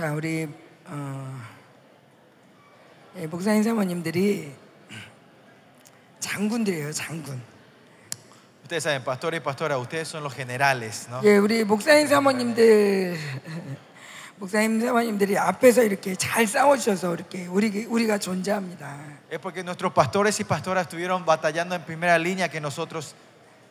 자, 우리 어, 예, 목사님 사모님들이 장군들이에요, 장군. Ustedes saben, pastores y pastoras, ustedes son los generales, ¿no? 예, 우리 목사님 사모님들 목사님 사모님들이 앞에서 이렇게 잘 싸워 주셔서 이렇게 우리 우리가 존재합니다. Es porque nuestros pastores y pastoras estuvieron batallando en primera línea que nosotros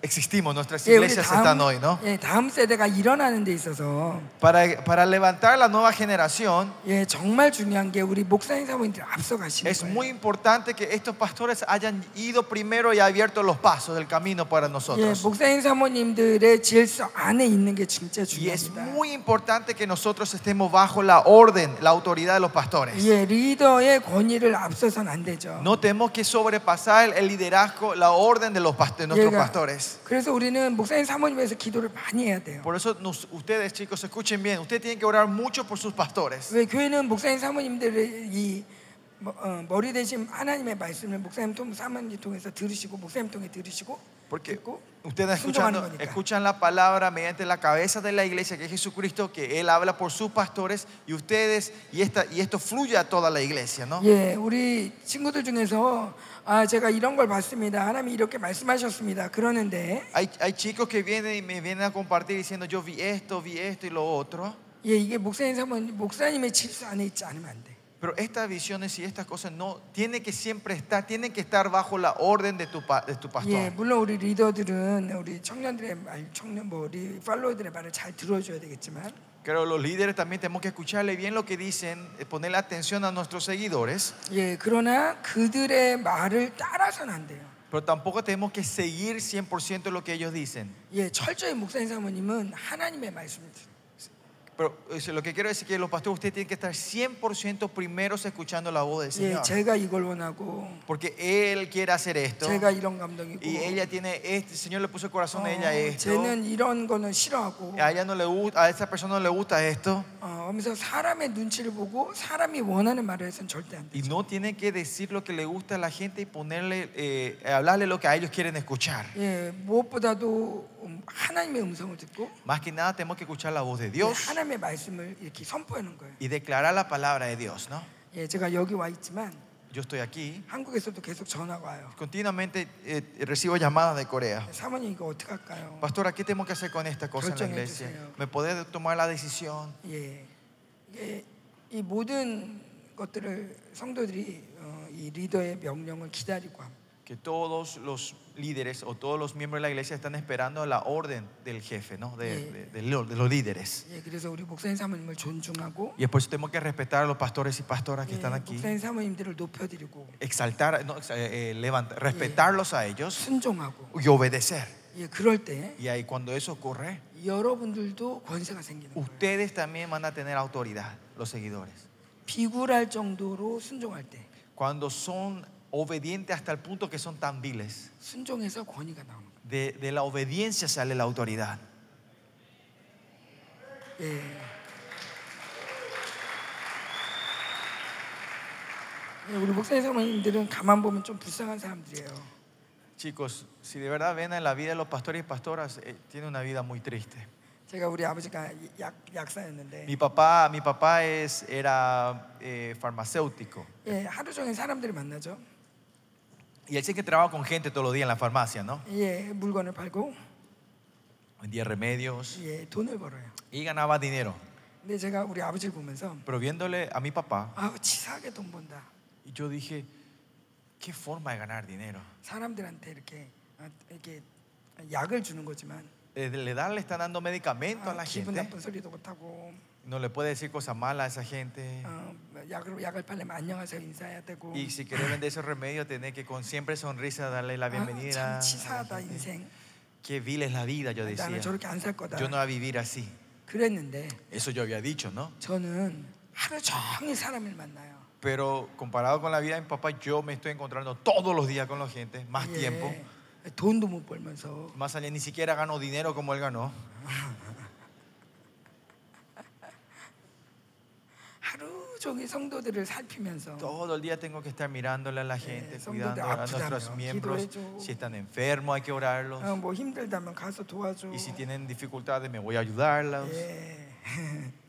existimos, nuestras 예, 우리 iglesias están hoy, ¿no? 예, 다음 세대가 일어나는 데 있어서 Para, para levantar la nueva generación, 예, 정말 중요한 게 우리 목사님 사모님들 앞서 가시는 es 거예요. muy importante que estos pastores hayan ido primero y abierto los pasos del camino para 예, nosotros. 목사님 사모님들의 질서 안에 있는 게 진짜 Y es 중요합니다. muy importante que nosotros estemos bajo la orden, la autoridad de los pastores. 예, 리더의 권위를 앞서선 안 되죠. No tenemos que sobrepasar el liderazgo, la orden de, los past- de nuestros Llega. pastores. 그래서 우리는 목사님 사모님에서 기도를 많이 해야 돼요. Por eso nos- ustedes chicos escuchen bien, ustedes tienen que orar mucho por sus pastores. 왜 교회는 목사님 사모님들의 이 뭐, 어, 머리 대신 하나님의 말씀을 목사님 통 사모님 통해서 들으시고 목사님 통해 들으시고 Porque 듣고 ustedes 순종하는 escuchando, 거니까. escuchan la palabra mediante la cabeza de la iglesia que es Jesucristo, que Él habla por sus pastores y ustedes, y, esta, y esto fluye a toda la iglesia, ¿no? 예, 우리 친구들 중에서 아 제가 이런 걸 봤습니다. 하나님이 이렇게 말씀하셨습니다. 그러는데 Hay, hay chicos que vienen y me vienen a compartir diciendo yo vi esto, vi esto y lo otro. 예, 이게 목사님 사모님 목사님의 질서 안에 있지 않으면 안 돼. Pero estas visiones y estas cosas no tienen que siempre estar, tienen que estar bajo la orden de tu, pa- de tu pastor. 예, 물론 우리 리더들은 우리 청년들의 말, 청년 뭐 우리 팔로워들의 말을 잘 들어줘야 되겠지만 Pero los líderes también tenemos que escucharle bien lo que dicen, eh, ponerle atención a nuestros seguidores, 예, 그러나 그들의 말을 따라서는 안 돼요. pero tampoco tenemos que seguir 100% lo que ellos dicen. 예, 철저히 목사님 사모님은 하나님의 말씀을 들어요. pero lo que quiero decir es que los pastores, ustedes tienen que estar 100% primeros escuchando la voz del Señor. Porque Él quiere hacer esto. y ella tiene este, el Señor le puso el corazón de ella esto. A ella no le gusta, a esta persona no le gusta esto. y no tiene que decir lo que le gusta a la gente y ponerle, eh, hablarle lo que a ellos quieren escuchar. 예, 음, 하나님의 음성을 듣고 Más que nada tenemos que escuchar la voz de 예, Dios 하나님의 말씀을 이렇게 선포하는 거예요. y declarar la palabra de Dios, ¿no? 예, 제가 여기 와 있지만 Yo estoy aquí, 한국에서도 계속 전화가 와요. continuamente eh, recibo llamadas de Corea. 사모님 이거 어떻게 할까요? Pastora, ¿qué tenemos que hacer con esta cosa en la 결정해 iglesia? 주세요. ¿Me podés tomar la decisión? 예, 이게 이 모든 것들을 성도들이 어, 이 리더의 명령을 기다리고 합니다. Que todos los líderes o todos los miembros de la iglesia están esperando la orden del jefe, ¿no? De, Sí. de- de lo- de los líderes. 예, 그래서 우리 목사님 사모님을 존중하고 Y es por eso tenemos que respetar a los pastores y pastoras que 예, están aquí. 목사님 사모님들을 높여드리고 Exaltar, no, eh, eh, levantar, respetarlos a ellos 순종하고 y obedecer. 예, 그럴 때 Y ahí cuando eso ocurre, 여러분들도 권세가 생기는 거예요. ustedes también van a tener autoridad, los seguidores. 비굴할 정도로 순종할 때 Cuando son obedientes hasta el punto que son tan viles. 순종해서 권위가 나오는 거예요. De, de la obediencia sale la autoridad. 예. 예, 우리 목사님 사모님들은 가만 보면 좀 불쌍한 사람들이에요. Chicos, si de verdad ven en la vida de los pastores y pastoras, eh, tiene una vida muy triste. 제가 우리 아버지가 약, 약사였는데 Mi papá, mi papá es, era eh, farmacéutico. 예, 하루 종일 사람들을 만나죠. Y él sí que trabaja con gente todos los días en la farmacia, ¿no? 예, 물건을 팔고 Vendía remedios 예, 돈을 벌어요. y ganaba dinero. 근데 제가 우리 아버지를 보면서 Pero viéndole a mi papá, 아, 치사하게 돈 번다. y yo dije, ¿qué forma de ganar dinero? 사람들한테 이렇게 아, 이렇게 약을 주는 거지만 Eh, Le da, le está dando medicamento a 아, la 기분 gente. 나쁜 소리도 못 하고 No le puede decir cosas malas a esa gente. Y si quiere vender ese remedio, tiene que con siempre sonrisa darle la bienvenida. Qué vil es la vida, yo decía. Yo no voy a vivir así. Eso yo había dicho, ¿no? Pero comparado con la vida de mi papá, yo me estoy encontrando todos los días con la gente, más tiempo. Más allá, ni siquiera gano dinero como él ganó. 하루 종일 성도들을 살피면서 Todo el día tengo que estar mirándole a la gente, Eh, cuidando 성도들 a nuestros 아프다면 miembros. 기도해줘. Si están enfermos, hay que orarlos. 어, 뭐 힘들다면 가서 도와줘. Y si tienen dificultades, me voy a ayudarlos. 예.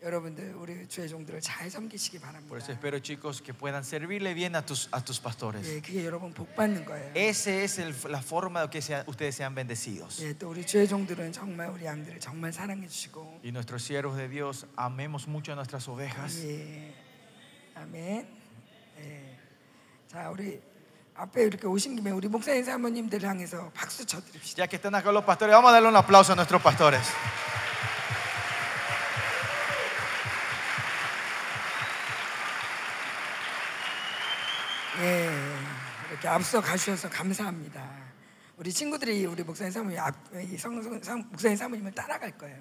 그, 여러분들 우리 주의 종들을 잘 섬기시기 바랍니다. Por eso espero, chicos, que puedan servirle bien a tus, a tus pastores. 예, 그게 여러분 복 받는 거예요. Esa es el- la forma de que sea- ustedes sean bendecidos. 예, 또 우리 주의 종들은 정말 우리 양들을 정말 사랑해 주시고 Y nuestros siervos de Dios, amemos mucho a nuestras ovejas. 예, 아멘. 예. 자, 우리 앞에 이렇게 오신 김에 우리 목사님 사모님들 향해서 박수 쳐드립시다. Ya que están acá los pastores, vamos a darle un aplauso a nuestros pastores. 예, 이렇게 앞서 가주셔서 감사합니다. 우리 친구들이 우리 목사님 사모님 앞, 이 성, 성, 성- 목사님 사모님을 따라갈 거예요.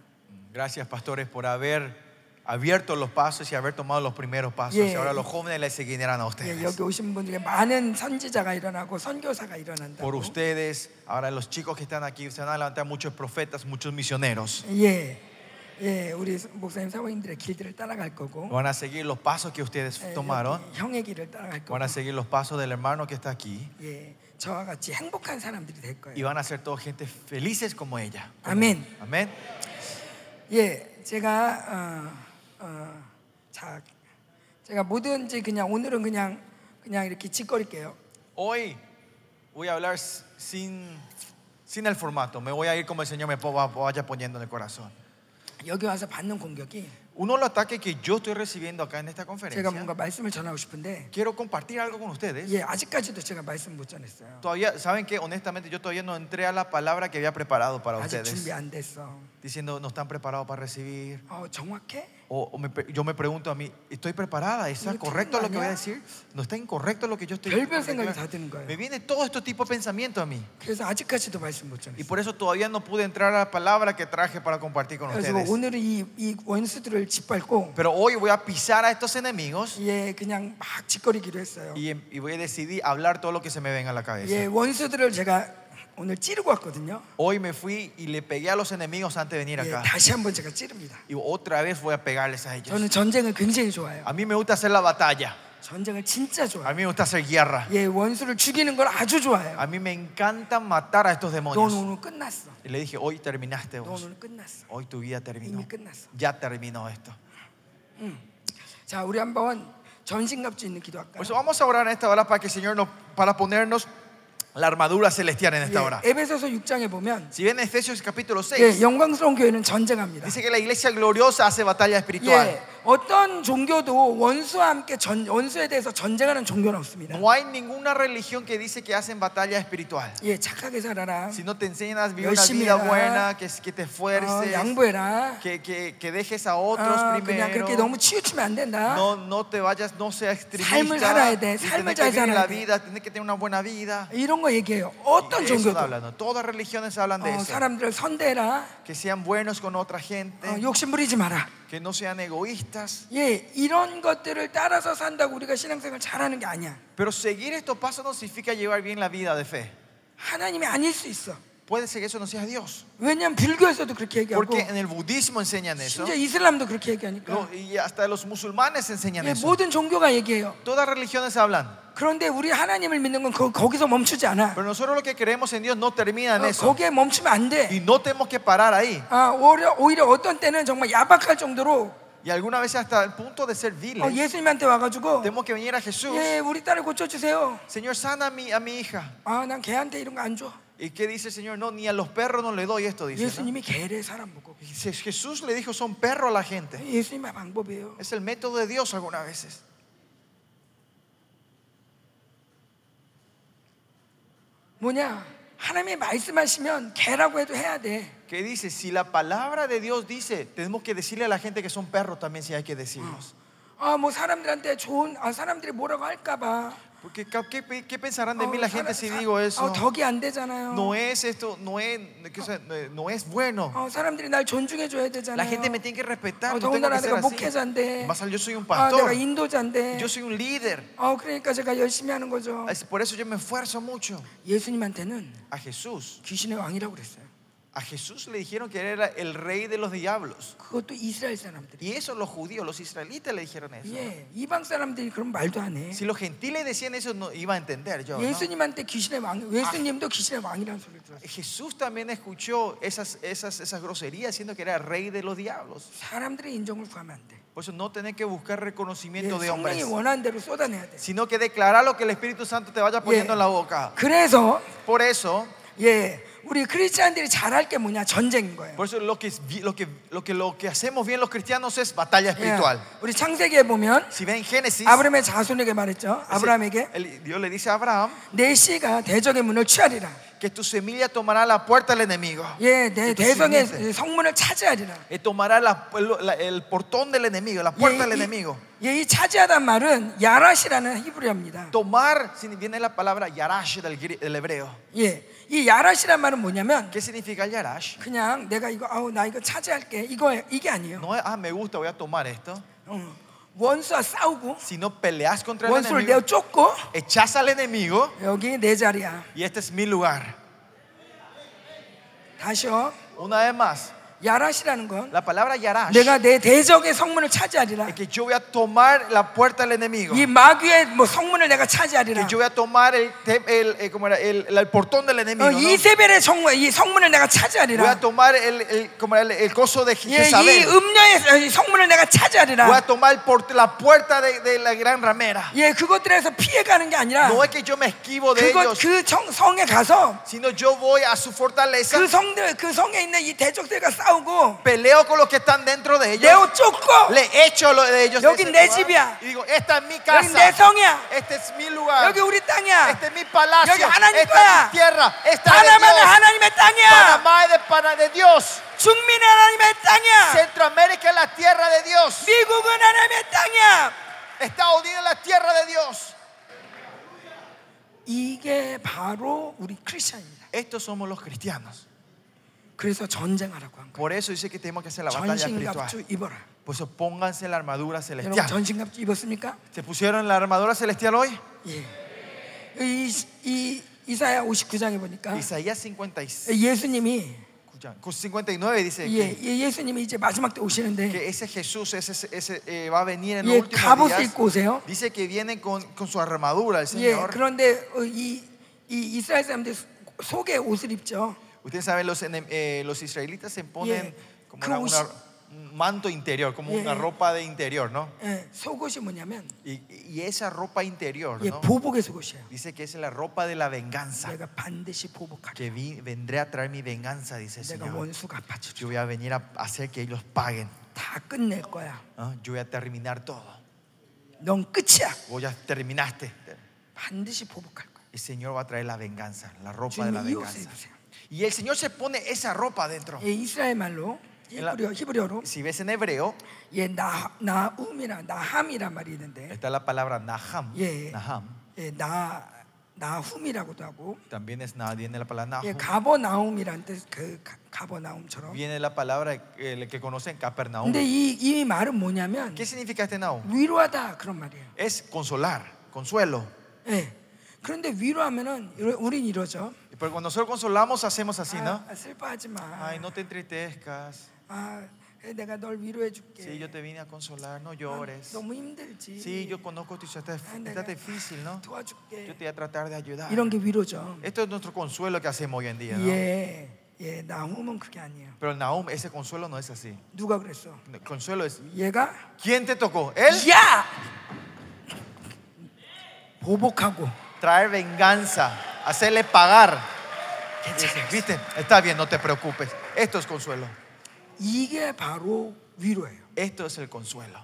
Gracias, pastores, por haber abierto los pasos y haber tomado los primeros pasos. Yeah. Y ahora los jóvenes les seguirán a 예, ustedes. 여기 오신 분 중에 많은 선지자가 일어나고 선교사가 일어난다. Por ustedes, ahora los chicos que están aquí, se van a levantar muchos profetas, muchos misioneros. 예, 예, 우리 목사님 사모님들의 길들을 따라갈 거고, Van a seguir los pasos que ustedes 예, tomaron. 여기 형의 길을 따라갈 거고, Van a seguir los pasos del hermano que está aquí. 예, 저와 같이 행복한 사람들이 될 Y 거예요. van a ser todos gente felices como ella. Amén. Amén. 예, 제가 어, 어, 자, 제가 뭐든지 그냥 오늘은 그냥 그냥 이렇게 짓거릴게요. Hoy voy a hablar sin, sin el formato. Me voy a ir como el Señor me po- vaya poniendo en el corazón. 여기 와서 받는 공격이 Uno de los ataques que yo estoy recibiendo acá en esta 제가 conferencia. 뭔가 말씀을 전하고 싶은데, Quiero compartir algo con ustedes. 예, 아직까지도 제가 말씀 못 전했어요. Todavía, ¿saben que Honestamente, yo todavía no entré a la palabra que había preparado para 아직 ustedes. 준비 안 됐어. Diciendo, no están preparados para recibir. 어, 정확해? O, o me pre- yo me pregunto a mí, ¿estoy preparada? ¿Está I거 correcto 틀린 lo 거 que voy a 아니야? decir? ¿No está incorrecto lo que yo estoy 별별 diciendo? 생각이 다 드는 거예요. Me viene todo este tipo de pensamiento a mí. 그래서 아직까지도 말씀 못 Y 전했어요. por eso todavía no pude entrar a la palabra que traje para compartir con 그래서 ustedes. 오늘은 이, 이 원수들을 짓밟고, Pero hoy voy a pisar a estos enemigos 예, 그냥 막 짓거리기로 했어요. y, y voy a decidir hablar todo lo que se me venga a la cabeza. 예, 원수들을 제가 오늘 찌르고 왔거든요. Hoy me fui y le pegué a los enemigos antes de venir 예, acá. 다시 한번 제가 찌릅니다. Y otra vez voy a pegarles a ellos. 저는 전쟁을 굉장히 좋아해요. A mí me gusta hacer la batalla. 전쟁을 진짜 A 좋아해요. mí me gusta hacer guerra. 예, 원수를 죽이는 걸 아주 좋아해요. A mí me encanta matar a estos 넌 demonios. 오늘 끝났어. Y le dije, hoy terminaste 넌 vos. 오늘 끝났어. Hoy tu vida terminó. 이미 끝났어. Ya terminó esto. 자, 우리 한번 전신갑주 있는 기도할까요? Por eso vamos a orar en esta hora para que el Señor nos, para ponernos la armadura celestial en esta hora. 예, 에베소서 6장에 보면 Si ven Efesios capítulo 6, 예, 영광스러운 교회는 전쟁합니다. dice que la iglesia gloriosa hace batalla espiritual. 예, 어떤 종교도 원수와 함께 전, 원수에 대해서 전쟁하는 종교는 없습니다. No hay ninguna religión que dice que hacen batalla espiritual. 예, 착하게 살아라. Si no te enseñan a vivir una vida 해라. buena, que, que te 어, esfuerces, 양보해라. que, que, que dejes a otros 아, 그냥 primero. 그렇게 너무 치우치면 안 된다. No, no te vayas, no seas 삶을 extremista. 살아야 돼. 삶을 잘 살아야 la 돼. vida, tienes que tener una buena vida. 이런 거 얘기해요. 어떤 종교도 hablan, ¿no? Todas religiones hablan de 어, eso. 사람들을 선대해라. Que sean buenos con otra gente, 어, 욕심 부리지 마라. Que no sean egoístas. 예, 이런 것들을 따라서 산다고 우리가 신앙생활 잘하는 게 아니야. Pero seguir estos pasos no significa llevar bien la vida de fe. 하나님이 아닐 수 있어. Puede ser que eso no sea Dios. 왜냐하면 불교에서도 그렇게 얘기하고 Porque en el budismo enseñan eso. 심지어 이슬람도 그렇게 얘기하니까 No, y hasta los musulmanes enseñan 예, eso. 모든 종교가 얘기해요. Todas religiones hablan. 그런데 우리 하나님을 믿는 건 거, 거기서 멈추지 않아. Pero nosotros lo que creemos en Dios no termina en 어, eso. 거기에 멈추면 안 돼. Y no tenemos que parar ahí. 아, 오히려, 오히려 어떤 때는 정말 야박할 정도로 Y algunas veces hasta el punto de ser 어, viles. 예수님한테 와가지고 Tenemos que venir a Jesús. 예, 우리 딸을 고쳐주세요. Señor, sana a mi, a mi hija. 아, 난 걔한테 이런 거 안 줘. ¿Y qué dice el Señor? No, ni a los perros no le doy esto, dice. ¿no? 예수님이 개를 사람 보고 Y Je- Jesús le dijo, son perros a la gente. 예수님의 방법이에요. Es el método de Dios algunas veces. 뭐냐? 하나님이 말씀하시면 개라고 해도 해야 돼. ¿Qué dice? Si la palabra de Dios dice, tenemos que decirle a la gente que son perros también si hay que decirlos. 아, 뭐 사람들한테 좋은 아 사람들이 뭐라고 할까봐. Porque ¿qué, qué- qué pensarán de 어, mí la 사람- gente si 사- digo eso? 어, 덕이 안 되잖아요. No es esto, no es, que sea, no es bueno. 어, 사람들이 날 존중해 줘야 되잖아요. La gente me tiene que respetar. 어, no tengo 더군다나 que ser 내가 así. 목회자인데. Más al- yo soy un 아, 내가 pastor. 인도자인데. Yo soy un líder. 어, 그러니까 제가 열심히 하는 거죠. Es Por eso yo me esfuerzo mucho. 예수님한테는 A Jesús 귀신의 왕이라고 그랬어요. A Jesús le dijeron que era el rey de los diablos. 그것도 이스라엘 사람들이. Y eso los judíos, los israelitas le dijeron eso. 예, 이방 사람들이 그런 말도 안 해. Si los gentiles decían eso, no iba a entender yo. ¿no? 예수님한테 귀신의 왕, 예수님도 귀신의 왕이라는 소리를 들었어요. Jesús también escuchó esas, esas, esas groserías diciendo que era rey de los diablos. 사람들의 인정을 구하면 안 돼. Por eso no tenés que buscar 예, reconocimiento de 성령이 hombres, 원하는 대로 쏟아내야 돼. sino que declarar lo que el Espíritu Santo te vaya poniendo 예. en la boca. 그래서 Por eso, 예, 우리 크리스찬들이 잘할 게 뭐냐? 전쟁인 거예요. por eso lo que, lo que, lo que, lo que hacemos bien los cristianos es batalla 예, espiritual. 우리 창세기에 보면 Si ven Génesis, 아브라함의 자손에게 말했죠. 아브라함에게 Dios le dice a Abraham 내 씨가 대적의 문을 취하리라. que tu semilla tomará la puerta del enemigo. 예, 내 대성의 성문을 차지하리라. eh, tomará la- la- el portón del enemigo, la puerta del enemigo. 예, 이 차지하단 말은 야라시라는 히브리어입니다. Tomar, viene la palabra yarash del, del hebreo. 예, 이 야라시란 말은 뭐냐면 ¿Qué significa el yarash? 그냥 내가 이거 아우 나 이거 차지할게 이거 이게 아니에요. No es, ah, me gusta, voy a tomar esto. 어, 원수와 싸우고 Si no peleas contra el 원수를 enemigo, 내어 쫓고 echas al enemigo 여기 내 자리야. y este es mi lugar. 다시요. Una vez más, 야라시라는 건 la palabra yarash 내가 내 대적의 성문을 차지하리라. que yo voy a tomar la puerta del enemigo. 이 마귀의 뭐 성문을 내가 차지하리라. Que yo voy a tomar el, el, eh, ¿cómo era? el, el- el portón del enemigo. 어. 이세벨의 성문, 이 성문을 내가 Voy a 차지하리라. tomar el, el, ¿cómo era? el, el coso de 예, 이 Jezabel. 음녀의 이 성문을 내가 Voy a 차지하리라. tomar el port- la puerta de, de la gran ramera. 예, 그것들에서 피해가는 게 아니라 No es que yo me esquivo de 그것 ellos, 그 성, 성에 가서 sino yo voy a su fortaleza, 그 성들 그 성에 있는 이 대적들과 싸 우고 peleo con los que están dentro de ellos, 내어 쫓고 le echo lo de ellos. de 여기 ese 내 lugar, 집이야. y digo, esta es mi 여기 내 casa, 성이야. este es mi lugar, 여기 우리 땅이야. este es mi palacio, 여기 하나님 esta 거야. es mi tierra, esta es de 하나만은 Dios. 하나님의 땅이야. Panamá es de, Pana- de Dios, 중민은 하나님의 땅이야. Centroamérica es la tierra de Dios, 미국은 하나님의 땅이야. Estados Unidos es la tierra de Dios. 이게 바로 우리 크리스천입니다. Estos somos los cristianos. 그래서 전쟁하라고 한 거예요. Por eso dice que tenemos que hacer la batalla espiritual. 전신갑주 입어라. Por eso pónganse la armadura 여러분 celestial. 전신갑주 입었습니까? ¿Se pusieron la armadura celestial hoy? 예. 이, 이 이사야 59장에 보니까 Isaías 56, 예수님이 59 dice 예, que, 예, 예수님이 이제 마지막 때 오시는데 que ese Jesús ese, ese, eh, va a venir en los 예, últimos 갑옷을 días. 입고 오세요. Dice que viene con, con su armadura el 예, Señor. 그런데 어, 이, 이 이스라엘 사람들 속에 옷을 입죠. Ustedes saben, los, enem- eh, los israelitas se ponen 예, como 그 una- 옷이- una- un manto interior, como 예, una 예. ropa de interior, ¿no? 예, 속옷이 뭐냐면 Y, y esa ropa interior, 예, ¿no? 보복의 속옷이에요. Dice que es la ropa de la venganza. 내가 반드시 보복하게. Que vi- vendré a traer mi venganza, dice el 내가 Señor. 원수 갚아주죠. Yo voy a venir a hacer que ellos paguen. 다 끝낼 거야. ¿no? Yo voy a terminar todo. 넌 끝이야. Vos ya terminaste. 반드시 보복할 거야. El Señor va a traer la venganza, la ropa de la 주님이 이 옷을 venganza. 입으세요. Y el Señor se pone esa ropa adentro. 예, 이스라엘 말로 la- 히브리어, 히브리어로 Si ves en hebreo, 예, 나 나움이라 나함이란 말이 있는데 está la palabra Naham. 예, Naham. 예, 나 나훔이라고도 하고 También es, na- viene la palabra 예, Nahum. 가버나움이란 뜻그 가버나움처럼. Viene la palabra eh, el que conocen Capernaum. 근데 이, 이 말은 뭐냐면 ¿Qué significa este Nahum? 위로하다 그런 말이에요. Es consolar, consuelo. 예. 그런데 위로하면은 이러- 우린 이러죠. Pero cuando nosotros consolamos, hacemos así, ¿no? 아, 슬퍼하지 마. Ay, no te entristezcas. 아, 예, 내가 널 위로해 줄게. Sí, yo te vine a consolar, no 아, llores. 너무 힘들지. Sí, yo conozco tu situación, 아, está 내가 difícil, ¿no? 도와줄게. Yo te voy a tratar de ayudar. 이런 게 위로죠. Esto es nuestro consuelo que hacemos hoy en día, ¿no? 예, 예, 나훔은 그게 아니에요. Pero el Nahum, ese consuelo no es así. 누가 그랬어? El consuelo es, 얘가 ¿quién te tocó? Él 야 보복하고 traer venganza, hacerle pagar. Dice, ¿Viste? Está bien, no te preocupes. Esto es consuelo. 이게 바로 위로예요. Esto es el consuelo.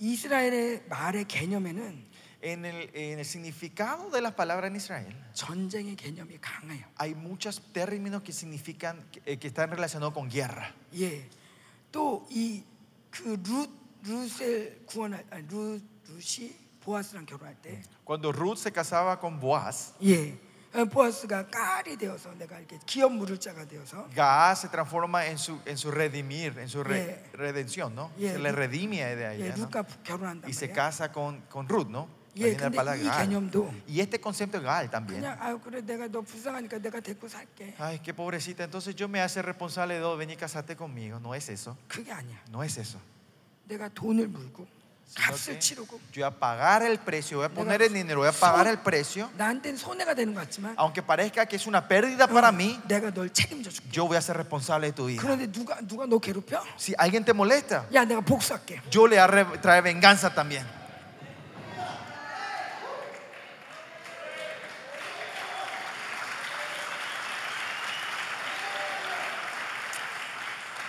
이스라엘의 말의 개념에는 En el, en el significado de las palabras en Israel, 전쟁의 개념이 강해요. hay muchos términos que significan, que, que están relacionados con guerra. 예. 또 이 그 룻 룻을 구원할 아니, 룻 룻이 보아스랑 결혼할 때 Cuando Ruth se casaba con Boaz, 예. 어, 보아스가 깔이 되어서 내가 이렇게 기업 물을 자가 되어서 Gaaz se transforma en su, en su redimir, en su re- Yeah. redención, ¿no? Yeah. Se le redime de 예, ella, ¿no? 룻과 결혼한단 Y se 말이야. casa con, con Ruth, ¿no? 예, viene la 근데 palabra 이 gal. 개념도 Y este concepto de gal también. 그냥 아 그래 내가 너 불쌍하니까 내가 데리고 살게. Ay, qué pobrecita. Entonces yo me hace responsable de todo. Ven y casate conmigo. No es eso. 그게 아니야. No es eso. 내가 돈을 물고 Sino 값을 que 치르고 yo voy a pagar el precio. Voy a poner el dinero. Voy a pagar el precio. 나한테는 손해가 되는 것 같지만 Aunque parezca que es una pérdida para mí, 내가 널 책임져 줄게. yo voy a ser responsable de tu vida. 그런데 누가 누가 너 괴롭혀? Si alguien te molesta, 야 내가 복수할게. yo le voy a re- traer venganza también.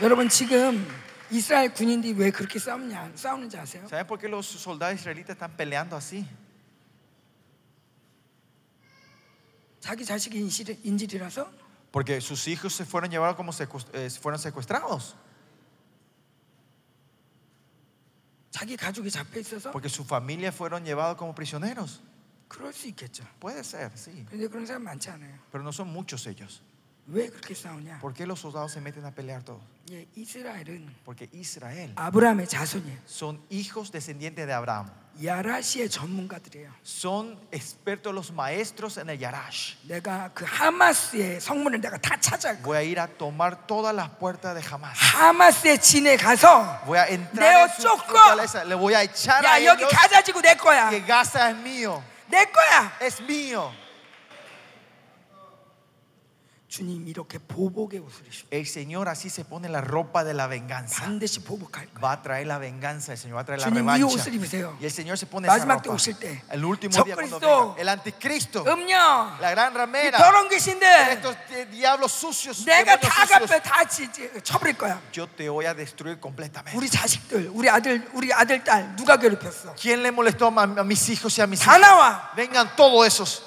여러분 지금 이스라엘 군인들이 왜 그렇게 싸우냐 싸우는지 아세요? ¿Saben por qué los soldados israelitas están peleando así? 자기 자식이 인질, 인질이라서 Porque sus hijos se fueron llevados como secuest- eh, fueron secuestrados. 자기 가족이 잡혀 있어서 Porque su familia fueron llevados como prisioneros. 그럴 수 있겠죠. Puede ser, sí. 근데 그런 사람 많지 않아요. Pero no son muchos ellos. 왜 그렇게 싸우냐? ¿Por qué los soldados se meten a pelear todos? 예, 이스라엘은 Porque Israel 아브라함의 자손이에요. son hijos descendientes de Abraham. 야라시의 전문가들이에요. Son expertos los maestros en el Yarash. 내가 그 하마스의 성문을 내가 다 찾아갈 거야. Voy a ir a tomar todas las puertas de Hamas. 하마스의 진에 가서 Voy a entrar Neo en su Choco. fortaleza. Le voy a echar a 야 여기 ellos 가자지구 내 거야. que Gaza es mío. 내 거야. Es mío. El Señor así se pone la ropa de la venganza. Va a traer la venganza, el Señor va a traer la revancha. Y el Señor se pone esa ropa. El último día cuando venga, el anticristo, la gran ramera, estos diablos sucios, sucios, yo te voy a destruir completamente. ¿Quién le molestó a mis hijos y a mis hijos? Vengan todos esos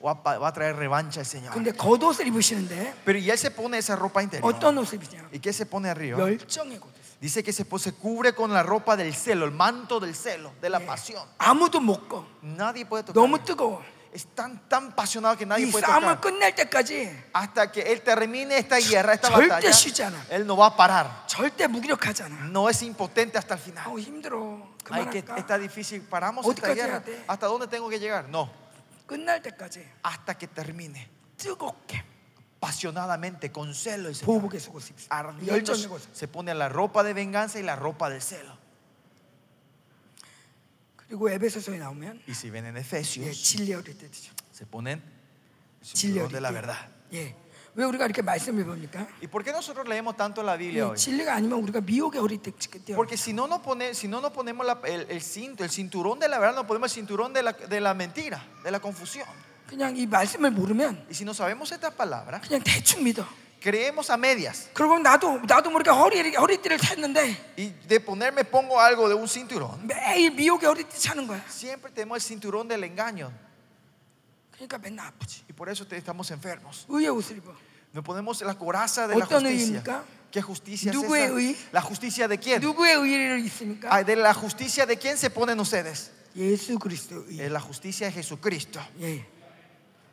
다 갚아주실 거야. Va a, va a traer revancha el Señor. 근데 겉옷을 입으시는데 Pero y él se pone esa ropa interior. 어떤 옷을 입으냐? ¿Y qué se pone arriba? 열정의 겉옷. Dice que se, pues, se cubre con la ropa del celo, el manto del celo, de la pasión. 아무도 못 꺼. Nadie puede tocar. 너무 뜨거워. Es tan, tan apasionado que nadie 이 puede 싸움을 tocar. 끝낼 때까지 Hasta que él termine esta guerra, esta 절대 batalla, 쉬지 않아. él no va a parar. 절대 무기력하잖아. No es impotente hasta el final. 아우 힘들어. Ay, que 그만할까? está difícil. Paramos esta 어디까지 guerra. 해야 돼? ¿Hasta dónde tengo que llegar? No. 끝날 때까지 Hasta que termine. 뜨겁게 Apasionadamente, con celo. el Señor. 보복의 속옷 입으세요. Ardiendo, 열정의 겉옷. se pone la ropa de venganza y la ropa del celo. 그리고 에베소서에 나오면 Y si ven en 예, Efesios, 진리의 어릴 때죠. se ponen el 진리의 cinturón 어릴 de la 때. verdad. 예. 왜 우리가 이렇게 말씀을 봅니까? ¿Y por qué nosotros leemos tanto la Biblia 예, hoy? 진리가 아니면 우리가 미혹의 어릴 때 뛰어. Porque si no nos, pone, si no nos ponemos la- el, el cinto, el cinturón de la verdad, nos ponemos el cinturón de la, de la mentira, de la confusión. 그냥 이 말씀을 모르면 Y si no sabemos estas palabras, 그냥 대충 믿어. creemos a medias. 그리고 나도 나도 모르게 허리 허리띠를 탔는데 Y de ponerme pongo algo de un cinturón. 매일 미혹의 허리띠 차는 거야. Siempre tenemos el cinturón del engaño. 그러니까 맨날 아프지. Y por eso te- estamos enfermos. 의의 옷을 입어. Nos ponemos la coraza de la 어떤 justicia. 의입니까? ¿Qué justicia es 누구의 esa? 의? ¿La justicia de quién? 누구의 의를 있습니까? Ah, ¿De la justicia de quién se ponen ustedes? 예수 그리스도의 의. Es la justicia de Jesucristo. 예.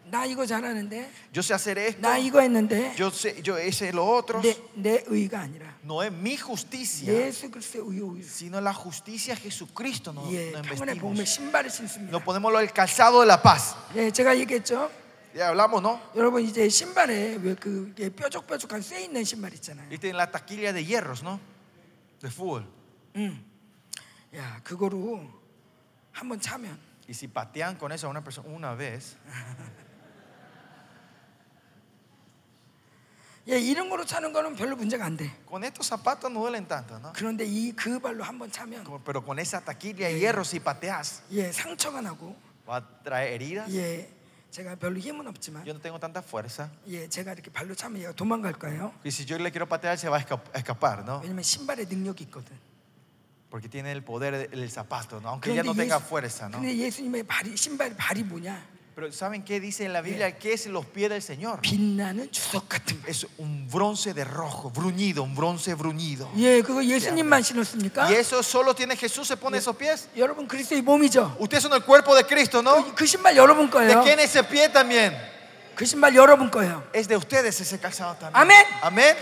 나 이거 잘하는데, Yo sé hacer esto. 나 이거 했는데 Yo sé, yo sé lo otro. 내, 내 의가 아니라 No es mi justicia, 예수 그리스도의 의의 의. sino la justicia de Jesucristo. No, 예, no 평안의 investimos. 복음의 신발을 신습니다. Nos ponemos el calzado de la paz. 예, 제가 얘기했죠. Ya hablamos, ¿no? 여러분 이제 신발에 왜그 뾰족뾰족한 쇠 있는 신발 있잖아요. Y tienen la taquilla de hierros, ¿no? De fútbol. 음. 야, 그거로 한번 차면 Y si patean con eso a una persona una vez, 예, 이런 거로 차는 거는 별로 문제가 안 돼. con estos zapatos no duelen tanto, ¿no? 그런데 이 그 발로 한번 차면 Pero con esa taquilla de hierro, si pateas, 예, 상처가 나고 va a traer heridas. 예, 제가 별로 힘은 없지만 Yo no tengo tanta fuerza. 예, 제가 이렇게 발로 차면 얘가 도망갈 거예요. Y si yo le quiero patear, se va a esca- a escapar, ¿no? 왜냐면 신발에 능력이 있거든. Porque tiene el poder del zapato, ¿no? Aunque ya no 그런데, tenga 예수, fuerza, ¿no? 근데 예수님의 발이 신발 발이 뭐냐? Pero ¿saben qué dice en la Biblia? ¿Qué es los pies del Señor? 빛나는 주석 같은 발. Es un bronce de rojo, bruñido, un bronce bruñido. 예, 그거 예수님만 신었습니까? Y eso solo tiene Jesús, se pone esos pies. 여러분 그리스도의 몸이죠. Ustedes son el cuerpo de Cristo, ¿no? 그, 그 신발 여러분 ¿De 거예요. quién es ese pie también? 그 신발 여러분 거예요. Es de ustedes ese calzado también. Amén. Amén.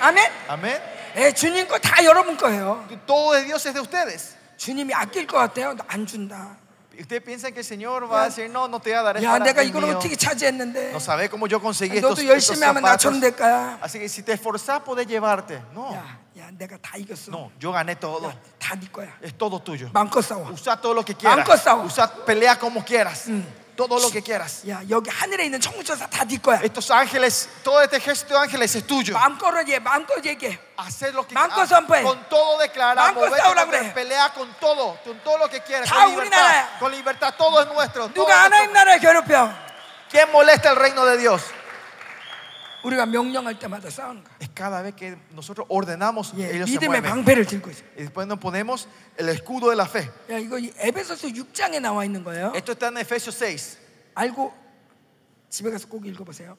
아멘. Amén. 예, 주님 거 다 여러분 거예요. Todo de Dios es de ustedes. 주님이 아낄 것 같아요. 안 준다. Ustedes piensan que el Señor va a decir, no, no te voy a dar esto. 야, ahora 내가 es 이걸 mío". 어떻게 차지했는데? No sabes cómo yo conseguí estos, 너도 estos 열심히 하면 zapatos. 나처럼 될 거야. Así que si te esforzás, podés llevarte. No, 야, 야, 내가 다 이겼어. no, yo gané todo. 야, 다네 거야. Es todo tuyo. 마음껏 싸워. Usa todo lo que quieras. Mancos 싸워. Usa, pelea como quieras. Todo lo que quieras. 야, 여기 하늘에 있는 천국천사 다네 거야. Estos ángeles, todo este ejército de ángeles es tuyo. 마음껏 얘기해, 마음껏 얘기해. Hacer lo que Mancos ah, 선포해. con todo declarar, Mancos moverte 싸우라 contra- 그래. pelea con todo, con todo lo que quieras, 다 con 우리 libertad, 나라야. con libertad, todo es nuestro. todo 누가 es 하나님 nuestro. 나라를 괴롭혀? ¿Quién molesta el reino de Dios? 우리가 명령할 때마다 싸우는 거야. Es cada vez que nosotros ordenamos, 예, ellos se 믿음의 mueven. 방패를 들고 있어. Y después nos ponemos el escudo de la fe. 야, 이거 이 에베소서 6장에 나와 있는 거예요. Esto está en Efesios 6. 알고 집에 가서 꼭 읽어보세요.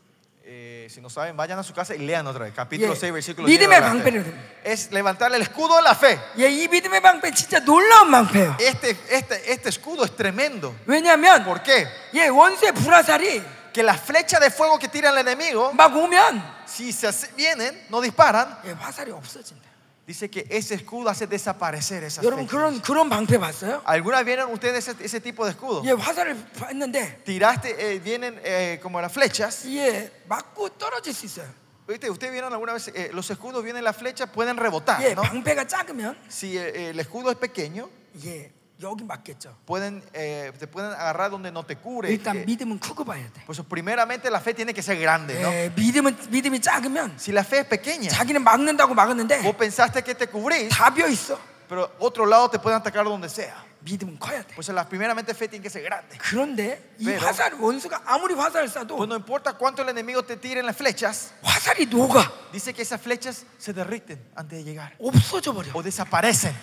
Eh, si no saben, vayan a su casa y lean otra vez. Capítulo 예, 6, versículo 믿음의 10. 방패를 들. Es levantar el escudo de la fe. 예, 이 믿음의 방패 진짜 놀라운 방패예요. Este, este, este escudo es tremendo. 왜냐하면 ¿Por qué? 예, 원수의 불화살이 Que la flecha de fuego que tira el enemigo, 막 오면 si se hace- vienen, no disparan, 예, 화살이 없어진다. dice que ese escudo hace desaparecer esas 여러분 flechas. 그런 그런 방패 봤어요? ¿Alguna vez vieron ustedes ese, ese tipo de escudo? 예, 화살을 봤는데 Tiraste, eh, vienen eh, como las flechas. 예, 맞고 떨어질 수 있어요. ¿Viste? Ustedes vieron alguna vez, eh, los escudos vienen las flechas, pueden rebotar, 예, ¿no? 방패가 작으면 Si eh, el escudo es pequeño, 예, 여기 맞겠죠. pueden, eh, te pueden agarrar donde no te cubre. 일단 Eh, 믿음은 크고 봐야 돼. Por eso, primeramente la fe tiene que ser grande, ¿no? 예, 믿음은 믿음이 작으면 Si la fe es pequeña, 자기는 막는다고 막았는데 vos pensaste que te cubrís, 다 비어 있어. pero otro lado te pueden atacar donde sea. 믿음은 커야 돼. Pues la primeramente fe tiene que ser grande. 그런데 이 pero- 화살 원수가 아무리 화살을 쏴도 Pues no importa cuánto el enemigo te tire en las flechas, 화살이 녹아 dice que esas flechas se derriten antes de llegar 없어져 버려. o desaparecen.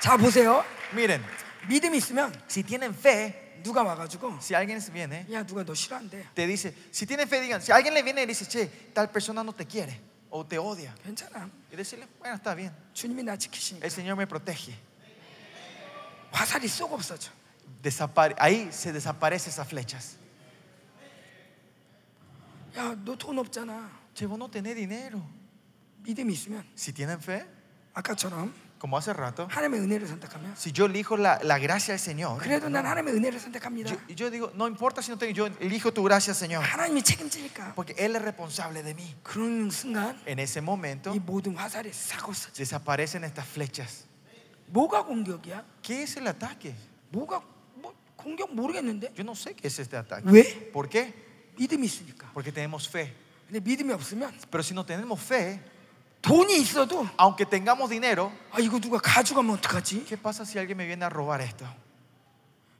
자 보세요. Miren, 믿음이 있으면 si tienen fe, 누가 와가지고 si alguien viene, 야 누가 너 싫어한대. te dice, si tienen fe, digan, si alguien le viene y dice, che, tal persona no te quiere o te odia, 괜찮아. y decirle, bueno, está bien, 주님이 나 지키시니까 el Señor me protege. 화살이 쏙 없어져. Desapare- ahí se desaparecen esas flechas. 야 너 돈 없잖아. Che, vos no tenés dinero. 믿음이 있으면 Si tienen fe, 아까처럼 como hace rato, 하나님의 은혜를 선택하면 si yo elijo la, la gracia del Señor, 그래도 난 하나님의 은혜를 선택합니다. yo, yo digo, no importa si no tengo, yo elijo tu gracia, Señor, 하나님이 책임지니까 porque Él es responsable de mí. 그런 순간 En ese momento 이 모든 화살이 싹 없어져. desaparecen estas flechas. 뭐가 공격이야? ¿Qué es el ataque? 뭐가 뭐 공격 모르겠는데 Yo no sé qué es este ataque. 왜? ¿Por qué? 믿음이 있으니까. Porque tenemos fe. 근데 믿음이 없으면 Pero si no tenemos fe, 돈이 있어도 aunque tengamos dinero, 아 이거 누가 가져가면 어떡하지? ¿qué pasa si alguien me viene a robar esto?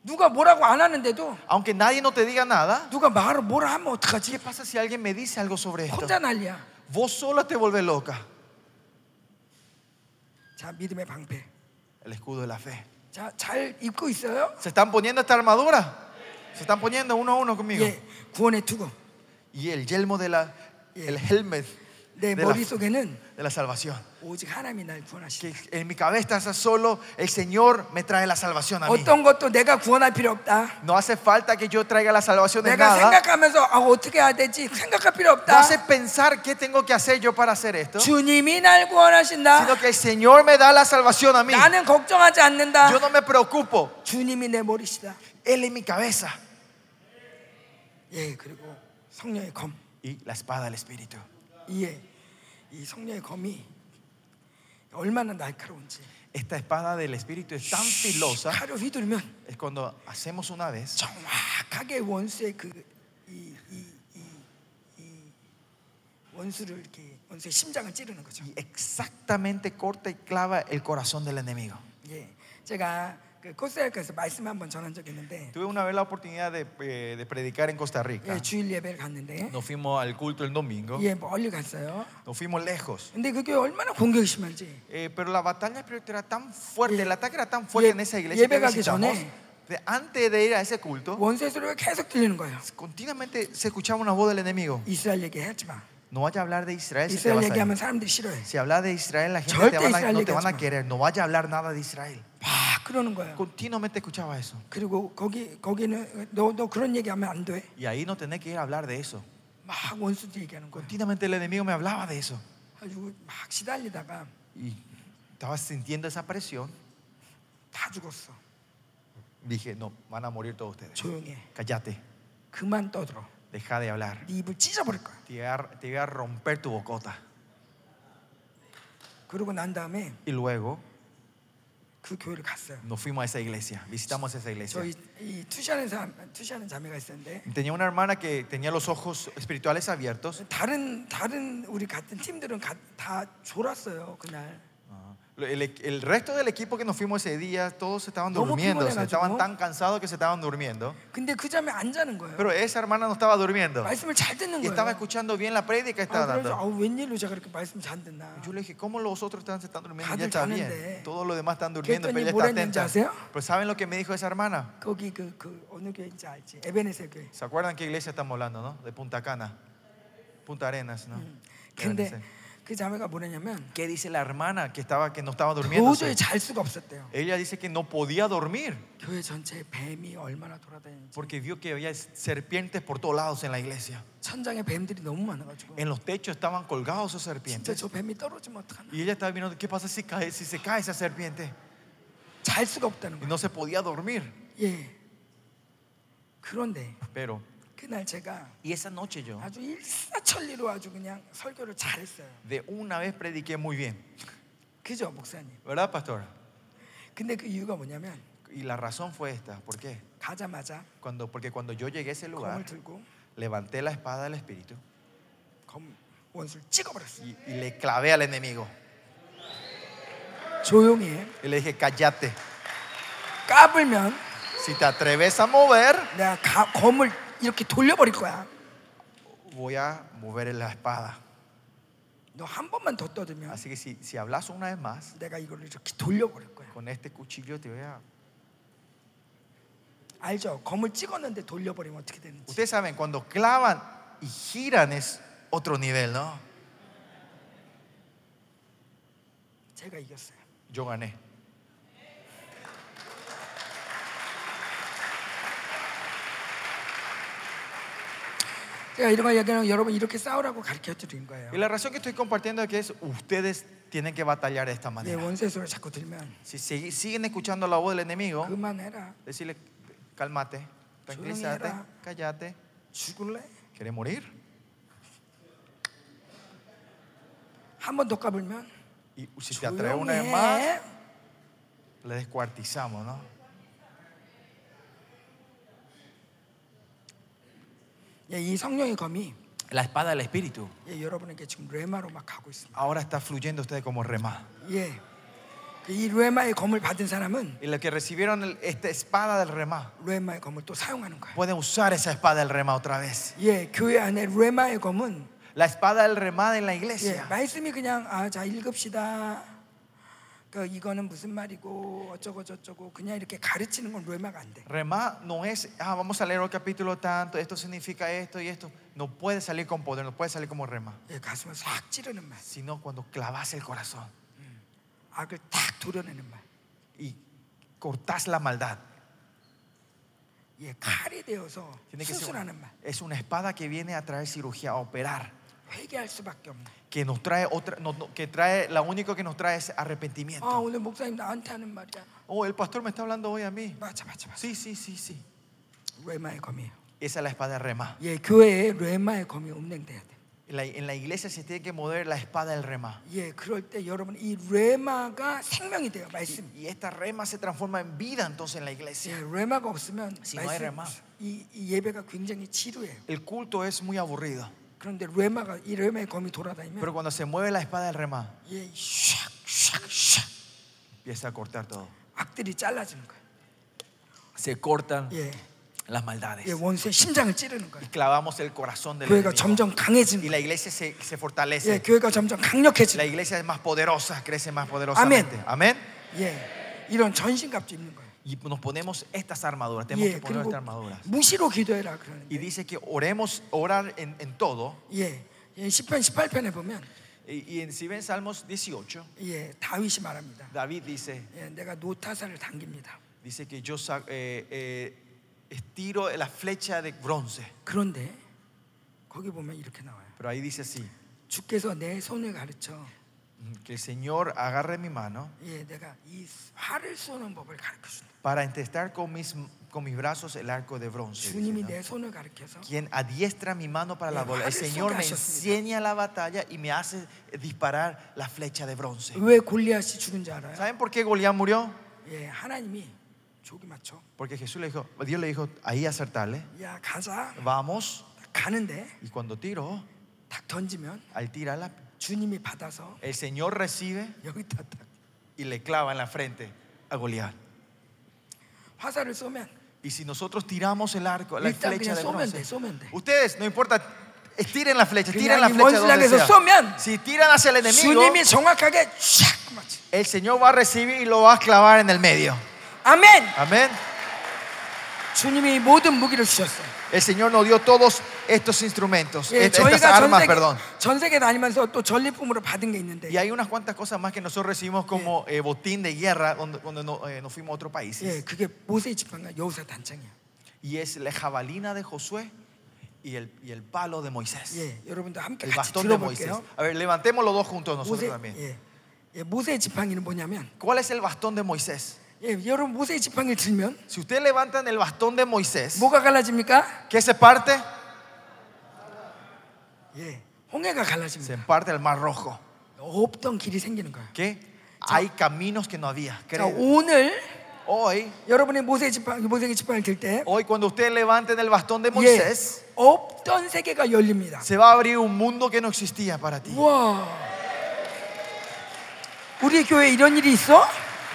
누가 뭐라고 안 하는데도 Aunque nadie no te diga nada, 누가 말을 뭐라 하면 어떡하지? ¿qué pasa si alguien me dice algo sobre esto? 혼자 난리야. Vos sola te vuelves loca. 자 믿음의 방패. El escudo de la fe. 자 잘 입고 있어요? ¿Se están poniendo esta armadura? ¿Se están poniendo uno a uno conmigo? 예, 구원의 투구. Y el yelmo de la, el helmet 내 de, la, salvación. Que en mi cabeza está solo el Señor me trae la salvación a mí. No hace falta que yo traiga la salvación de nada. No hace pensar qué tengo que hacer yo para hacer esto. Sino que el Señor me da la salvación a mí. Yo no me preocupo. Él es mi cabeza. Y la espada del Espíritu. 이 성령의 검이 얼마나 날카로운지. Esta espada del Espíritu es tan filosa. 칼을 휘두르면 Es cuando hacemos una vez, 정확하게 원수의 그이이이이 원수를 이렇게 원수의 심장을 찌르는 거죠. y exactamente corta y clava el corazón del enemigo. 예, 제가 그 코스타리카에서 말씀 한번 전한 적이 있는데 Tuve una vez la oportunidad de, eh, de predicar en Costa Rica. 예, 주일 예배를 갔는데 Nos fuimos al culto el domingo. 예, 멀리 갔어요. Nos fuimos lejos. 근데 그게 얼마나 공격이 심한지 Eh, pero la batalla espiritual era tan fuerte, 예. el ataque era tan fuerte 예, en esa iglesia que 예배 가기 visitamos. 전에 de- antes de ir a ese culto, 원수의 소리가 계속 들리는 거예요. continuamente se escuchaba una voz del enemigo. 이스라엘 얘기하지 마. No vaya a hablar de Israel si te 이스라엘 vas a ir. 얘기하면 사람들이 싫어해. Si hablas de Israel, la gente 절대 te van a- 이스라엘 no te van a 얘기하지 마. querer. No vaya a hablar nada de Israel. 막 그러는 거예요. Continuamente escuchaba eso. 그리고 거기 거기는 너 너 그런 얘기하면 안 돼. Y ahí no tenés que ir a hablar de eso. 막 원수도 얘기하는 거예요. Continuamente el enemigo me hablaba de eso. 가지고 막 시달리다가 y estaba sintiendo esa presión. 다 죽었어. Dije, no, van a morir todos ustedes. 조용히 해. Cállate, 그만 떠들어. deja de hablar. 네 입을 찢어버릴 거야. Te voy a, te voy a romper tu bocota. 그러고 난 다음에 Y luego 그 교회를 갔어요. nos fuimos a esa iglesia, visitamos esa iglesia. 저희 이 투시하는 사람, 투시하는 자매가 있었는데 Tenía una hermana que tenía los ojos espirituales abiertos. 다른 다른 우리 같은 팀들은 가- 다 졸았어요 그날. el, el, resto del equipo que nos fuimos ese día, todos estaban durmiendo, se estaban tan cansados que se estaban durmiendo. Pero esa hermana no estaba durmiendo. Y estaba escuchando bien la prédica estaba dando. Yo le dije, ¿cómo los otros están, se están durmiendo? Ya está bien. Todos los demás están durmiendo, pero ella está atenta. Pero pues, ¿saben lo que me dijo esa hermana? ¿Se acuerdan qué iglesia estamos hablando, no? De Punta Cana. Punta Arenas, ¿no? 근데 Ebenezer. 그 자매가 뭐냐면 ¿Qué dice la hermana que estaba que no estaba durmiendo? 도저히 잘 수가 없었대요. Ella dice que no podía dormir 교회 전체에 뱀이 얼마나 돌아다니는지. porque vio que había serpientes por todos lados en la iglesia. 천장에 뱀들이 너무 많아가지고. En los techos estaban colgados esos 진짜 serpientes. 저 뱀이 떨어지면 어떡하나. Y ella estaba viendo qué pasa si cae, si se cae esa serpiente. 잘 수가 없다는 Y 거예요. no se podía dormir. 예. 그런데 Pero, 그날 제가 y esa noche yo, 아주 일사천리로 아주 그냥 설교를 잘했어요. de una vez prediqué muy bien. 그죠, 목사님? ¿Verdad, pastor? 근데 그 이유가 뭐냐면 Y la razón fue esta. ¿Por qué? 가자마자 Cuando, porque cuando yo llegué a ese lugar, 검을 들고 levanté la espada del Espíritu 검 원수를 찍어버렸어요. y, y le clavé al enemigo. 조용히 해. Y le dije, cállate. 까불면 Si te atreves a mover, 내가 가- 검을 이렇게 돌려버릴 거야. voy a mover la espada. 너 한 번만 더 떠들면 Así que si, si hablas una vez más, 내가 이걸 이렇게 돌려버릴 거야. con este cuchillo te voy a... 알죠? 검을 찍었는데 돌려버리면 어떻게 되는지. Ustedes saben, cuando clavan y giran es otro nivel, ¿no? 제가 이겼어요. Yo gané. Y la razón que estoy compartiendo es que es, ustedes tienen que batallar de esta manera. Si siguen escuchando la voz del enemigo, decirle, cálmate, tranquilízate, cállate. ¿Quieres morir? Y si te atreves una vez más, le descuartizamos, ¿no? 이 성령의 검이 La espada del espíritu 예, 여러분에게 지금 레마로 막 가고 있습니다. ahora está fluyendo ustedes como rema. 예, 그이 레마의 검을 받은 사람은 Y los que recibieron el- esta espada del rema 레마의 검을 또 사용하는 거예요. pueden usar esa espada del rema otra vez. 예, 교회 안에 레마의 검은 La espada del rema en la 예, iglesia. 말씀이 그냥 아, 자 읽읍시다. 그 이거는 무슨 말이고 어쩌고 저쩌고 그냥 이렇게 가르치는 건 레마가 안 돼. Rema no es, ah, vamos a leer el capítulo tanto, esto significa esto y esto. No puede salir con poder, no puede salir como rema. 예, 가슴을 싹 찌르는 말, Sino cuando clavas el corazón 악을 탁 도려내는 말. y cortas la maldad. 예, 칼이 되어서 Tiene que ser 수술하는 una- 말. es una espada que viene a traer cirugía, a operar. 회개할 수밖에 없는. Que nos trae otra, no- no, que trae, lo único que nos trae es 아, arrepentimiento. 오늘 목사님 나한테 하는 말이야. Oh, el pastor me está hablando hoy a mí. 맞아, 맞아, 맞아. Sí, sí, sí, sí. 레마의 검이에요. Esa es la espada de rema. 예, 교회에 레마의 검이 운행돼야 돼. En la, en la iglesia se tiene que mover la espada del rema. 예, 그럴 때 여러분 이 레마가 생명이 돼요. 말씀. Y, y esta rema se transforma en vida entonces en la iglesia. 예, 레마가 없으면 Si no hay 말씀, rema. 이, 이 예배가 굉장히 지루해요. El culto es muy aburrido. 그런데 레마가 이 레마의 검이 돌아다니면 Pero cuando se mueve la espada del rema, 예, 샥 샥 샥 empieza a cortar todo. 악들이 잘라지는 거예요. Se cortan 예, las maldades. 예, 원수의 심장을 찌르는 Y 거예요. clavamos el corazón del 교회가 enemigo. 점점 강해지는 Y 거예요. la iglesia se, se 예, fortalece. 교회가 점점 La 강력해지는 iglesia es más poderosa, crece más poderosamente. Amén. 거예요. 예, 이런 전신갑주 입는 거예요. Y nos ponemos estas armaduras. Tenemos 예, que poner 그리고 estas armaduras. 무시로 기도해라 Y 그러는데 dice que oremos, orar en, en todo. 예, 예, 10편 18편에 보면 Y, y en, si ven Salmos 18, 예, 다윗이 말합니다. David dice, 예, 내가 노타사를 당깁니다. dice que yo sa- eh, eh, estiro la flecha de bronce. 그런데 거기 보면 이렇게 나와요. Pero ahí dice así, 주께서 내 손을 가르쳐 Que el Señor agarre mi mano 예, 내가 이 활을 쏘는 법을 가르쳐 준다. para intestar con mis, con mis brazos el arco de bronce. dice, 주님이 ¿no? 내 손을 가르쳐서 Quien adiestra mi mano para la 예, bola. El 활을 Señor me 쏘게 enseña la batalla y me hace disparar la flecha de bronce. 왜 골리앗이 죽은 줄 알아요? ¿Saben por qué Goliat murió? 예, 하나님이 조기 맞춰. Porque Jesús le dijo, Dios le dijo, ahí acertarle, 야 가자. vamos. 가는데 Y cuando tiró, 탁 던지면 al tirarla, 주님이 받아서 el Señor recibe 여기다 딱 y le clava en la frente a Goliat. 화살을 쏘면 Y si nosotros tiramos el arco, la 일단 flecha 그냥 de 쏘면 bronce, 돼, 쏘면 돼. ustedes, no importa, estiren la flecha, 그냥 tiren la 이 flecha 원수를 donde 향해서 sea. 쏘면 Si tiran hacia el enemigo, 주님이 정확하게 샥 맞지. el Señor va a recibir y lo va a clavar en el medio. 아멘. Amén. 주님이 모든 무기를 주셨어요. El Señor nos dio todos estos instrumentos, 예, est- estas 저희가 전 armas, 세계, perdón. 전 세계 다니면서 또 전리품으로 받은 게 있는데 Y hay unas cuantas cosas más que nosotros recibimos como eh, botín de guerra cuando, cuando no- eh, nos fuimos a otros 예, países. 그게 모세의 지팡이가 여호사 단창이야. Y es la jabalina de Josué y el, y el palo de Moisés. 예, 여러분도 함께 El 같이 bastón de Moisés. 들어볼게요. A ver, levantemos los dos juntos nosotros 모세, también. 예, 예, 모세의 지팡이는 뭐냐면, ¿Cuál es el bastón de Moisés? Si ustedes levantan el bastón de Moisés, ¿qué se parte? Se parte el mar rojo. ¿Qué? Hay caminos que no había. Hoy, hoy, cuando ustedes levanten el bastón de Moisés, se va a abrir un mundo que no existía para ti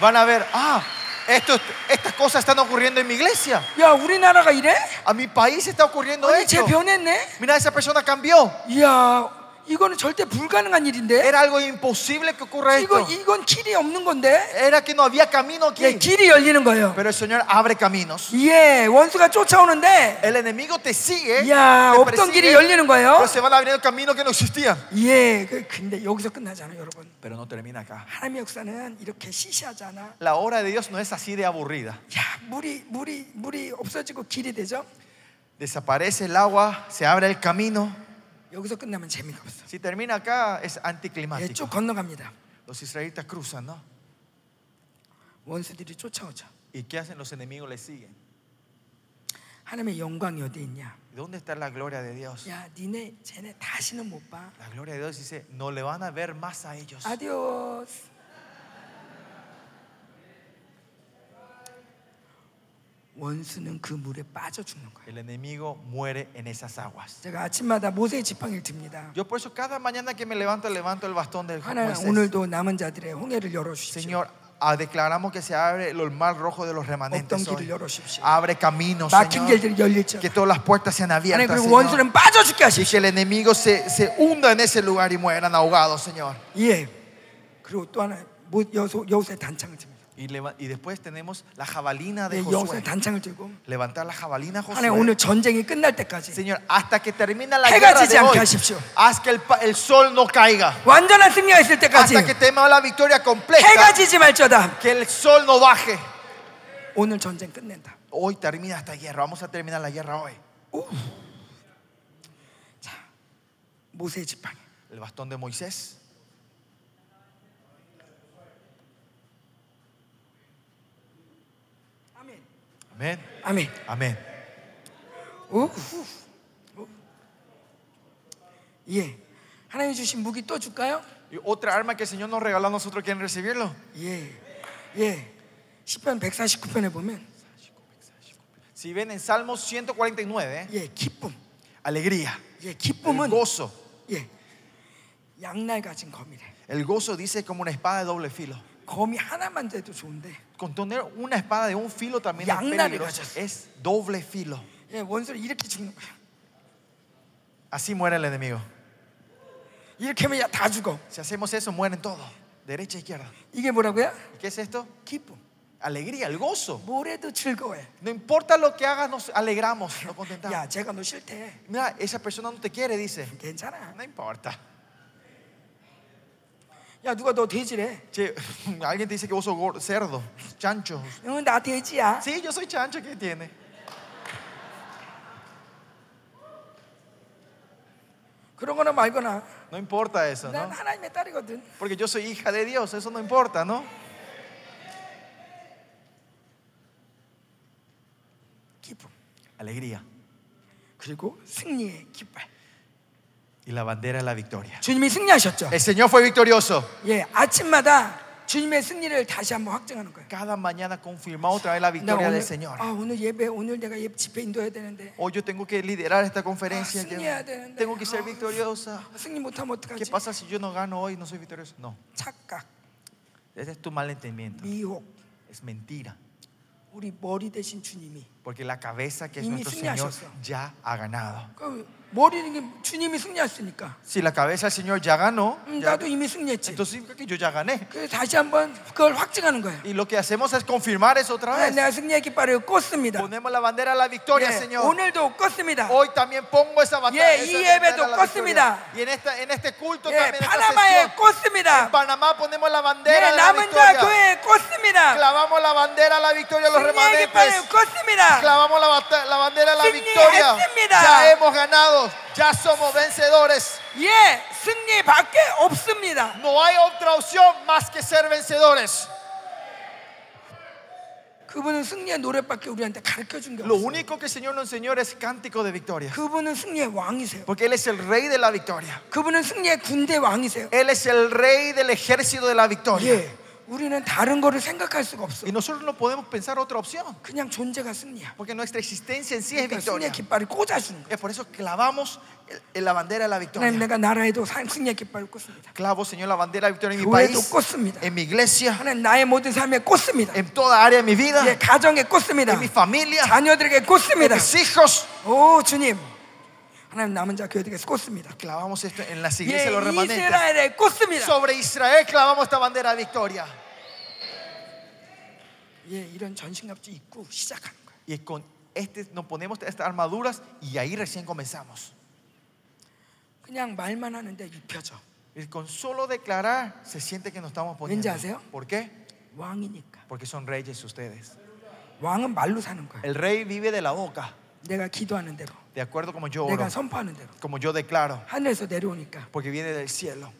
와, 우리 교회 이런 일이 있어? Van a ver, ah, esto, estas cosas están ocurriendo en mi iglesia. 야, 우리나라가 이래? A mi país está ocurriendo 아니, 쟤 esto. 변했네? Mira, esa persona cambió. 이야, 이거는 절대 불가능한 일인데? Era algo imposible que ocurra 이거, esto. 이건 길이 없는 건데? Era que no había camino 예, aquí. 길이 열리는 거예요. Pero el Señor abre caminos. 예, 원수가 쫓아오는데, El enemigo te sigue. 야, te 없던 persigue, 길이 열리는 거예요. pero se van abriendo caminos que no existían. 예, 그- 근데 여기서 끝나잖아요, 여러분. Pero no termina acá. 하나님의 역사는 이렇게 시시하잖아. La obra de Dios no es así de aburrida. 야, 물이 물이 물이 없어지고 길이 되죠. Desaparece el agua, se abre el camino. 여기서 끝나면 재미가 없어. Si termina acá, es 예, anticlimático. 쭉 건너갑니다. Los israelitas cruzan, ¿no? 원수들이 쫓아오죠. ¿Y qué hacen los enemigos? Les siguen. 하나님의 영광이 어디 있냐? ¿Y ¿Dónde está la gloria de Dios? 야, 니네 쟤네 다시는 못 봐. La gloria de Dios dice, no le van a ver más a ellos. 아디오스. 원수는 그 물에 빠져 죽는 거예요. El enemigo muere en esas aguas. 제가 아침마다 모세의 지팡이를 듭니다. Yo por eso cada mañana que me levanto, levanto el bastón del 하나님 Moisés. 오늘도 남은 자들의 홍해를 열어 주십시오. Señor, ah, declaramos que se abre el mar rojo de los 없던 remanentes. 길을 hoy. 열어 주십시오. Abre caminos, 막힌 Señor. 길들이 열릴지어다. Que todas las puertas sean 하나님 abiertas, 그리고 Señor. 원수는 빠져 죽게 Y 하십시오. que el enemigo se, se hunda en ese lugar y mueran ahogados, Señor. 예. 그리고 또 하나 모- 여호- 여호수의 단창을 듭니다. Y, leva- y después tenemos la jabalina de 예, Josué. 여호수의 단창을 들고 Levantar la jabalina 하나님 Josué. 오늘 전쟁이 끝날 때까지 Señor, hasta que termina la 해가 guerra 지지 de 않게 hoy, 하십시오. haz que el, pa- el sol no caiga. 완전한 승리가 있을 때까지 Hasta que tenga la victoria completa. 해가 지지 말지어다. Que el sol no baje. 오늘 전쟁 끝낸다. Hoy termina esta guerra. Vamos a terminar la guerra hoy. 모세의 지팡이. El bastón de Moisés. Amén. 아멘. Amén. 우. 우. 예. 하나님 주신 무기 또 줄까요? Y otra arma que el Señor nos regaló a nosotros, ¿quieren recibirlo? 예. 예. 10편 149편에 보면 Si ven en Salmos 149, 예, 기쁨. alegría, 예, el 기쁨은 gozo. 예. 양날 가진 검이래. El gozo dice como una espada de doble filo. 검이 하나만 돼도 좋은데 Con tener una espada de un filo también es 양날을 peligroso. 가졌어. Es doble filo. 예, 원수를 이렇게 죽는 거야. Así muere el enemigo. 이렇게 하면 야, 다 죽어. Si hacemos eso, mueren todos. Derecha, izquierda. 이게 뭐라고요? ¿Y ¿Qué es esto? 기쁨. Alegría, el gozo. 뭐래도 즐거워해. No importa lo que hagas, nos alegramos, nos contentamos. 야, 제가 너 싫대. Mira, esa persona no te quiere, dice. 괜찮아. No importa. 야, 누가 너 돼지래? Che, alguien te dice que vos sos gordo, cerdo, chancho. 응, 나 돼지야. Sí, yo soy chancho, ¿qué tiene? 그런 거나 말거나 No importa eso, 난 ¿no? 하나님의 딸이거든. Porque yo soy hija de Dios, eso no importa, ¿no? 기쁨 Alegría. 그리고 승리의 깃발. Y la bandera es la victoria. 주님이 승리하셨죠. El Señor fue victorioso. 예, 아침마다 주님의 승리를 다시 한번 확증하는 거예요. Cada mañana confirmó otra vez la 나 victoria del Señor. 아, 오늘 예배 오늘 내가 예 집회 인도해야 되는데 Hoy yo tengo que liderar esta conferencia. Ah, que- 승리해야 되는데. tengo que ser 아, victoriosa. 승리 못하면 ¿Qué 어떡하지? pasa si yo no gano hoy no soy victorioso? No, 착각, ese es tu malentendimiento. 미혹. Es mentira. 우리 머리 대신 주님이 porque la cabeza que es nuestro Señor ya ha ganado. Si la cabeza del Señor ya ganó, ya, entonces yo ya gané. Y lo que hacemos es confirmar eso otra vez. Ponemos la bandera a la victoria, Señor. Hoy también pongo esa bandera. Y en, esta, en este culto también. En Panamá ponemos la bandera a la victoria. Clavamos la bandera a la victoria a los remanentes. 꽂습니다. Clavamos la, bata- la bandera de la 승리했습니다. victoria. Ya hemos ganado. Ya somos vencedores. 예, 승리밖에 없습니다. No hay otra opción más que ser vencedores. 그분은 승리의 노래밖에 우리한테 가르쳐 준 게 Lo 없어요. único que el Señor nos enseñó es cántico de victoria. 그분은 승리의 왕이세요. Porque Él es el rey de la victoria. 그분은 승리의 군대 왕이세요. Él es el rey del ejército de la victoria. 예, 우리는 다른 거를 생각할 수가 없어. Y nosotros no podemos pensar otra opción. 그냥 존재가 승리야. Porque nuestra existencia en sí es 그러니까 victoria. 승리의 깃발을 꽂아주는 거야. Es por eso clavamos la bandera de la 하나님 victoria. 내가 나라에도 사- 승리의 깃발을 꽂습니다. Clavo, Señor, la bandera de la victoria en mi país, 꽂습니다. en mi iglesia, 하나님 나의 모든 삶에 꽂습니다. en toda área de mi vida, 예, 가정에 꽂습니다. en mi familia, 자녀들에게 en 꽂습니다. mis hijos. 오 주님, Clavamos esto en las iglesias los remanentes. Sobre Israel clavamos esta bandera de victoria. Y con este nos ponemos estas armaduras y ahí recién comenzamos. Y con solo declarar se siente que nos estamos poniendo. ¿Por qué? Porque son reyes ustedes. El rey vive de la boca 내가 기도하는 대로, de acuerdo como yo oro, 내가 선포하는 대로, como yo declaro, 하늘에서 내려오니까 porque viene del cielo.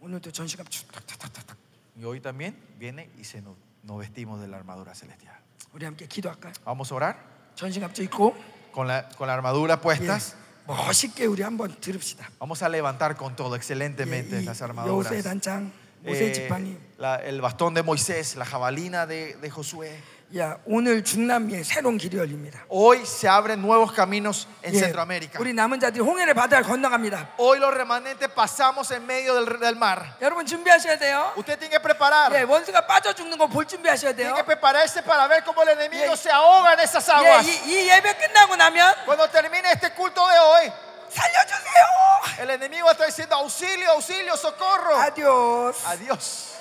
오늘도 전신갑주 탁탁탁탁. Y hoy también viene y se nos, nos vestimos de la armadura celestial. 우리 함께 기도할까요? Vamos a orar 전신갑주 입고 con la, con la armadura 예, puestas. 멋있게 우리 한번 들읍시다. Vamos a levantar con todo 예, excelentemente 이 las armaduras. 여호수의 단장, 모세 Eh, 지팡이. la- el bastón de Moisés, la jabalina de, de Josué. 야, 오늘 중남미에 새로운 길이 열립니다. Hoy se abren nuevos caminos en 예, Centroamérica. 우리 남은 자들이 홍해를 바다를 건너갑니다. Hoy los remanentes pasamos en medio del, del mar. 여러분 준비하셔야 돼요. Usted tiene que preparar. 예, 원수가 빠져 죽는 거 볼 준비하셔야 돼요. Tiene que prepararse para ver cómo el enemigo 예. se ahoga en esas 예, aguas. 이, 이 예배 끝나고 나면 Cuando termine este culto de hoy, 살려주세요. el enemigo está diciendo auxilio, auxilio, socorro. 아디오스. Adiós.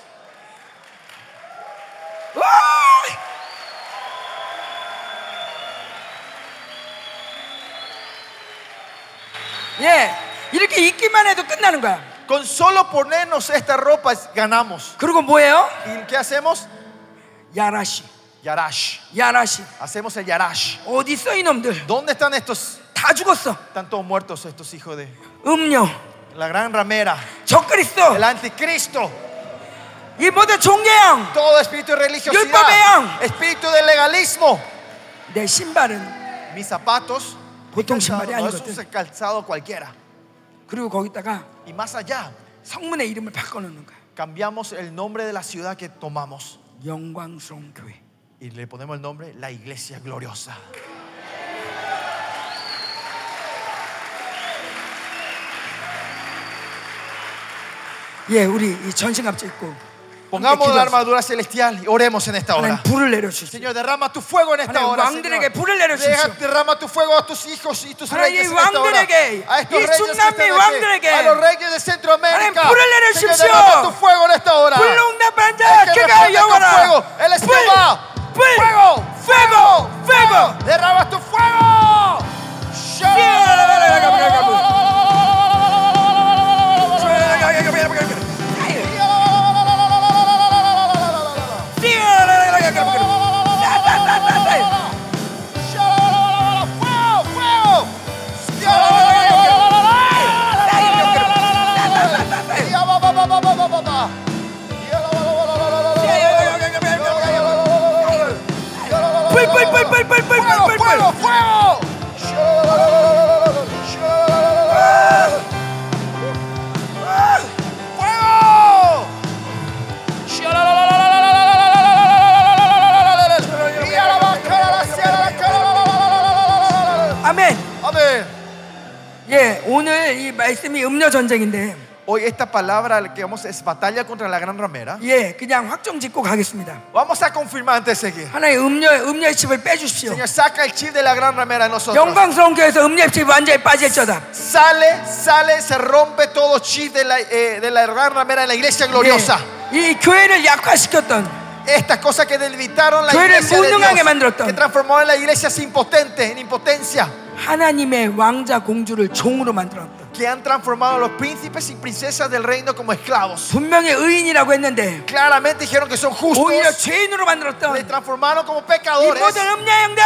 와! 예, 이렇게 입기만 해도 끝나는 거야. Con solo ponernos esta ropa ganamos. 그리고 뭐예요? ¿Y qué hacemos? 야라시, Yarash. 야라시. Hacemos el Yarash. 어디 있어 이놈들? ¿Dónde están estos? 다 죽었어. Están todos muertos estos hijos de 음료, la gran ramera, 적그리스도, el anticristo, 이 모든 종교형. todo espíritu de religiosidad, 율법의 espíritu de legalismo. 내 신발은 Mis zapatos 보통 신발이 no es 아니거든. un calzado cualquiera. 그리고 거기다가 Y más allá, 성문의 이름을 바꿔놓는 거야. cambiamos el nombre de la ciudad que tomamos 영광스러운 교회. y le ponemos el nombre La Iglesia Gloriosa. 예, 우리 이 전신 갑주 입고 Pongamos la armadura celestial y oremos en esta hora. Señor, derrama tu fuego en esta hora. Deja, derrama tu fuego a tus hijos y tus reyes en esta hora. A estos reyes que están aquí, a los reyes de Centroamérica. Señor, derrama tu fuego en esta hora. El que con fuego, Él es Jehová. Fuego, fuego, fuego. Derrama tu fuego. fuego, fuego. 아멘. 아멘. 예, 오늘 이 말씀이 음료 전쟁인데 Hoy esta palabra que vamos es batalla contra la gran ramera. 예, 그냥 확정 짓고 가겠습니다. Vamos a confirmar antes de seguir. 하나님 음료 음료의 칩을 빼주십시오. Señor, saca el chip de la gran ramera de nosotros. 영광스러운 교회에서 음료의 칩이 완전히 빠질저다. Sale, sale, se rompe todo chip de la, eh, de la gran ramera en la iglesia gloriosa. 예, 이 교회를 약화시켰던 Estas cosas que debilitaron la 교회를 iglesia de 무능하게 Dios, 만들었던 que transformaron la iglesia sin impotente, en impotencia, 하나님의 왕자 공주를 종으로 만들었던 que han transformado a los príncipes y princesas del reino como esclavos. 분명히 의인이라고 했는데 Claramente dijeron que son 오히려 justos, 죄인으로 le 만들었던 transformaron como 이 pecadores. 모든 음녀 형들,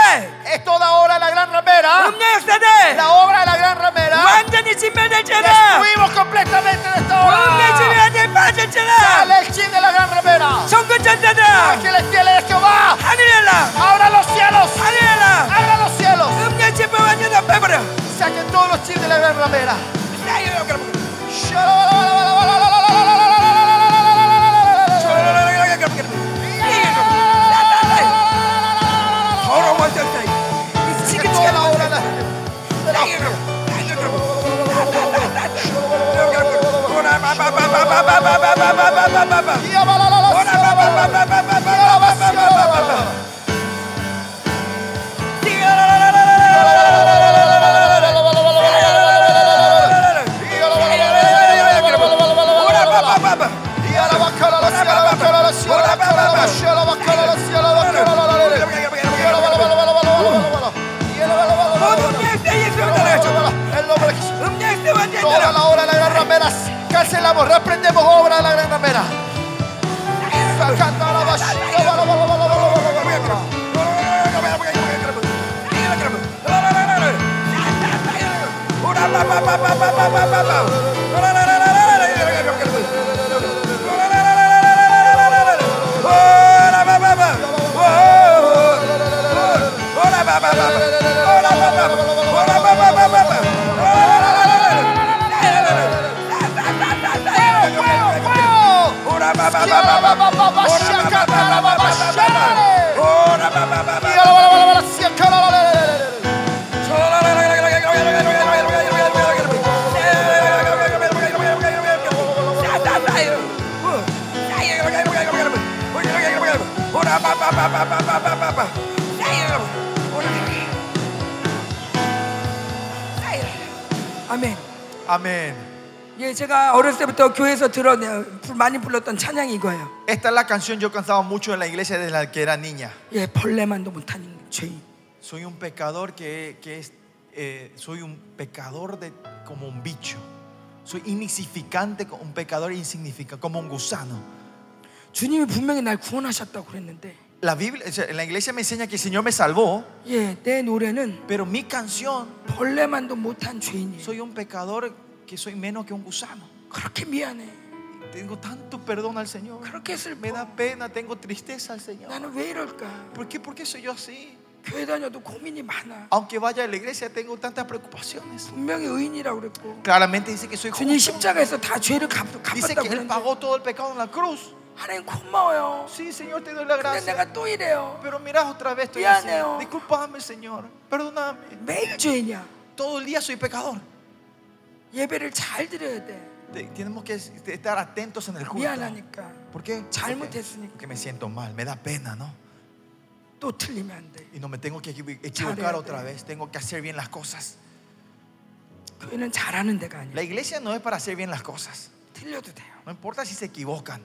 Es toda obra de la gran ramera, 음녀 역사들 la obra de la gran ramera. 완전히 진멸될지어다. Destruimos completamente de esta 음녀 칩이 obra. 완전히 빠질지어다. Sale el chip de la gran ramera. 성근전자들 Ángeles fieles de Jehová, 하늘 열라, abran los cielos, 하늘 열라. abran los cielos. Saquen todos los de la gran reprendemos obra de la gran ramera. 아멘. Amén. 예, 제가 어렸을 때부터 교회에서 들어 많이 불렀던 찬양이 이거예요. Esta es la canción yo cantaba mucho en la iglesia desde la que era niña. 예, 벌레만도 못한 죄인. Soy un pecador que, que es, eh, soy un pecador de, como un bicho. Soy insignificante, como un pecador insignificante, como un gusano. 주님이 분명히 날 구원하셨다고 그랬는데, La Biblia, o sea, en la iglesia me enseña que el Señor me salvó, 예, 내 노래는 pero mi canción, 벌레만도 못한 죄인이에요. soy un pecador que soy menos que un gusano. Tengo tanto perdón al Señor. Creo que es el Me da pena, tengo tristeza al Señor. ¿Por qué? ¿Por qué soy yo así? Aunque vaya a la iglesia tengo tantas preocupaciones. Claramente dice que soy justo. Dice que él pagó todo el pecado en la cruz. Sí, Señor, te doy la gracia. Pero mira otra vez, estoy Disculpame, Señor. Perdóname. Todo el día soy pecador. 예배를 잘 드려야 돼. Te- Tenemos que estar atentos en el culto. 미안하니까. ¿Por qué? 잘못했으니까. Porque me siento mal, me da pena, ¿no? 또 틀리면 안 돼. Y no me tengo que equivo- 잘해야 equivocar 돼. otra vez. Tengo que hacer bien las cosas. 교회는 잘하는 데가 아니야. La iglesia no es para hacer bien las cosas. 틀려도 돼요. No importa si se equivocan.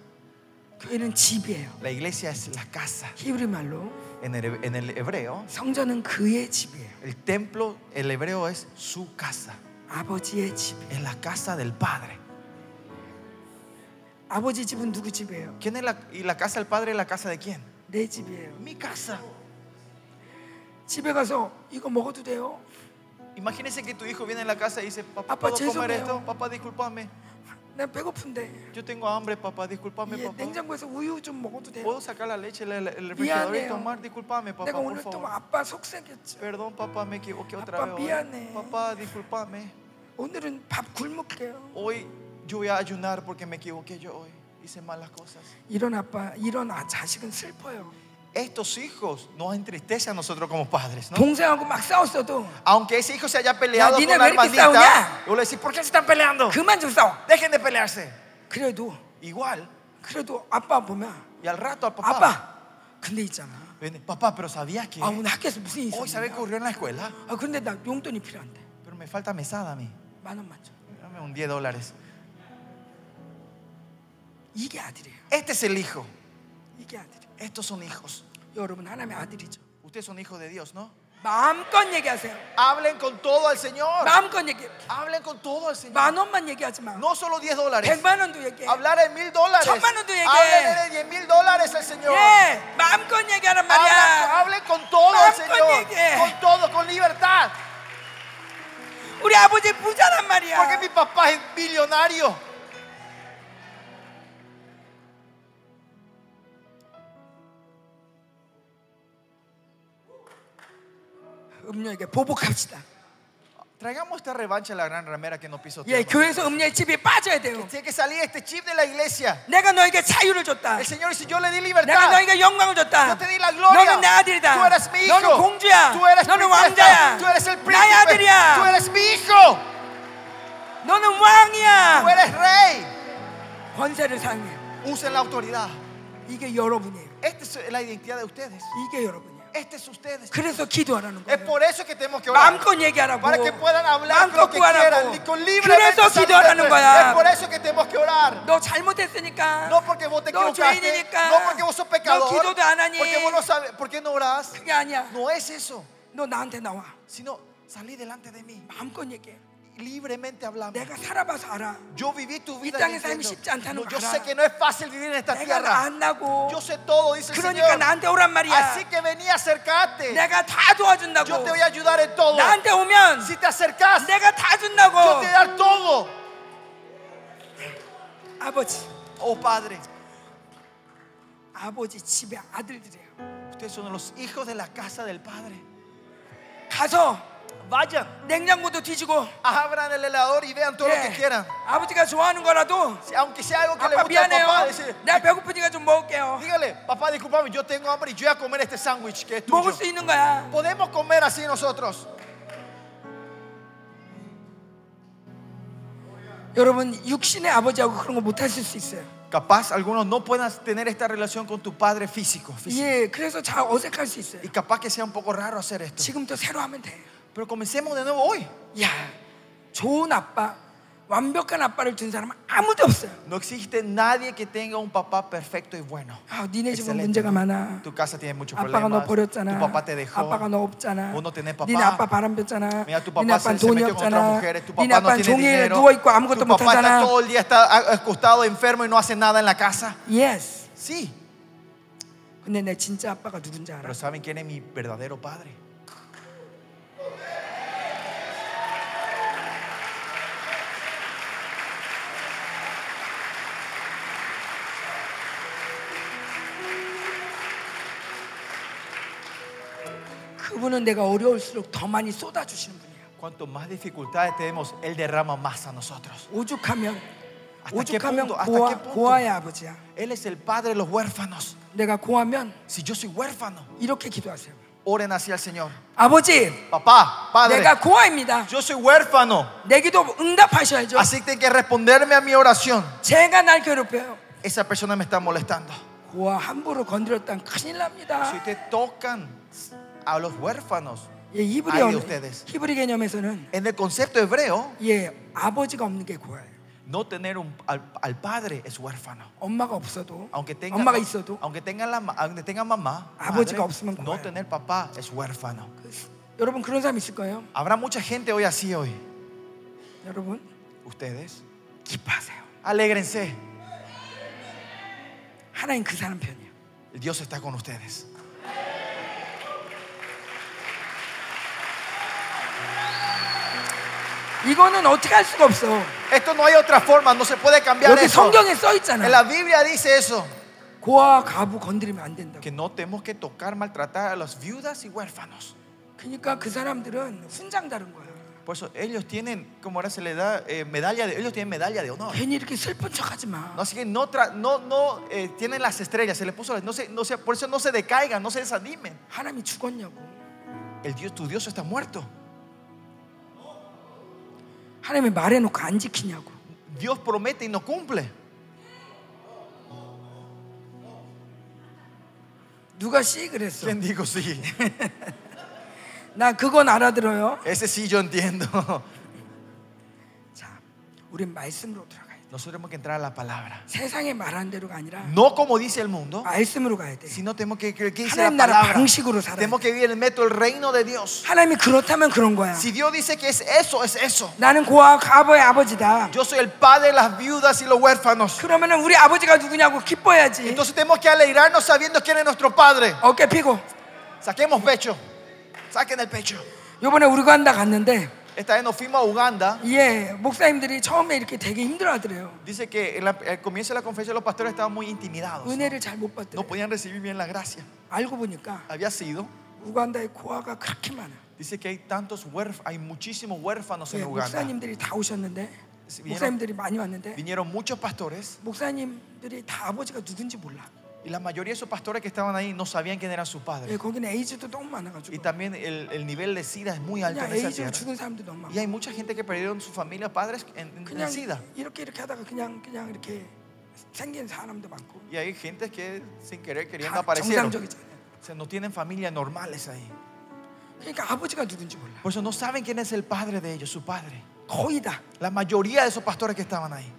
교회는 집이에요. La iglesia es la casa. 히브리 말로 En el, en el hebreo, 성전은 그의 집이에요. el templo, el hebreo es su casa. 아버지의 집. Es la casa del Padre. 아버지 집은 누구 집이에요? ¿Quién es la, y la casa del Padre es la casa de quién? 내 집이에요. Mi casa. 집에 가서 이거 먹어도 돼요? Imagínense que tu hijo viene a la casa y dice, papá, Papá, ¿puedo comer 죄송해요. esto? Papá, discúlpame. 난 배고픈데. Yo tengo hambre, papá, discúlpame, 예, papá. 냉장고에서 우유 좀 먹어도 돼요? ¿Puedo sacar la leche del el refrigerador y 미안해요. tomar? Discúlpame, papá, 내가 por 오늘 또 favor. 아빠 속삭였죠. Perdón, papá, me equivoqué otra Papá, vez. hoy. 미안해. Papá, discúlpame. 오늘은 밥 굶을게요. Hoy yo voy a ayunar porque me equivoqué yo hoy. Hice malas cosas. 이런 아빠, 이런 아, 자식은 슬퍼요. estos hijos nos entristecen a nosotros como padres, ¿no? 동생하고 막 싸웠어도 Aunque ese hijo se haya peleado Ya, con niña, la ¿왜 이렇게 hermanita, 싸우냐? yo le decía, ¿por qué se están peleando? 그만 좀 싸워. Dejen de pelearse. 그래도 Igual. 그래도 아빠 보면 Y al rato al papá. 아빠 근데 있잖아. viene, papá, pero ¿sabías que 아 오늘 학교에서 무슨 일이 hoy sabe 있었냐? que ocurrió en la escuela? 아 근데 나 용돈이 필요한데 Pero me falta mesada a mí. 만 원만 줘. Dame un 10 dólares. 이게 아들이에요. Este es el hijo. 이게 아들이에요. Estos son hijos. 여러분 하나님의 아들이죠. Ustedes son hijos de Dios, ¿no? 마음껏 얘기하세요. Hablen con todo al Señor. 마음껏 얘기. Hablen con todo al Señor. 만 원만 얘기하지 마. No solo 10 dólares. 백만 원도 얘기해. Hablar en mil dólares. 천만 원도 얘기해. Hablen de 10 mil dólares al Señor. 예, 마음껏 얘기하란 Hablen, 말이야. hablen con todo al 마음껏 Señor. 얘기해. Con todo, con libertad. 우리 아버지 부자란 말이야. Porque mi papá es millonario. 음료에게 보복합시다. Traigamos esta revancha a la gran ramera que nos 예, pisoteó. 교회에서 음료의 집이 빠져야 돼요. Tiene que salir este chip de la iglesia. 내가 너에게 자유를 줬다. El Señor dice, yo le di 내가 libertad. 너에게 영광을 줬다. Yo te di la gloria. 너는 내 아들이다. Tú eres mi hijo. 너는 공주야. Tú eres 너는 princesa. 왕자야. Tú eres el 나의 príncipe. 아들이야. Tú eres mi hijo. 너는 Tú 왕이야. eres rey. 권세를 사용해. Usen la autoridad. 이게 여러분이에요. Esta es la identidad de ustedes. 이게 여러분이에요. Este es ustedes. 그래서 기도하라는 Es 거예요. por eso que tenemos que orar. 마음껏 얘기하라고. Para que puedan hablar 마음껏 lo que quieran. 구하라고. Y con libremente 그래서 salir 기도하라는 de- 거야. Es por eso que tenemos que orar. 너 잘못했으니까. No porque vos te 너 equivocaste. 죄인이니까. No porque vos sos pecador. 너 기도도 안 하니. Porque vos no sabes. ¿Por qué no orás? 그게 아니야. No es eso. 너 나한테 나와. Sino salí delante de mí. 마음껏 얘기해. libremente hablamos. Yo viví tu vida diciendo, no, yo sé que no es fácil vivir en esta tierra. Yo sé todo, dice el Señor. Así que venía a acercarte. Yo te voy a ayudar en todo. si te acercas, yo te voy a dar todo. oh Padre. Ustedes son los hijos de la casa del Padre. 가서 Vayan, 냉장고도 뒤지고. abran el helador y vean todo lo que 예, quieran. 아버지가 좋아하는 거라도 Aunque sea algo que le guste 미안해요. papá, dice, 내가 배고프니까 좀 먹을게요. dígale, papá, discúlpame, yo tengo hambre y yo voy a comer este sándwich que es 먹을 tuyo. 수 있는 거야. Podemos comer así nosotros. 여러분 육신의 아버지하고 그런 거못 하실 수 있어요. Capaz algunos no puedan tener esta relación con tu padre físico. físico. 예, 그래서 잘 어색할 수 있어요. Y capaz que sea un poco raro hacer esto. 지금부터 새로 하면 돼. Pero comencemos de nuevo hoy. 야, 좋은 아빠, 완벽한 아빠를 둔 사람은 아무도 없어요. No existe nadie que tenga un papá perfecto y bueno. 아, 니네 집은 Excelente. 문제가 많아. Tu casa tiene muchos 아빠가 너 problemas. 버렸잖아. Tu papá te dejó. 아빠가 너 없잖아. Vos no tenés papá. 니네 아빠 바람 폈잖아. Mira, tu 니네 papá se, 아빠는 se 돈이 metió con otras 없잖아. mujeres. Tu 니네 papá no 아빠는 tiene 종일 dinero. 누워 있고 아무것도 Tu 못 papá está 하잖아. todo el día está acostado enfermo y no hace nada en la casa. Yes. Sí. 근데 내 진짜 아빠가 누군지 알아? Pero ¿saben quién es mi verdadero padre? 그분은 내가 어려울수록 더 많이 쏟아 주시는 분이에요. Cuanto más dificultades tenemos, Él derrama más a nosotros. 오죽하면 ¿Hasta qué 오죽하면 punto? ¿Hasta 고아, qué punto? 고아의 아버지야. Él es el padre de los huérfanos. 내가 고하면 Si yo soy huérfano, 이렇게 기도하세요. oren así al Señor. 아버지, Papá, padre, 내가 고아입니다. yo soy huérfano. 내 기도 응답하셔야죠. Así que tienen que responderme a mi oración. 제가 날 괴롭혀요. Esa persona me está molestando. 고아 함부로 건드렸다면 큰일 납니다. Si ustedes tocan a los huérfanos, 예, 히브리, Ay, 언- ustedes. 히브리 개념에서는 en el concepto hebreo, 예, 아버지가 없는 게 고아예요. no tener un, al, al padre es huérfano. 엄마가 없어도 Aunque tengan, 엄마가 있어도 aunque tengan, la, ma- aunque tengan mamá, 아버지가 padre, 없으면 no 고아예요. tener papá es huérfano. 여러분 그런 사람 있을 거예요. Habrá mucha gente hoy así hoy. 여러분 Ustedes, 기뻐하세요. alégrense. 하나님 그 사람 편이에요. Dios está con ustedes. 이거는 어떻게 할 수가 없어. Esto no hay otra forma, no se puede cambiar 여기 eso. 성경에 써 En 있잖아. la Biblia dice eso. 고아 가부 건드리면 안 된다고. Que no tenemos que tocar, maltratar a las viudas y huérfanos. 그러니까 그 사람들은 훈장 다른 거야. Por eso ellos tienen, como ahora se le da, eh, medalla de, ellos tienen medalla de honor. 괜히 이렇게 슬픈 척하지 마. No, así que no, tra- no, no eh, tienen las estrellas, se les puso, las- no se, no se, por eso no se decaigan, no se desanimen. 하나님이 죽었냐고. El Dios, tu Dios está muerto. 하나님이 말해놓고 안 지키냐고. Dios promete y no cumple. 누가 씨 그랬어? ¿Quién dijo sí? 나 그건 알아들어요. Ese sí yo entiendo. 자, 우린 말씀으로 돼. nosotros tenemos que entrar a la palabra. No como dice el mundo, sino tenemos que creer que dice la palabra. Tenemos que vivir el método, el reino de Dios. Si Dios dice que es eso, es eso. Yo soy el padre de las viudas y los huérfanos. Entonces tenemos que alegrarnos sabiendo quién es nuestro padre. Saquemos pecho. Saquen el pecho. 요번에 우리 간다 갔는데 Esta vez nos fuimos a Uganda. 예 목사님들이 처음에 이렇게 되게 힘들어하더래요. Dice que en la- al comienzo de la conferencia los pastores estaban muy intimidados. 은혜를 잘 못 No 받더래요. podían recibir bien la gracia. 알고 보니까 Había sido. 우간다에 고아가 그렇게 많아. Dice que hay tantos huérfanos, hay muchísimos huérfanos 예, en Uganda. 목사님들이 다 오셨는데 vinieron- 목사님들이 많이 왔는데 Vinieron muchos pastores 목사님들이 다 아버지가 누군지 몰라. y la mayoría de esos pastores que estaban ahí no sabían quién era su padre. Y también el, el nivel de SIDA es muy alto en esa tierra. Y hay mucha gente que perdieron su familia, padres en, en, SIDA. Y hay gente que sin querer queriendo aparecieron. O sea, no tienen familias normales ahí. Por eso no saben quién es el padre de ellos, su padre. La mayoría de esos pastores que estaban ahí.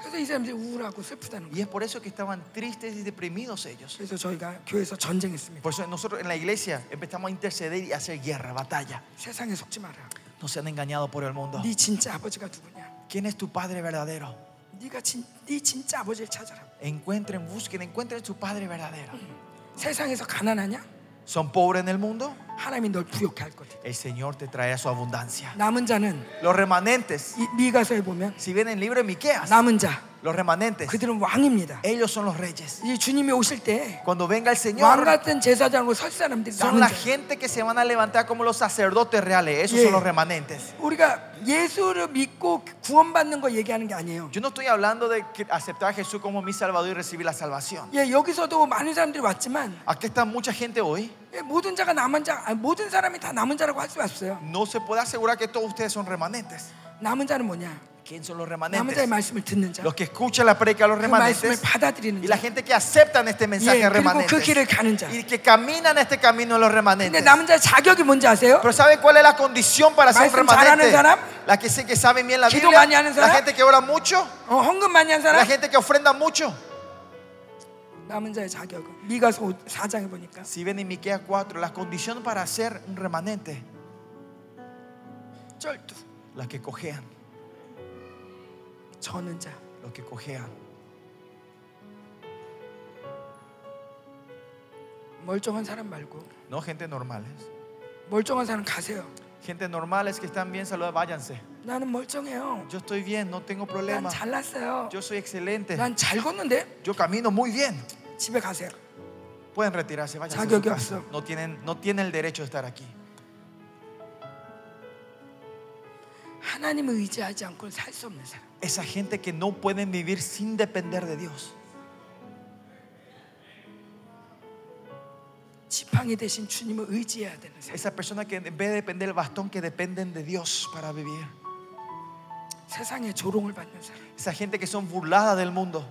그래서 이 사람들이 우울하고 슬프다는 거예요. Y es por eso que estaban tristes y deprimidos ellos. 그래서 저희가 교회에서 전쟁했습니다. Por eso nosotros en la iglesia empezamos a interceder y a hacer guerra, batalla. 세상에 속지 마라. No sean engañados por el mundo. 네 진짜 아버지가 누구냐? ¿Quién es tu padre verdadero? 네가 진, 네 진짜 아버지를 찾아라. Encuentren, busquen, encuentren su padre verdadero. 세상에서 가난하냐? ¿Son pobres en el mundo? 하나님이 널 부욕해 할 거다. El Señor te traerá su abundancia. 남은 자는 Los remanentes, 이 미가서에 보면 si ven el libro de Miqueas, 남은 자 los remanentes, 그들은 왕입니다. ellos son los reyes. 이 주님이 오실 때왕 Cuando venga el Señor, 같은 제사장으로 설 사람들이 son la 자. gente que se van a levantar como los sacerdotes reales. Esos Yeah. son los remanentes. 우리가 예수를 믿고 구원받는 거 얘기하는 게 아니에요. Yo no estoy hablando de que aceptar a Jesús como mi Salvador y recibir la salvación. 예, 여기서도 많은 사람들이 왔지만 Aquí está mucha gente hoy. 예, 모든 자가 남은 자, 아니, 모든 사람이 다 남은 자라고 할 수 없어요. No se puede asegurar que todos ustedes son remanentes. 남은 자는 뭐냐? ¿Quién son los 남은 자의 remanentes? 말씀을 듣는 자, Los que escuchan la predica de los 그 말씀을 remanentes 받아들이는 y la 자. gente que aceptan este mensaje 예, de 그리고 그 remanentes 길을 가는 자. y que caminan este camino de los 근데 remanentes. 남은 자의 자격이 뭔지 아세요? Pero ¿saben cuál es la condición para ser un 말씀 잘하는 remanente? 사람? La que sé que saben bien la 기도 Biblia, 많이 하는 la 사람? gente que ora mucho, 어, 헌금 많이 한 la 사람? gente que ofrenda mucho. 남은 자의 자격은 미가서 4장에 보니까 Si ven en Miqueas 4, la condición para ser un remanente, 쩔뚝 las que cojean, 저는 자, los que cojean. 멀쩡한 사람 말고 No gente normales. 멀쩡한 사람 가세요. Gente normales que están bien saludados, váyanse. 나는 멀쩡해요. Yo estoy bien, no tengo 난 problema. 잘났어요. Yo soy excelente. 난 잘 걷는데 Yo camino muy bien. 집에 가세요. Pueden retirarse, váyanse. a su 자격이 casa. 없어. No tienen, no tienen el derecho de estar aquí. 하나님을 의지하지 않고 살수 없는 사람. esa gente que no pueden vivir sin depender de Dios. Esa persona que en vez de depender del bastón, que dependen de Dios para vivir. Esa gente que son burladas del mundo.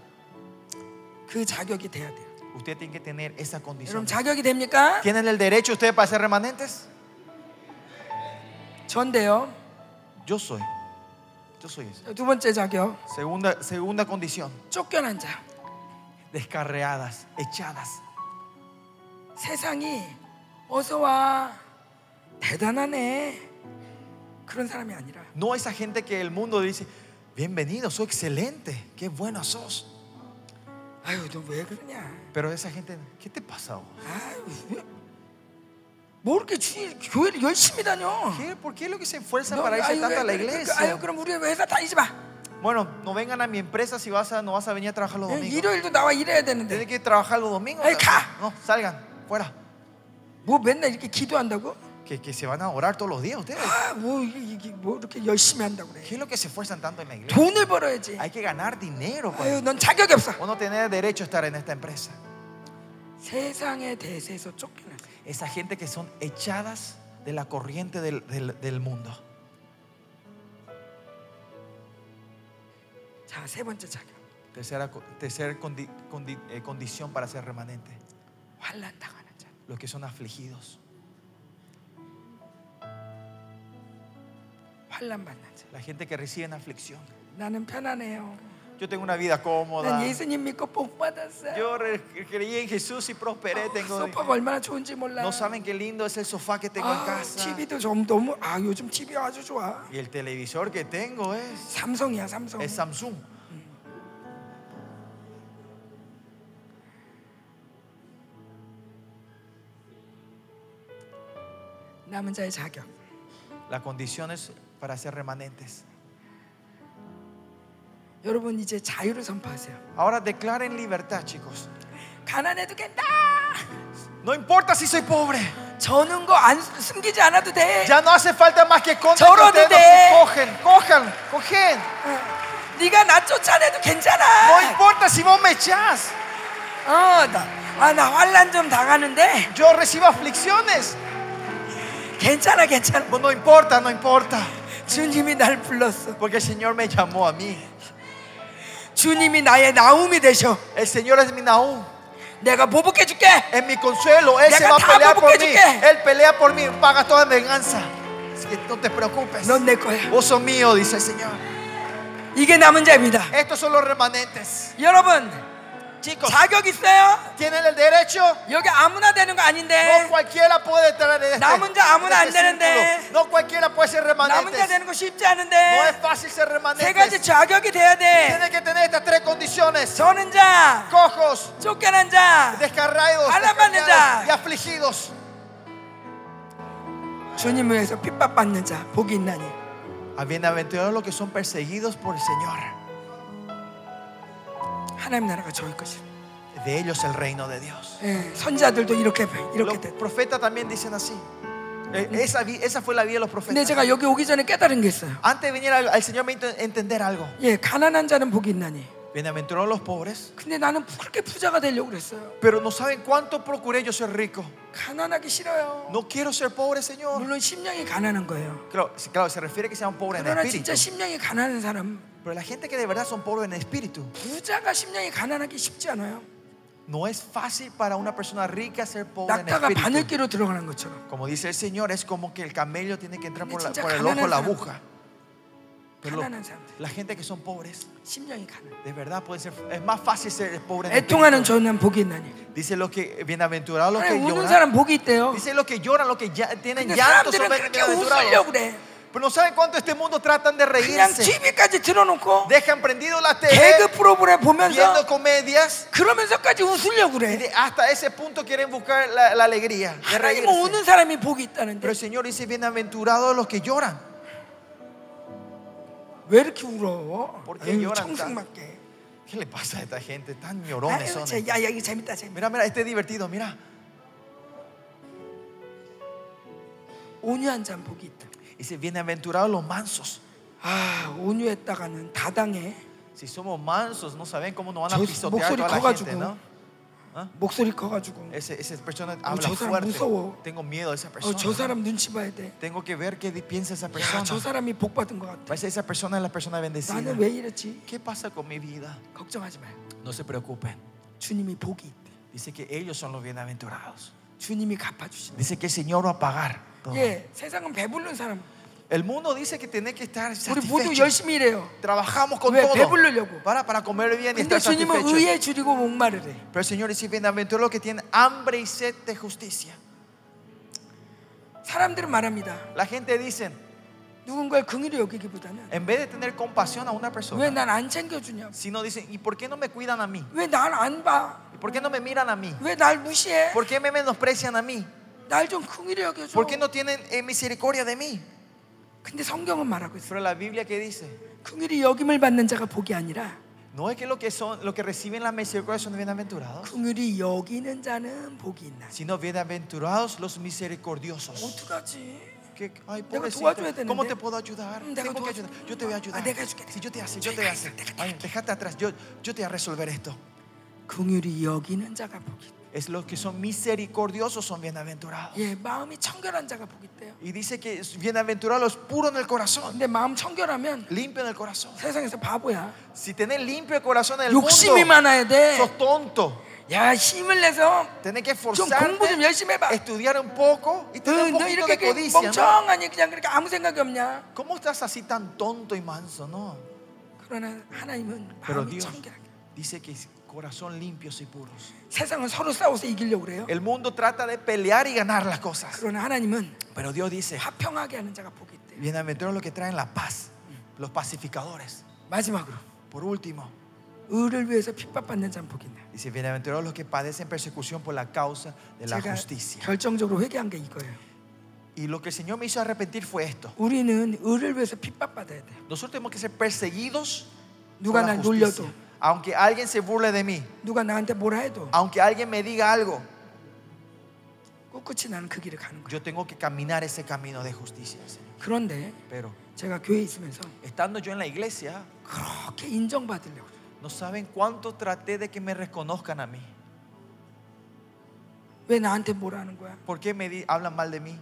Usted tiene que tener esa condición. ¿Tienen el derecho ustedes para ser remanentes? Yo soy. Yo soy eso. 두 번째 자격. Segunda, segunda condición. 쫓겨난 자. Descarreadas, echadas. 세상이 어서 와 대단하네 그런 사람이 아니라 No esa gente que el mundo dice, bienvenido, soy excelente, qué bueno sos. 아유 너 왜 그러냐 Pero esa gente, ¿qué te pasa? vos? 아유 왜, 뭐 이렇게 주, 교회를 열심히 다녀 ¿Qué? ¿Por qué lo que se esfuerzan 너, para irse tanto a la 왜, 그, 그, iglesia? 아유 그럼 우리 회사 다니지 마 Bueno, no vengan a mi empresa si vas a, no vas a venir a trabajar los 예, domingos. 일요일도 나와 일해야 되는데 que trabajar los domingos. Ay, 가. No, salgan, fuera. 뭐 맨날 이렇게 기도한다고? que, que se van a orar todos los días ustedes. 아, 뭐 이게, 뭐 이렇게 열심히 한다고 ¿Qué 그래? es lo que se esfuerzan tanto en la iglesia? 돈을 벌어야지. Hay que ganar dinero. 아유, 넌 자격이 없어. O no tener derecho a estar en esta empresa. 세상의 대세에서 쫓겨나. esa gente que son echadas de la corriente del, del, mundo. Tercera, tercera eh, condición para ser remanente. Los que son afligidos. La gente que recibe aflicción. Yo tengo una vida cómoda. Yo creí en Jesús y prosperé. No saben qué lindo es el sofá que tengo en casa. Y el televisor que tengo es Samsung. Es Samsung. La condición es para ser remanentes. 여러분 이제 자유를 선포하세요. Ahora declaren libertad, chicos. 가난해도 괜찮다. No importa si soy pobre. 저는 거안 숨기지 않아도 돼. Ya no hace falta más que esconder. que Choro ustedes de- no cogen, cojan, cogen. 어, 네가 나 쫓아내도 No 괜찮아. importa si vos me echás. 어, 나, 아, 나 환란 좀 당하는데 Yo recibo aflicciones. 괜찮아, 괜찮아. No importa, no importa. 주님이 날 불렀어. Porque el Señor me llamó a mí. 주님이 나의 나움이 되셔. El Señor es mi Nahum. 내가 보복해 줄게. Es mi consuelo. Él se Deja va a 다 pelear por mí. boboque줄게. Él pelea por mí. Paga toda venganza. Así que no te preocupes. 넌 내 거야. Vos sos mío, dice el Señor. 이게 남은 자입니다. Estos son los remanentes. 여러분, Chicos, 자격 있어요? tienen el derecho. 여기 아무나 되는 거 No 아닌데. cualquiera puede estar en este, 남은 자 아무나 en este 안 되는데. círculo. No cualquiera puede ser 남은 자 remanente. 되는 거 쉽지 No es 않은데. fácil ser 세 가지 remanente. 자격이 돼야 돼. Tiene que tener estas tres condiciones. 저는 자, Cojos, 쫓겨난 자, descarriados, Alabanza. descarriados y afligidos. 주님 위해서 핍박받는 자, 복이 있나니. A bienaventurados los que son perseguidos por el Señor. 하나님 나라가 저희 것이. De ellos el reino de Dios. 예, 선자들도 이렇게 이렇게 Los 됐. profetas también dicen así. Eh, Esa, vi- esa fue la vida de los 근데 profetas. 제가 여기 오기 전에 깨달은 게 있어요. Antes de venir al, al Señor me hizo entender algo. 예, 가난한 자는 복이 있나니. Bienaventurados los pobres. 근데 나는 그렇게 부자가 되려고 그랬어요. Pero no saben cuánto procuré yo ser rico. 가난하기 싫어요. No quiero ser pobre, Señor. 물론 심령이 가난한 거예요. Claro, sí, claro, se refiere que sean pobres en 그러나 espíritu. 진짜 심령이 가난한 사람, Pero la gente que de verdad son pobres en espíritu, 부자가 심령이 가난하기 쉽지 않아요. no es fácil para una persona rica ser pobre en 낙타가 espíritu. 바늘기로 들어가는 것처럼. Como dice el Señor, es como que el camello tiene que entrar por, la- 진짜 por el ojo de la 가난한 aguja. Pero lo- 가난한 사람들, la gente que son pobres, 심령이 가난. de verdad puede ser, es más fácil ser pobre en 애통하는 espíritu. 저는 복이 있나니. Dice lo que bienaventurados los que 아니, 우는 lloran. 사람 복이 있대요. Dice los que lloran, los que ya tienen 근데 llanto son 사람들은 그렇게 bienaventurados. 웃으려고 그래. Pero no saben cuánto este mundo tratan de 그냥 reírse. TV까지 틀어놓고 Dejan prendido la 개그 TV, 프로그램 보면서 viendo comedias. 그러면서까지 웃으려고 Y 그래. de- hasta ese punto quieren buscar la, la alegría de 하나님은 reírse. 우는 사람이 복이 있다는데 Pero el Señor dice, bienaventurados los que lloran. 왜 이렇게 울어? ¿Por qué 아유, lloran 청승맞게. ¿Qué le pasa a esta gente? Tan llorones 아유, son. 제- 야, 야, 이거 재밌다, 재밌다. Mira, mira, este es divertido, mira. 온유한 자는 복이 있다. Dice, bienaventurados los mansos. 아, 온유했다가는 다당해. Si somos mansos, no saben cómo nos van a 저 pisotear 목소리 toda la 커가지고. gente, ¿no? 목소리 커가지고. Ese, esa persona habla 저 사람 fuerte. 무서워. Tengo miedo de esa 어, persona. 저 사람 눈치 봐야 돼. Tengo que ver qué piensa esa 야, persona. 저 사람이 복 받은 것 같아. Parece esa persona es la persona bendecida. 나는 왜 이랬지? ¿Qué pasa con mi vida? 걱정하지 마요. No se preocupen. 주님이 복이 있대. Dice que ellos son los bienaventurados. 주님이 갚아주신다. Dice que el Señor va a pagar. todo. 예, 세상은 배부른 사람. El mundo dice que tiene que estar 우리 모두 satisfecho. 열심히 일해요. Trabajamos con 왜 todo 배부르려고? para, para comer bien y 근데 estar 주님은 satisfechos. 의에 줄이고 목마르래. Pero el Señor dice, bienaventurados los que tienen hambre y sed de justicia. 사람들은 말합니다. La gente dice, 누군가를 긍휼히 여기기보다는 en vez de tener compasión a una 왜 persona, 난 안 챙겨주냐? sino dicen, ¿y por qué no me cuidan a mí? 왜 날 안 봐? ¿Y por qué no me miran a mí? 왜 날 무시해? ¿Por qué me menosprecian a mí? 날 좀 긍휼히 여겨줘. ¿Por qué no tienen eh, misericordia de mí? 근데 성경은 말하고 있어. Pero la Biblia que dice, 긍휼히 여김을 받는 자가 복이 아니라 No es que lo que son, lo que reciben la misericordia son bienaventurados, 긍휼히 여기는 자는 복이 있나니. sino bienaventurados los misericordiosos. 어떡하지? Que, ay, 내가 pobrecito, 도와줘야 되는데. ¿cómo te puedo ayudar? 음, 내가 Tengo que 도와줘. ayudar. Yo te voy a ayudar. 아, 내가 해줄게. Si yo te hace, yo te hace. Ay, déjate atrás. Yo, yo te voy a resolver esto. 긍휼히 여기는 자가 복이 있다. Es los que son misericordiosos son bienaventurados. 예, 마음이 청결한 자가 복이 있대요. Y dice que es bienaventurados los puros en el corazón, 근데 마음 청결하면 limpio en el corazón. 세상에서 바보야. Si tenés limpio el corazón en el mundo, 욕심이 많아야 돼. sos tonto. 야, 힘을 내서 Tenés que 좀 공부 좀 esforzarte, 열심히 해봐. estudiar un poco y 너, tener un 너 poquito 이렇게 de codicia. ¿no? 멍청하니 그냥 그렇게 아무 생각이 없냐? ¿Cómo estás así tan tonto y manso? No. 그러나 하나님은 Pero 마음이 Dios 청결하게. dice que es corazón limpios y puros. 세상은 서로 싸워서 이기려고 그래요. El mundo trata de pelear y ganar las cosas. 그러나 하나님은 Pero Dios dice, 화평하게 하는 자가 복이 있대요. bienaventurados los que traen la paz, los pacificadores. 마지막으로 Por último, 의를 위해서 핍박받는 자는 복이 있네. dice, bienaventurados los que padecen persecución por la causa de la 제가 justicia. 결정적으로 회개한 게 이거예요. Y lo que el Señor me hizo arrepentir fue esto. 우리는 의를 위해서 핍박받아야 돼요. Nosotros tenemos que ser perseguidos 누가 por la 날 justicia. 놀려도 Aunque alguien se burle de mí, 누가 나한테 뭐라 해도 aunque alguien me diga algo, 꿋꿋이 나는 그 길을 가는 거예요. yo tengo que caminar ese camino de justicia, Señor. 그런데 Pero 제가 교회에 있으면서 estando yo en la iglesia, 그렇게 인정받으려고 그래요. no saben cuánto traté de que me reconozcan a mí. 왜 나한테 뭐라 하는 거야? ¿Por qué me di- hablan mal de mí?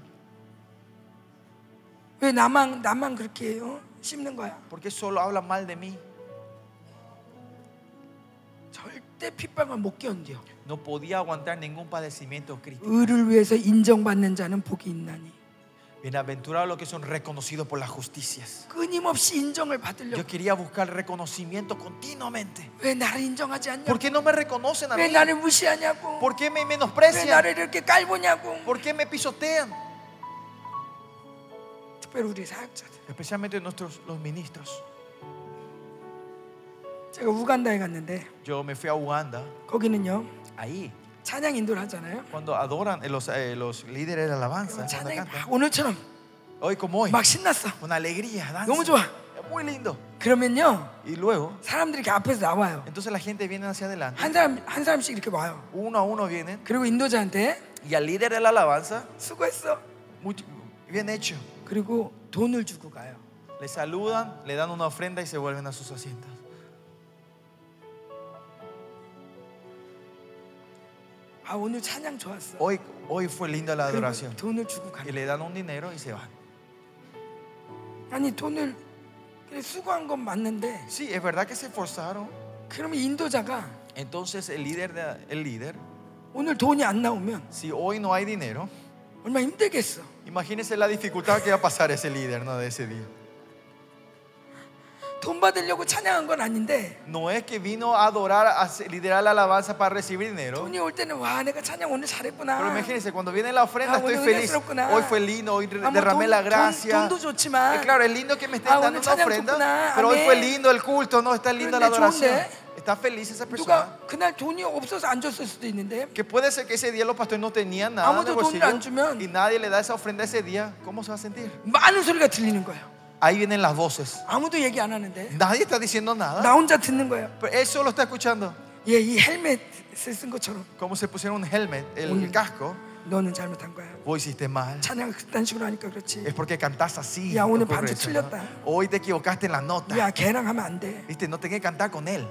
왜 나만 나만 그렇게 어? 씹는 거야? ¿Por qué solo hablan mal de mí? 절대 핍박을 못 견뎌. No podía aguantar ningún padecimiento crítico. 의를 위해서 인정받는 자는 복이 있나니. Bienaventurados los que son reconocidos por las justicias. 끊임없이 인정을 받으려고. Yo quería buscar reconocimiento continuamente. 왜 나를 인정하지 않냐? ¿Por qué no me reconocen a 왜 mí? 나를 무시하냐고? ¿Por qué me 왜 menosprecian? 나를 이렇게 깔보냐고? ¿Por qué me pisotean? 특별히 우리 사역자들. Especialmente nuestros los ministros. 제가 우간다에 갔는데 Yo me fui a Uganda. 거기는요 Ahí, 찬양 인도를 하잖아요. cuando adoran eh, los, eh, los líderes de alabanza, cuando 찬양이 cantan, 막 오늘처럼 hoy como hoy, 막 신났어. una alegría, danza. 너무 좋아. Es muy lindo. 그러면요 Y luego, 사람들이 이렇게 앞에서 나와요. entonces la gente viene hacia adelante. 한 사람 한 사람씩 이렇게 와요. Uno a uno vienen. 그리고 인도자한테 Y al líder de la alabanza, 수고했어. muy- bien hecho. 그리고 돈을 주고 가요. Le saludan, le dan una ofrenda y se vuelven a sus asientos. 아 오늘 찬양 좋았어. Hoy, hoy fue linda la 그리고 adoración. 돈을 주고 Y 가요. le dan un dinero y se van. 아니 돈을 그래 수고한 건 맞는데 Sí, es verdad que se esforzaron. 그러면 인도자가 Entonces el líder, de- el líder, 오늘 돈이 안 나오면 si hoy no hay dinero, 얼마나 힘들겠어. imagínense la dificultad que va a pasar ese líder ¿no? de ese día. 돈 받으려고 찬양한 건 아닌데 No es que vino a adorar, a hacer- liderar la alabanza para recibir dinero. 돈이 올 때는 와 내가 찬양 오늘 잘했구나. Pero imagínense, cuando viene la ofrenda Ah, estoy bueno, feliz. 은혜스럽구나. Hoy fue lindo, hoy 아, 뭐 derramé 돈, la 돈, gracia. 돈도 좋지만 Eh, claro, es lindo que me estén Ah, dando 오늘 una 찬양 ofrenda. 좋구나. Pero hoy fue 아멘. lindo el culto, no está linda la 그런데 adoración. 좋은데 Está feliz esa persona. 누가 그날 돈이 없어서 안 줬을 수도 있는데 Que puede ser que ese día los pastores no tenían nada en 아무도 el 돈을 bolsillo 안 주면 y nadie le da esa ofrenda ese día. ¿Cómo se va a sentir? 많은 소리가 들리는 거예요. Ahí vienen las voces. 아무도 얘기 안 하는데 Nadie está diciendo nada. 나 혼자 듣는 거예요. Pero él solo está escuchando. 예, 이 헬멧을 쓴 것처럼 Como se pusieron un helmet, el, el Mm. casco. 너는 잘못한 거야. Vos hiciste mal. 찬양을 그딴 식으로 하니까 그렇지. Es porque cantás así. Ya, 오늘 ocurre 반주 eso, ¿no? 틀렸다. Hoy te equivocaste en la nota. 야, 걔랑 하면 안 돼. Viste, no tenés que cantar con él.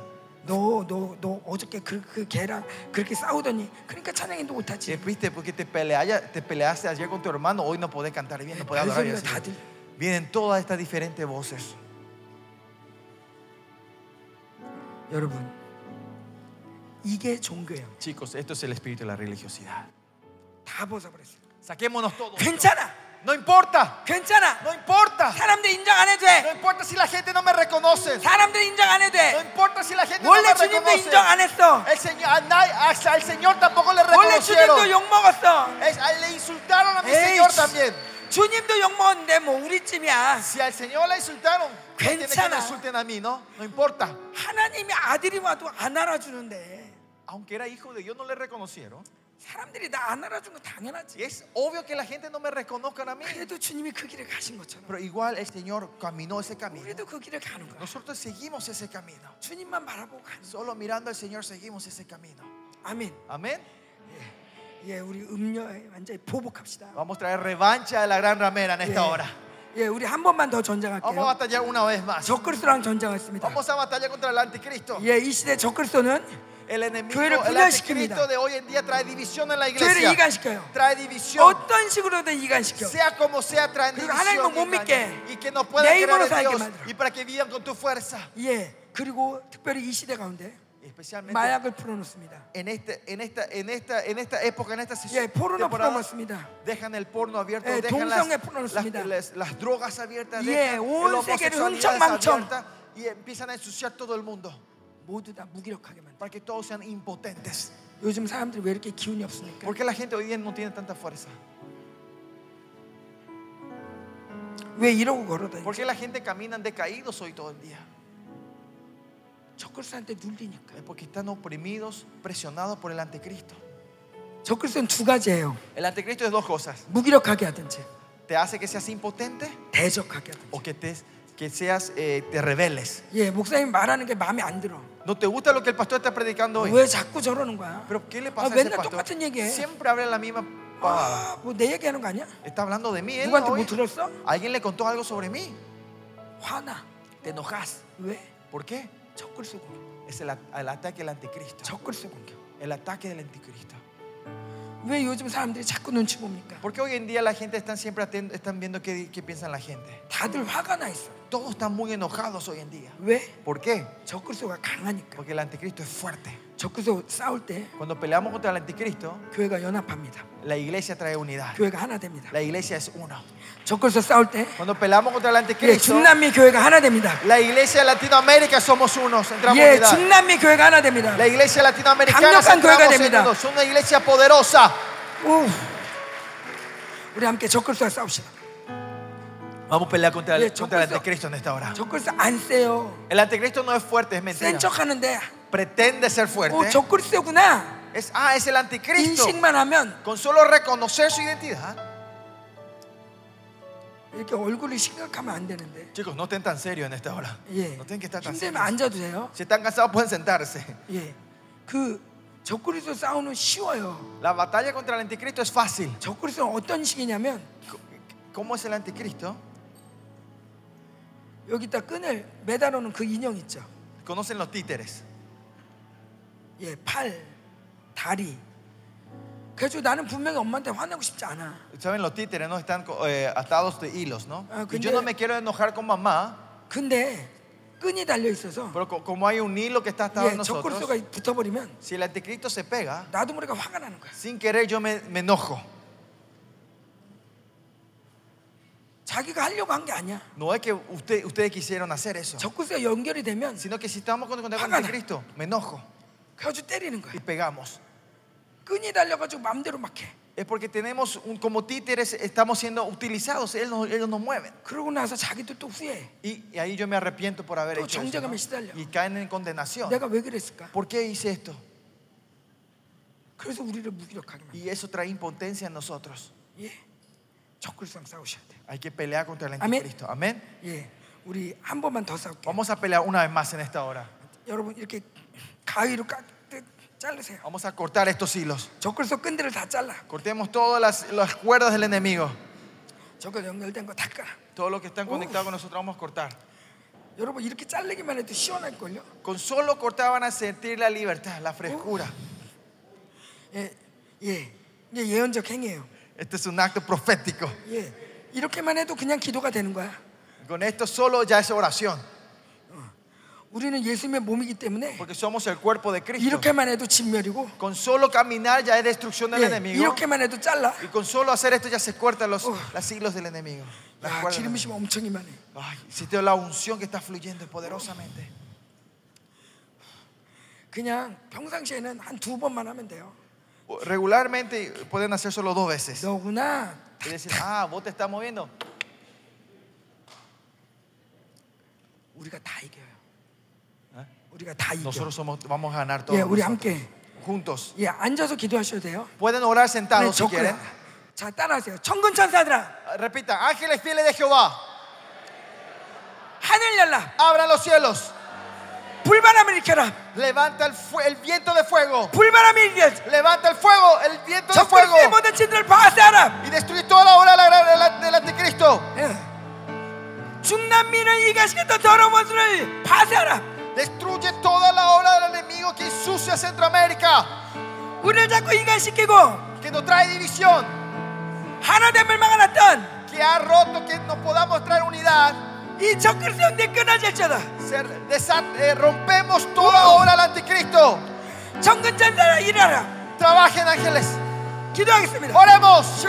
너, 너, 너 어저께 그, 그 걔랑 그렇게 싸우더니 그러니까 찬양인도 Eh, 못하지. Viste, porque te, pelea- te peleaste ayer con tu hermano, hoy no podés cantar bien, no podés adorar bien. 별소리가 다 들. Vienen todas estas diferentes voces. 여러분, 이게 종교예요. Chicos, esto es el espíritu de la religiosidad. 다 벗어버렸어요. Saquémonos todo. 괜찮아, No importa, 괜찮아. no importa. 사람들 인정 안 해도 No 돼. importa si la gente no me reconoce. 사람들 인정 안 해도 No 돼. importa si la gente no 원래 me 주님도 reconoce. 인정 안 했어. El Señor, a nadie- hasta el Señor tampoco le 원래 주님도 reconocieron. 욕 먹었어. Es- a- le insultaron a mi Ey, Señor también. 주님도 욕 먹었는데 뭐 우리쯤이야. Si al Señor le insultaron, no tiene que me 괜찮아. insulten a mí, ¿no? No importa. 하나님이 아들이 와도 안 알아주는데 Aunque era hijo de Dios, no le reconocieron. 사람들이 나 안 알아준 거 당연하지. Y es obvio que la gente no me reconozcan a mí. 그래도 주님이 그 길을 가신 것처럼 Pero igual el Señor caminó ese camino. 우리도 그 길을 가는 거야. Nosotros seguimos ese camino. 주님만 바라보고 가는 거야. Solo mirando al Señor seguimos ese camino. 아멘. Amén. 예, 우리 음녀에 완전히 보복합시다. Vamos a traer revancha de la gran ramera en esta hora. 예, 우리 한 번만 더 Vamos a 전쟁할게요. batallar una vez más. 적그리스도랑 전쟁했습니다. Vamos a batallar contra el anticristo. 예, 이 시대 적그리스도는 El enemigo, 교회를 el 분열시킵니다. anticristo de hoy en día trae división en la 교회를 iglesia. 이간시켜요. Trae división. 어떤 식으로든 이간시켜. Sea como sea, traen 그리고 하나님을 división 못 y, 믿게. engaño. y que no puedan 내 creer 힘으로 en 살게 Dios 만들어. y para que vivan con tu fuerza. 예, 그리고 특별히 이 시대 가운데 Especialmente 마약을 풀어놓습니다. en, este, en, esta, en, esta, en esta época, en esta 예, 포르노 temporada, 풀어놓습니다. dejan el porno abierto, 예, dejan las, 동성애 las, 풀어놓습니다. las- las drogas abiertas, 예, dejan 온 la 세계를 homosexualidad 흥청망청. abierta y empiezan a ensuciar todo el mundo 모두 다 무기력하게 만들어. para que todos sean impotentes. 요즘 사람들이 왜 이렇게 기운이 없습니까? ¿Por qué la gente hoy día no tiene tanta fuerza? 왜 이러고 걸어다니? ¿Por qué la gente camina decaídos hoy todo el día? Es porque están oprimidos, presionados por el anticristo. El anticristo es dos cosas. Te hace que seas impotente o que te, que seas, eh, te rebeles. No te gusta lo que el pastor está predicando hoy. Pero ¿qué le pasa a ese pastor? Siempre habla la misma palabra. Está hablando de mí. Alguien le contó algo sobre mí. Te enojas. ¿Por qué? Es el, ataque del anticristo. El ataque del anticristo. ¿Por qué hoy en día la gente está siempre atento, están viendo qué, qué piensa la gente? Todos están muy enojados hoy en día. ¿Por qué? Porque el anticristo es fuerte 적그리스도 싸울 때 Cuando peleamos contra el anticristo, 교회가 연합합니다. la iglesia trae unidad. 교회가 하나 됩니다. La iglesia es uno. 적그리스도 싸울 때 Cuando peleamos contra el 예, anticristo, 중남미 교회가 하나 됩니다. la iglesia de Latinoamérica somos unos. Entramos en 예, unidad. 중남미 교회가 하나 됩니다. La iglesia latinoamericana 강력한 entramos 교회가 en 됩니다. uno. Son una iglesia poderosa. 우. 우리 함께 적그리스도와 싸웁시다. Vamos a pelear contra Yeah, el, contra el 적그리스도. anticristo en esta hora. 적그리스도 안 세요. El anticristo no es fuerte, es mentira. 센 척하는데 Pretende ser 오 fuerte. 적그리스도구나. Es, ah, es el anticristo. 인식만 하면 Con solo reconocer su identidad. 이렇게 얼굴이 심각하면 안 되는데. Chicos, no estén tan serios en esta hora. 예. No tienen que estar tan 힘들면 serios. 앉아도 돼요. Si están cansados, pueden sentarse. 예. 그 적그리스도 싸우는 쉬워요. La batalla contra el anticristo es fácil. 적그리스도는 어떤 식이냐면 ¿Cómo es el anticristo? 여기다 끈을 매달아 놓은 그 인형 있죠. Conocen los títeres. 예, 팔, 다리. 그래서 나는 분명히 엄마한테 화내고 싶지 않아. Saben, los títeres no están eh, atados de hilos, ¿no? Ah, Y yo 근데- no me quiero enojar con mamá, 근데 끈이 달려 있어서 pero co- como hay un hilo que está atado 예, en nosotros, 붙어버리면 si el anticristo se pega, 나도 모르게 화가 나는 거야. sin querer yo me, me enojo. 자기가 하려고 한 게 아니야. No es que usted, ustedes quisieron hacer eso, 적그리스도가 연결이 되면 sino que si estamos con, con el Hágala. anticristo, me enojo 그래가지고 때리는 거야. y pegamos. 끈이 달려가지고 마음대로 막 해. Es porque tenemos, un, como títeres, estamos siendo utilizados, ellos nos, ellos nos mueven. 그러고 나서 자기도 또 후회해. Y, y ahí yo me arrepiento por haber 또 hecho eso. ¿no? 정죄감에 시달려. Y caen en condenación. 내가 왜 그랬을까? ¿Por qué hice esto? 그래서 우리를 무기력하게 만들어. Y eso trae impotencia en nosotros. 예. Hay que pelear contra el anticristo. Amén. Vamos a pelear una vez más en esta hora. Vamos a cortar estos hilos. Cortemos todas las, las cuerdas del enemigo. Todo lo que están conectados con nosotros vamos a cortar. Con solo cortar van a sentir la libertad, la frescura. 예. 예. 이게 예언적 행위예요. Este es un acto profético. 예. 이렇게만 해도 그냥 기도가 되는 거야. Con esto solo ya es oración. 우리는 예수님의 몸이기 때문에 Porque somos el cuerpo de Cristo. 이렇게만 해도 진멸이고 Con solo caminar ya es destrucción del 예. enemigo. 이렇게만 해도 잘라. Y con solo hacer esto ya se cortan los, las hilos del enemigo. Las 야, cuerdas del 기름 enemigo. 부심 엄청 임하네. Ay, siento la unción que está fluyendo poderosamente. 그냥 평상시에는 한 두 번만 하면 돼요. Regularmente pueden hacer solo dos veces. 너구나. Y decir, ah, vos te estás moviendo. 우리가 다 이겨요. ¿Eh? 우리가 다 이겨. Nosotros somos, vamos a ganar todo. 예, 우리 nosotros. 함께 juntos. 예, 앉아서 기도하셔도 돼요. Pueden orar 네, sentados si 저- quieren. 자, 따라하세요. 천군 천사들아, Repita, ángeles fieles de Jehová, 하늘 열라. abran los cielos, 불바람을 일으켜라. levanta el, fu- el viento de fuego, 불바람을 일으켜. levanta el fuego, el viento de fuego 적그리스의 모든 진들을 파쇄하라. y destruye toda la obra de la- de la- del anticristo. 예. 중남미를 이가시켰던 더러운 원수를 파쇄하라. Destruye toda la obra del enemigo que ensucia Centroamérica, 우리를 자꾸 이간시키고 que nos trae división, 하나됨을 막아놨던 que ha roto que no podamos traer unidad. 이 desa- eh, rompemos toda obra del anticristo. 정근 전사라 일하라. Trabajen ángeles. 기도하겠습니다. Oremos.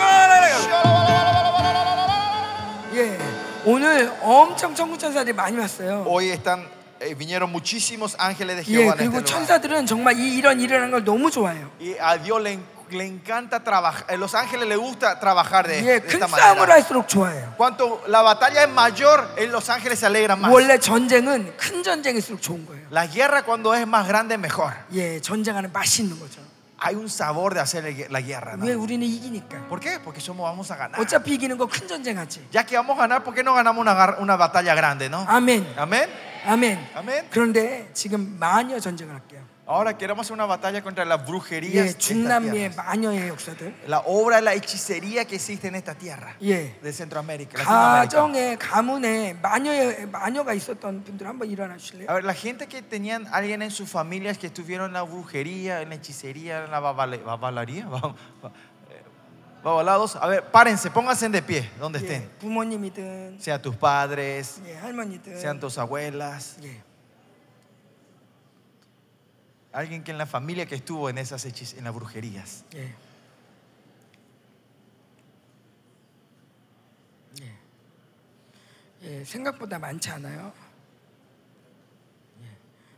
예, 오늘 엄청 천군 천사들이 많이 왔어요. Hoy están, eh, vinieron muchísimos ángeles de 예, Jehová en 그리고. 천사들은 정말 이 이런 하는 걸 너무 좋아해요. Y a Dios le, le encanta trabajar. Los ángeles les gusta trabajar de, 예, de 큰 esta 싸움을 manera. 할수록 좋아해요. Cuanto la batalla es mayor, eh, los ángeles se alegran más. 원래 전쟁은 큰 전쟁일수록 좋은 거예요. La guerra cuando es más grande mejor. 예, 전쟁하는 맛이 있는 거죠. Hay un sabor de hacer la guerra. ¿no? 왜 우리는 이기니까. ¿Por qué? Porque somos vamos a ganar. 어차피 이기는 거 큰 전쟁하지. Ya que vamos a ganar, ¿por qué no ganamos una, gar- una batalla grande, no? 아멘. Amén. 아멘. 아멘. 그런데 지금 마녀 전쟁을 할게요. Ahora queremos hacer una batalla contra las brujerías. 예, de esta 중남미의 tierra. 마녀의 역사들. La obra de la hechicería que existe en esta tierra 예. de Centroamérica. Latinoamérica. 가정에 가문에 마녀의 마녀가 있었던 분들 한번 일어나 주실래요? A ver, la gente que tenían alguien en sus familias que estuvieron en la brujería, en la hechicería, en la babale- babalaría, ba- ba- eh, babalados. A ver, párense, pónganse de pie, donde 예, estén. 부모님이든 Sean tus padres, 예, 할머니든 sean tus abuelas, 예. alguien que en la familia que estuvo en esas hechis, en las brujerías. 예. 예. 예, 생각보다 많지 않아요. 예.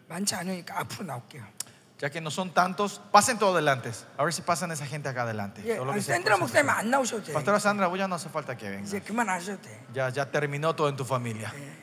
많지 않으니까 앞으로 나올게요. Ya que no son tantos, pasen todos adelante. A ver si pasan esa gente acá adelante. 예, Todo lo 아니, que sea 샌드라 por 목사님 nosotros. 안 나오셔도 돼요. Pastora Sandra, vos ya no hace falta que venga. 이제 그만 하셔도 돼. Ya, ya terminó todo en tu familia. 예,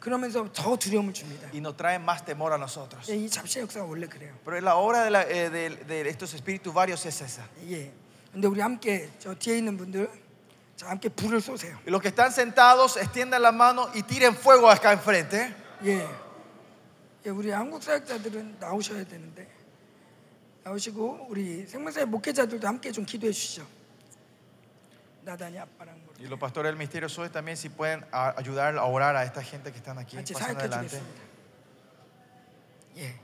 그러면서 더 두려움을 줍니다. y nos traen más temor a nosotros. 예, 이 잡신의 역사가 원래 그래요. Pero la obra de, la- eh, de- de estos espíritus varios es esa. 예, 근데 우리 함께 저 뒤에 있는 분들 자 함께 불을 쏘세요. Y los que están sentados, extiendan la mano y tiren fuego acá enfrente. 예, 예, 우리 한국 사역자들은 나오셔야 되는데 나오시고 우리 생명사의 목회자들도 함께 좀 기도해 주시죠. 나단이 아빠랑 뭐 Y los pastores del misterio hoy también si pueden a- ayudar a orar a esta gente que están aquí. 같이 pasen 사역해 adelante. 주겠습니다. 예,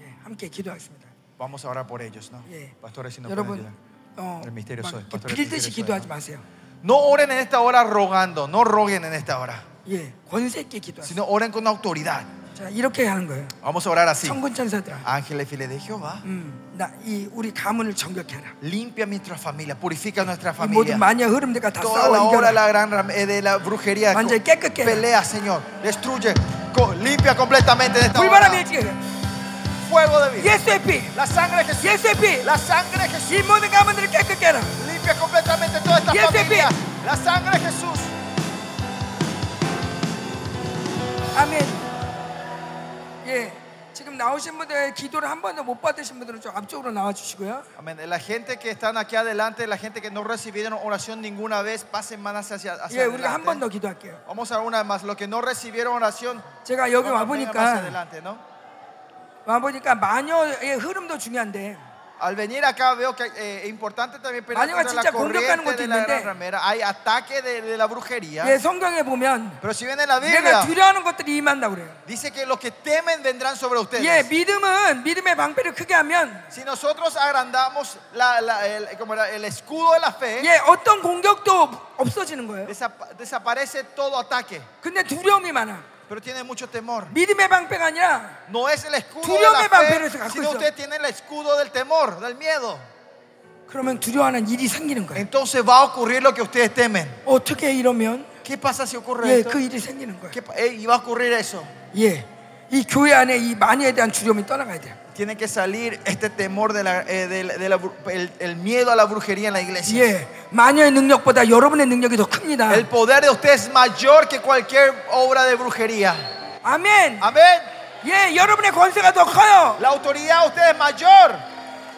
예, 함께 기도하겠습니다. Vamos a orar por ellos, ¿no? 예, Pastores, si nos pueden 여러분 ayudar. 어, El misterio 막 soy, 이렇게 pastor del 빌듯이 misterio 기도하지 soy, 마세요. No oren en esta hora rogando, no roguen en esta hora, 예, 권세 있게 기도하세요. sino oren con autoridad. 자, 이렇게 하는 거예요. Vamos a orar así. 천군 천사들아, Ángeles fieles de Jehová, 음, 나 이 우리 가문을 정결해라. limpia nuestra familia, purifica nuestra 이 모든 familia. 마녀 흐름들과 다 Toda la 싸워 obra de 이겨라. la gran ram- eh, de la brujería, 완전히 깨끗게 해라. pelea, Señor, destruye, co- limpia completamente de esta 불바람이 hora. 일찍 Fuego de vida. 예수의 피, La sangre de Jesús, 예수의 피, la sangre de Jesús. 이 모든 가문들을 깨끗게 해라. Limpia completamente toda esta Yes, familia. baby. La sangre de Jesús. 아멘. 예, 지금 나오신 분들 기도를 한 번도 못 받으신 분들은 좀 앞쪽으로 나와 주시고요. Amén. La gente que están aquí adelante, la gente que no recibieron oración ninguna vez, pasen manos hacia, hacia 예, 우리가 한번 adelante. 더 기도할게요. Vamos a una más. Los que no recibieron oración, 제가 여기 와 vengan más 보니까 adelante, ¿no? 와 보니까 마녀의 흐름도 중요한데 Al venir acá veo que eh, es importante también pelear 마녀가 contra 진짜 la 공격하는 corriente 것도 de la 있는데 gran ramera. Hay ataque de, de la brujería. 예, 성경에 보면 Pero si ven en la 내가 Biblia, 두려워하는 것들이 임한다고 그래요. dice que los que temen vendrán sobre ustedes. 예, 믿음은 믿음의 방패를 크게 하면 Si nosotros agrandamos la- la- el, como era, el escudo de la fe, 예, 어떤 공격도 없어지는 거예요. desapa- desaparece todo ataque. 근데 두려움이 많아. pero tienen mucho temor. 믿음의 방패가 아니라 No es el escudo de 두려움의 la 방패를 fe, 갖고 sino 있어. usted tiene el escudo del temor, del miedo. 그러면 두려워하는 일이 생기는 거예요. Entonces va a ocurrir lo que ustedes temen. 어떻게 이러면 ¿Qué pasa si ocurre 예, esto? 그 일이 생기는 거예요. ¿Qué pa- eh, y va a ocurrir eso. 예. 이 교회 안에 이 마녀에 대한 두려움이 떠나가야 돼요. Tiene que salir este temor de la, eh, de la- de la bru- el, el miedo a la brujería en la iglesia. 예. 마녀의 능력보다 여러분의 능력이 더 큽니다. El poder de usted es mayor que cualquier obra de brujería. 아멘. Amén. 예, 여러분의 권세가 더 커요. La autoridad de usted es mayor.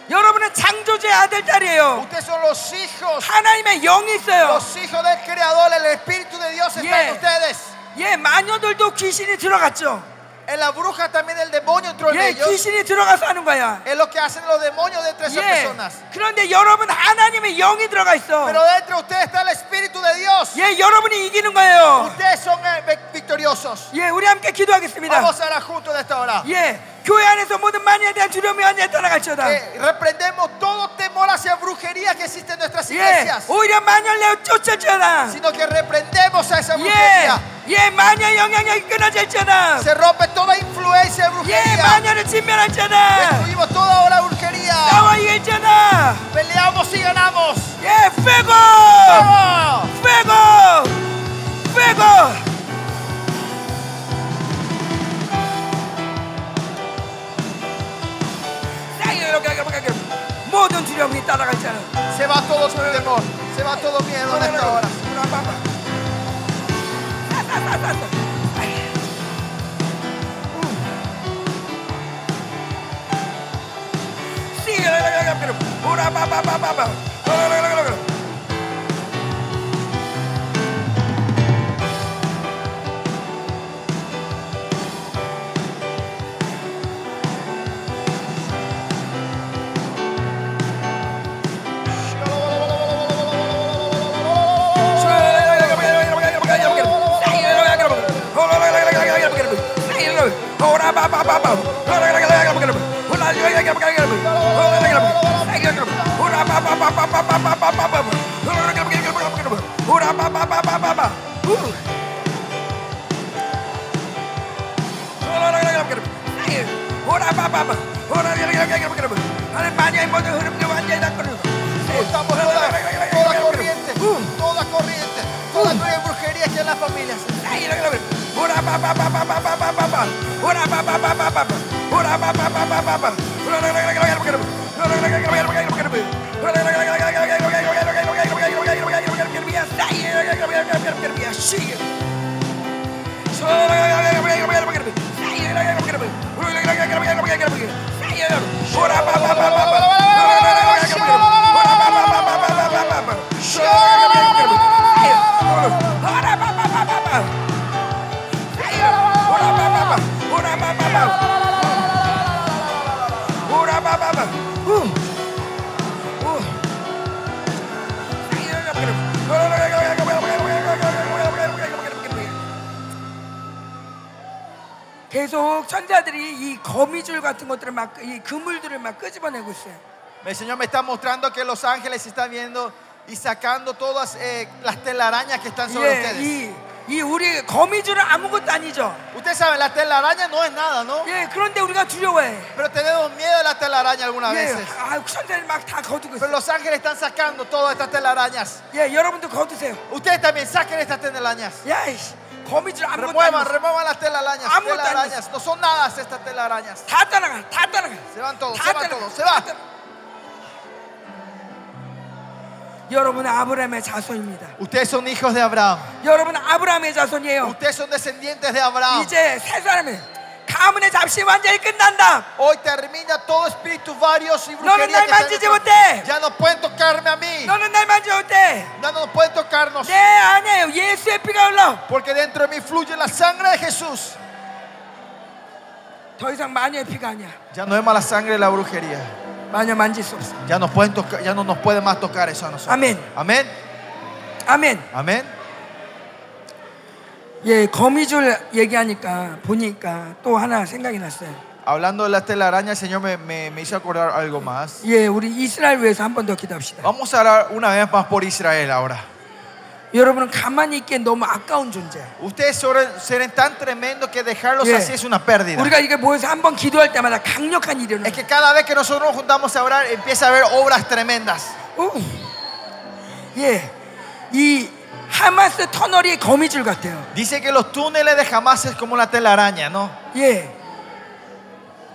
여러분은 창조주의 아들 딸이에요. Ustedes son los hijos, 하나님의 영이 있어요. los hijos del Creador. El Espíritu de Dios está Yeah. en ustedes. 예, 마녀들도 귀신이 들어갔죠. En la bruja también el demonio entró en 예, ellos. 귀신이 들어가서 하는 거야. Es lo que hacen los demonios dentro de esas 예. personas. 그런데 여러분 하나님의 영이 들어가 있어. Pero dentro de ustedes está el Espíritu de Dios. 예, 여러분이 이기는 거예요. Ustedes son eh, vic- victoriosos. 예, 우리 함께 기도하겠습니다. Vamos a orar juntos en esta hora. 예, 교회 안에서 모든 마녀에 대한 두려움이 완전히 떠나갈지어다. Que reprendemos todo temor hacia brujería que existe en nuestras 예, iglesias. 오히려 마녀를 내어 쫓을지어다. Sino que reprendemos a esa 예, brujería. 예, 마녀의 영향력이 끊어질지어다. Se rompe toda influencia de 예, brujería. 마녀를 진멸할지어다. Destruimos toda obra de brujería. 싸워 이길지어다. Peleamos y ganamos. 예, 빼고, ¡Vamos! 빼 모든 두려움이 따라갈지어다. Se va todo su temor. Se va todo miedo en esta hora. Estamos toda, toda corriente, toda corriente, toda corriente brujería familias. Shut up! 계속 천자들이 이 거미줄 같은 것들을 막 이 그물들을 막 끄집어내고 있어요. El Señor me está mostrando que los ángeles están viendo y sacando todas eh, las telarañas que están sobre 예, ustedes. 이, 이 우리 거미줄은 아무것도 아니죠. Ustedes saben, la telaraña no es nada, ¿no? 예, 그런데 우리가 두려워해. Pero tenemos miedo de la telaraña algunas 예, veces. 아, 천자들 막 다 거두고 Pero 있어요. los ángeles están sacando todas estas telarañas. 예, 여러분도 거두세요. Ustedes también saquen estas telarañas. 야, 이씨, 거미줄 아무것도 Remuevan, 아니고 remuevan las telarañas. Amutan. telarañas. No son nada estas telarañas. 다 떠나가, 다 떠나가. Se van todos, 다 se van 떠나가, todos, se 다 van. 여러분은 아브라함의 자손입니다. Ustedes son hijos de Abraham. 여러분은 아브라함의 자손이에요. Ustedes son descendientes de Abraham. 이제 세 사람은 가문의 잡시 완전히 끝난다. Hoy termina todo espíritu varios y 너는 brujería. 날 que está 만지지 en nuestro- 못해. Ya no pueden tocarme a mí. 너는 날 만지지 못해. Ya no pueden tocarnos. 내 안에 예수의 피가 흘러. Porque dentro de mí fluye la sangre de Jesús. 더 이상 마녀의 피가 아니야. Ya no es más la sangre de la brujería. 마녀 만질 수 없어. Ya, nos pueden tocar, ya no nos puede más tocar eso a nosotros. Amén. Amén. 아멘. Amén. 예, 거미줄 얘기하니까 보니까 또 하나 생각이 났어요. Hablando de las telarañas, el Señor me, me- me hizo acordar algo más. 예, 우리 이스라엘 위해서 한 번 더 기도합시다. Vamos a orar una vez más por Israel ahora. 여러분은 가만히 있기에 너무 아까운 존재야. Ustedes sobre- serán tan tremendos que dejarlos 예. así es una pérdida. 우리가 이게 모여서 한 번 기도할 때마다 강력한 일이 일어나. Es que cada vez que nosotros nos juntamos a orar, empieza a haber obras tremendas. 어. 예, 이 하마스 터널이 거미줄 같아요. Dice que los túneles de Hamas es como la telaraña, ¿no? 예.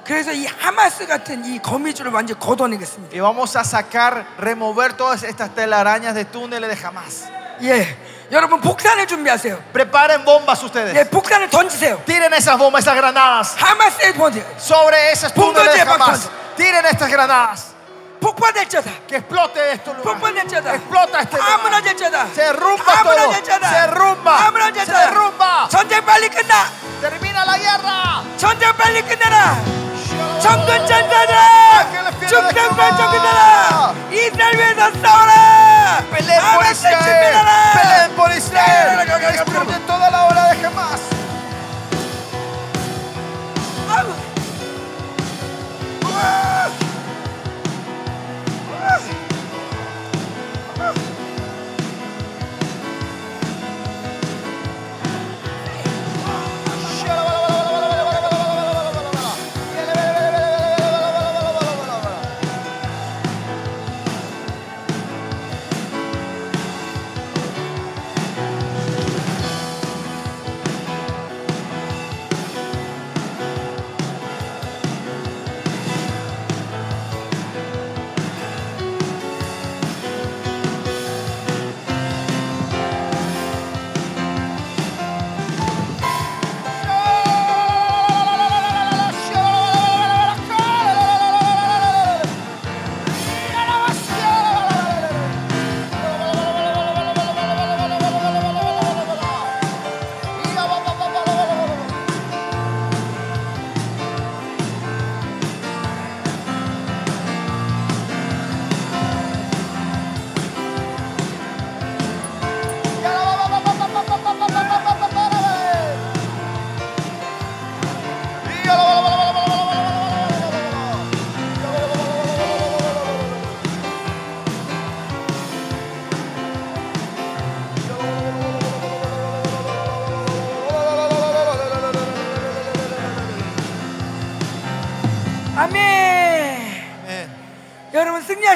그래서 이 하마스 같은 이 거미줄을 완전 히 걷어내겠습니다. Y vamos a sacar, remover todas estas telarañas de túneles de Hamas. 예, 여러분 폭탄을 준비하세요. Preparen bombas 예, ustedes. 폭탄을 던지세요. Tiren esas bombas, esas granadas. 하마스에 던져. Sobre esas túneles de Punto de Hamas. Tiren estas granadas. 폭파될 자다. Que explote esto. lugar. 폭파될 자다. Explota este lugar. 아무나질 자다. Se derrumba 아무나질 todo. 자다. Se derrumba. 아무나질 Se 자다. derrumba. 전쟁 빨리 끝나. Termina la guerra. 전쟁 빨리 끝내라. 정근 아, 전사들아. 중상관적 끝내라. 이스라엘 위해서 싸워라. Peleen por Israel. Peleen por Israel. Destruye toda la obra de Jamás. ¡Ah!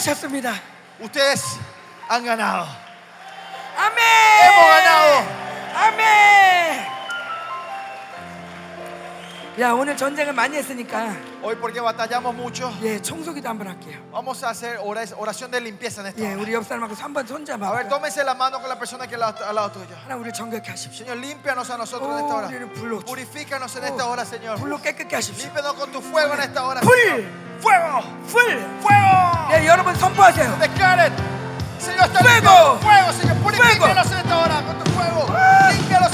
하셨습니다. Ustedes han ganado. 야 오늘 전쟁을 많이 했으니까 Hoy porque batallamos mucho, 예 청소기도 한번 할게요. vamos a hacer ora- oración de limpieza en esta 예 hora. 우리 옆 사람하고 한번 손잡아. A ver, tómense la mano con la persona que está al lado tuyo. 하나 우리 정결케 하십시오. Señor, límpianos a nosotros en esta 오, hora. 우리는 불로 Purifícanos en esta hora, Señor. 불로 깨끗게 하십시오. Límpianos con tu fuego en esta hora. 불, Señor. Fuego, 불. fuego. 예 여러분 선포하세요. Declaren. Señor, está Fuego. limpio. Fuego, Señor. Purifícanos en esta hora con tu fuego. Límpianos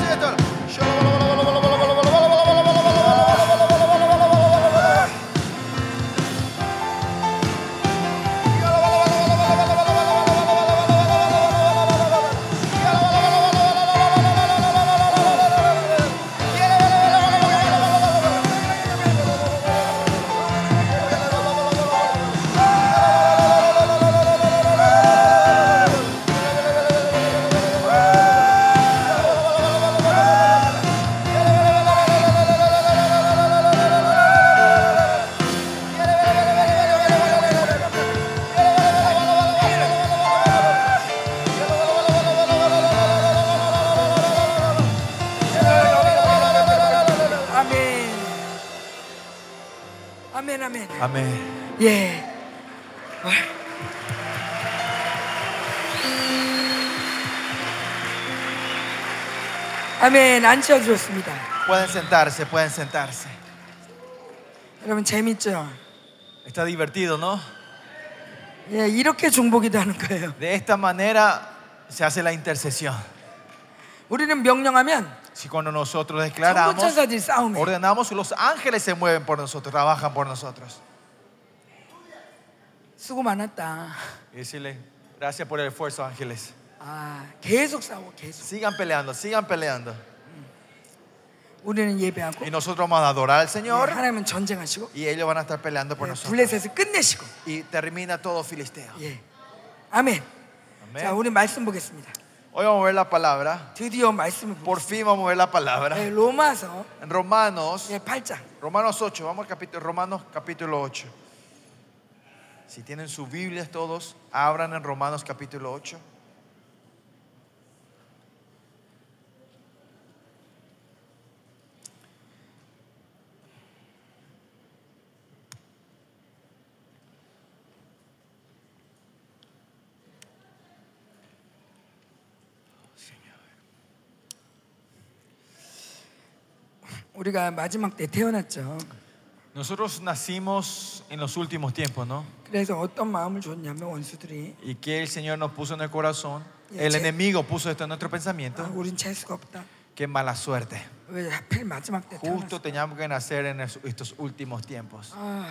아멘 앉혀주셨습니다. Pueden sentarse, pueden sentarse. 여러분 재밌죠? Está divertido, ¿no? 예, 이렇게 중보기도 하는 거예요. De esta manera se hace la intercesión. 우리는 명령하면 Si cuando nosotros 전부 declaramos, 천사들이 싸움해. ordenamos, los ángeles se mueven por nosotros, trabajan por nosotros. 수고 많았다. Y decirle, gracias por el esfuerzo, ángeles. 아, 계속 싸워, 계속. Sigan peleando, sigan peleando. 우리는 예배하고 Y nosotros vamos a adorar al 예, Señor 하나님은 전쟁하시고 y ellos van a estar peleando por 예, nosotros. 블레셋을 끝내시고. Y termina todo filisteo. 예. 아멘. Amén. 자, 우리 말씀 보겠습니다. Hoy vamos a ver la palabra. 드디어 말씀을 보 Por fin vamos a ver la palabra. 네, 로마서 En Romanos, 예, 8장. Romanos 8, vamos al capítulo, Romanos capítulo 8. Si tienen sus Biblias todos, abran en Romanos capítulo 8. 우리가 마지막 때 태어났죠. Nosotros nacimos en los últimos tiempos, ¿no? 그래서 어떤 마음을 줬냐면 원수들이 Y que el Señor nos puso en el corazón, Y el che- enemigo puso esto en nuestro 아, pensamiento. 우린 재수가 없다. Qué mala suerte. 왜 하필 마지막 때 Justo 태어났어? teníamos que nacer en es- estos últimos tiempos. 아,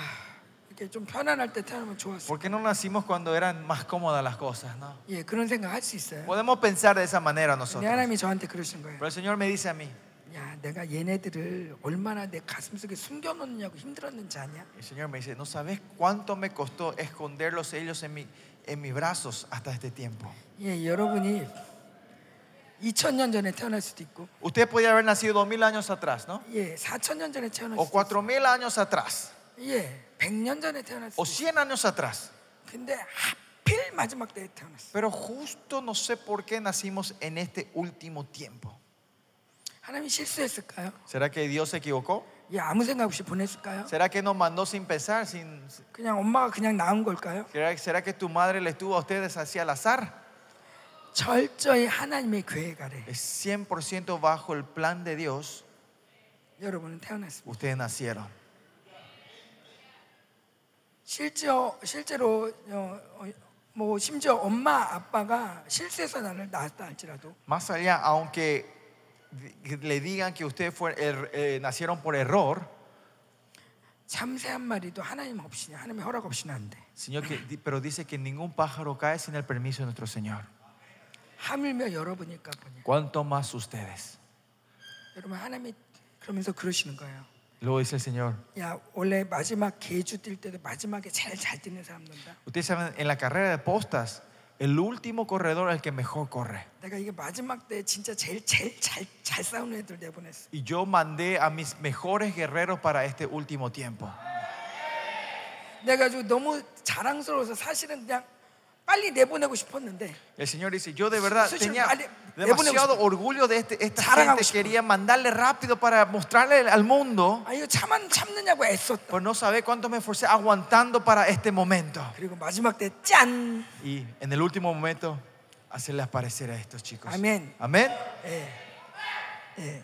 이렇게 좀 편안할 때 태어나면 좋았어. ¿Por qué no nacimos cuando eran más cómodas las cosas, no? 예, 그런 생각 할 수 있어요. Podemos pensar de esa manera 근데 nosotros. 하나님이 저한테 그러신 거예요. Pero el Señor me dice a mí, 야, 내가 얘네들을 얼마나 내 가슴 속에 숨겨놓느냐고 힘들었는지 아냐? el Señor me dice, no sabes cuánto me costó esconderlos ellos en, mi, en mis brazos hasta este tiempo. 예, 여러분이 2000년 전에 태어날 수도 있고, Usted podía haber nacido dos mil años atrás, ¿no? 예, 4000년 전에 태어날 O 수도 cuatro mil años atrás. 있고, 예, 100년 전에 태어날 수도 O 있고. cien años atrás. 근데 하필 마지막 때에 태어났어. Pero justo no sé por qué nacimos en este último tiempo. 하나님이 실수했을까요? ¿Será que Dios se equivocó? 예, 아무 생각 없이 보냈을까요? ¿Será que nos mandó sin pensar? Sin, 그냥 엄마가 그냥 낳은 걸까요? ¿será, será que tu madre le estuvo a ustedes así al azar? 철저히 하나님의 계획 아래 Es 100% bajo el plan de Dios, 여러분은 태어났습니다. ustedes nacieron. 실제로 실제로 어, 어, 뭐 심지어 엄마 아빠가 실수해서 나를 낳았다 할지라도 Más allá, aunque di- le digan que ustedes fue- er- eh, nacieron por error, 참새 한 마리도 하나님 없이 하나님의 허락 없이는 안 돼. Señor, que, di- pero dice que ningún pájaro cae sin el permiso de nuestro Señor. 하물며 여러분일까 보니 ¿Cuánto más ustedes? 여러분 하나님이 그러면서 그러시는 거예요. Luego dice el Señor. 야 원래 마지막 개주 뛸 때도 마지막에 제일 잘 뛰는 사람 논다. Ustedes saben, en la carrera de postas, el último corredor es el que mejor corre. 내가 이게 마지막 때 진짜 제일 제일 잘 잘 싸우는 애들 내보냈어. Y yo mandé a mis mejores guerreros para este último tiempo. 내가 좀 너무 자랑스러워서 사실은 그냥 빨리 내보내고 싶었는데 El Señor dice, yo de verdad Sucho, tenía vale, demasiado 내보내고 orgullo de este, esta 자랑하고 gente. 싶어. Quería mandarle rápido para mostrarle al mundo. 아 이거 참안 참느냐고 애썼다. Pues no sabe cuánto me esforcé aguantando para este momento. 그리고 마지막 때 짠. Y en el último momento, hacerle aparecer a estos chicos. Amén. Amén. 예.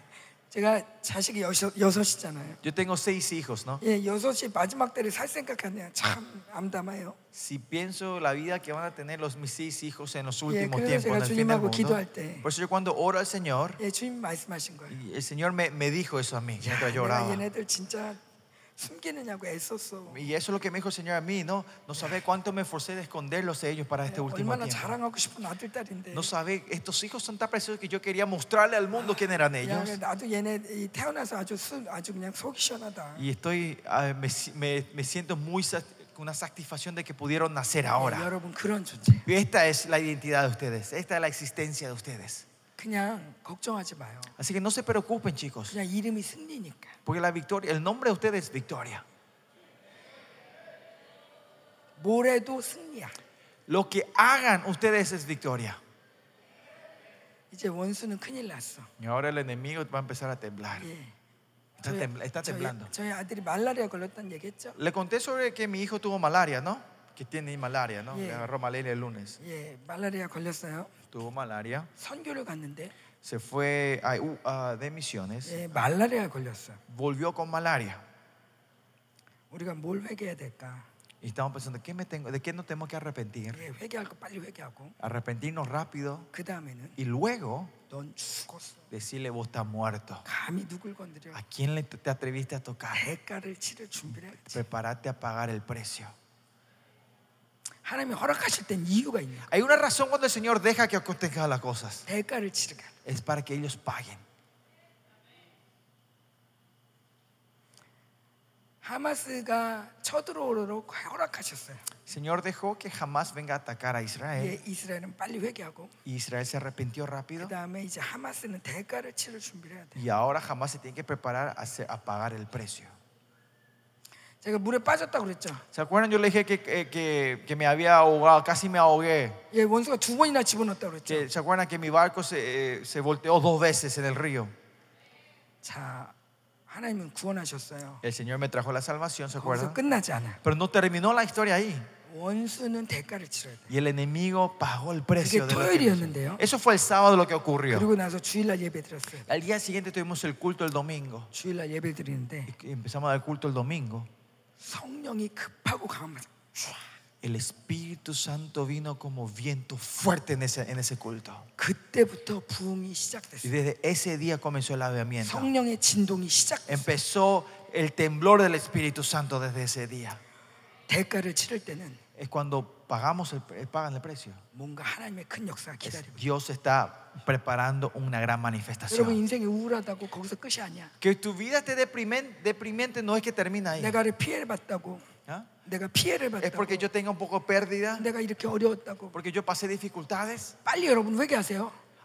예. 제가 자식이 여섯, 여섯이잖아요. Yo tengo seis hijos, ¿no? 예, 여섯이 마지막 때를 살 생각하면 참 암담해요. Si pienso la vida que van a tener los mis seis hijos en los 예, últimos 그래서 tiempos, en 제가 el fin del 주님하고 mundo. 기도할 때, Por eso yo cuando oro al Señor, 예, 주님 말씀하신 거예요. y el Señor me, me dijo eso a mí, 야, mientras 내가 lloraba. 얘네들 진짜 숨기느냐고 애썼어. Y eso es lo que me dijo el Señor a mí, ¿no? No sabe cuánto me esforcé de esconderlos a ellos para este último 얼마나 tiempo. 자랑하고 싶은 아들 딸인데. No sabe, estos hijos son tan preciosos que yo quería mostrarle al mundo quién eran 야, ellos. 나도 얘네 이 태어나서 아주 수, 아주 그냥 속이 시원하다. Y estoy, ah, me, si- me- me siento muy sat- con una satisfacción de que pudieron nacer 예, ahora. 여러분 그런 존재. Y esta es la identidad de ustedes, esta es la existencia de ustedes. 그냥 걱정하지 마요. Así que no se preocupen, chicos, 그냥 이름이 승리니까. porque la victoria, el nombre de ustedes es victoria. 뭘 해도 승리야. Lo que hagan ustedes es victoria. 이제 원수는 큰일 났어. Y ahora el enemigo va a empezar a temblar. 예. Está, tembla- está 저희, temblando. 저희 아들이 말라리아 걸렸다는 얘기했죠? Le conté sobre que mi hijo tuvo malaria, ¿no? Que tiene malaria, ¿no? Yeah. Le agarró malaria el lunes. 예, 말라리아 걸렸어요. Tuvo malaria. 선교를 갔는데 Se fue a, uh, a- de misiones. 예, 말라리아 걸렸어. Volvió con malaria. 우리가 뭘 회개해야 될까? Y estamos pensando, ¿qué me tengo, ¿de qué nos tenemos que arrepentir? 예, 회개할 거 빨리 회개하고 Arrepentirnos rápido 그 다음에는 y luego 넌 죽었어. decirle, vos estás muerto. 감히 누굴 건드려? ¿A quién le, te atreviste a tocar? 대가를 치를 준비를 해야지. Prepárate a pagar el precio. Hay una razón cuando el Señor deja que acontezcan las cosas. Es para que ellos paguen. El Señor dejó que jamás venga a atacar a Israel. Israel se arrepintió rápido. Y ahora jamás se tiene que preparar a pagar el precio. 제가 물에 빠졌다고 그랬죠. ¿Se acuerdan? Yo le dije que, que, que- que me había ahogado, casi me ahogué. 예, 원수가 두 번이나 집어넣었다고 그랬죠. Que- ¿Se acuerdan que mi barco se, eh, se volteó dos veces en el río? 자, 하나님은 구원하셨어요. El Señor me trajo la salvación, ¿se 거기서 acuerdan? 끝나지 않아. Pero no terminó la historia ahí. 원수는 대가를 치러야 돼. Y el enemigo pagó el precio. 그게 de lo que hizo. 토요일이었는데요. Eso fue el sábado lo que ocurrió. 그리고 나서 주일날 예배 드렸어요. Al día siguiente tuvimos el culto el domingo. 주일날 예배 드리는데 Y empezamos a dar culto el domingo. 성령이 급하고 강하면서 촤. El Espíritu Santo vino como viento fuerte en ese, en ese culto. 그때부터 부흥이 Y 시작됐어요. desde ese día comenzó el avivamiento. 성령의 진동이 시작됐어요. Empezó el temblor del Espíritu Santo desde ese día. 대가를 치를 때는 es cuando pagamos pagan el precio. Dios está preparando una gran manifestación. Que tu vida esté deprimente, deprimente no es que termine ahí. ¿Ah? Es porque yo tenga un poco de pérdida. Porque yo pasé dificultades.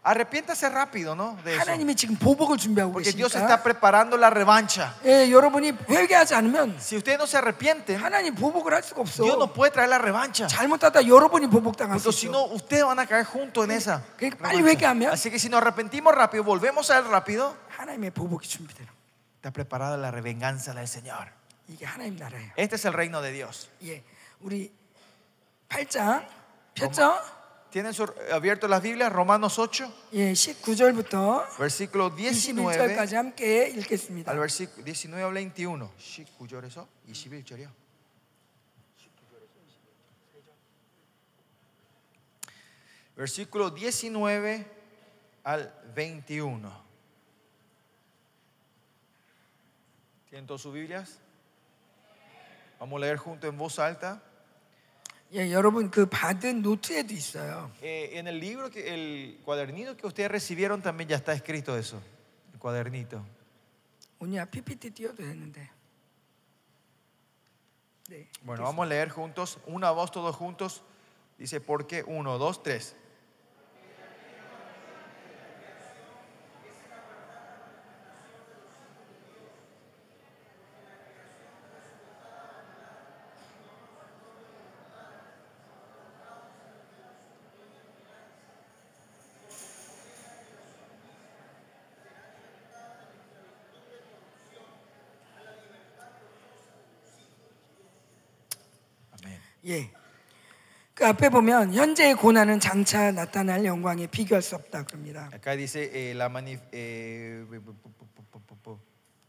빨리 여러분 회개하세요. Arrepiéntase rápido, ¿no? De eso. 하나님이 지금 보복을 준비하고 Porque Dios está 계시니까 preparando la revancha. 예, 여러분이 회개하지 않으면 Si ustedes no se arrepienten, 하나님 보복을 할 수가 없어. Dios no puede traer la revancha. 잘못하다 여러분이 보복당할 수 Porque si 있어. no, ustedes van a caer juntos en esa. 그러니까 빨리 revancha. 회개하면 Así que si nos arrepentimos rápido, volvemos a él rápido, 하나님의 보복이 준비되는. está preparada la revenganza del Señor. 이게 하나님 나라예요. Este es el reino de Dios. 예, 우리 8장 폈죠? ¿Tienen su- abierto las Biblias? Romanos 8, 예, 19절부터 versículo 19 21절까지 함께 읽겠습니다. al versículo 19 al 21. 19절에서 21절이요. Versículo 19 al 21. ¿Tienen todas sus Biblias? Vamos a leer juntos en voz alta. 예, 여러분 그 받은 노트에도 있어요. Eh, en el libro, que, el cuadernito que ustedes recibieron también ya está escrito eso. El cuadernito. 오냐 PPT 띄워도 되는데. 네. Bueno, vamos a leer juntos, una voz todos juntos. Dice, ¿por qué? Uno, dos, tres. 그 앞에 보면 현재의 고난은 장차 나타날 영광에 비교할 수 없다 그럽니다. Acá dice eh, la mani- eh, pu- pu- pu- pu- pu- pu- pu-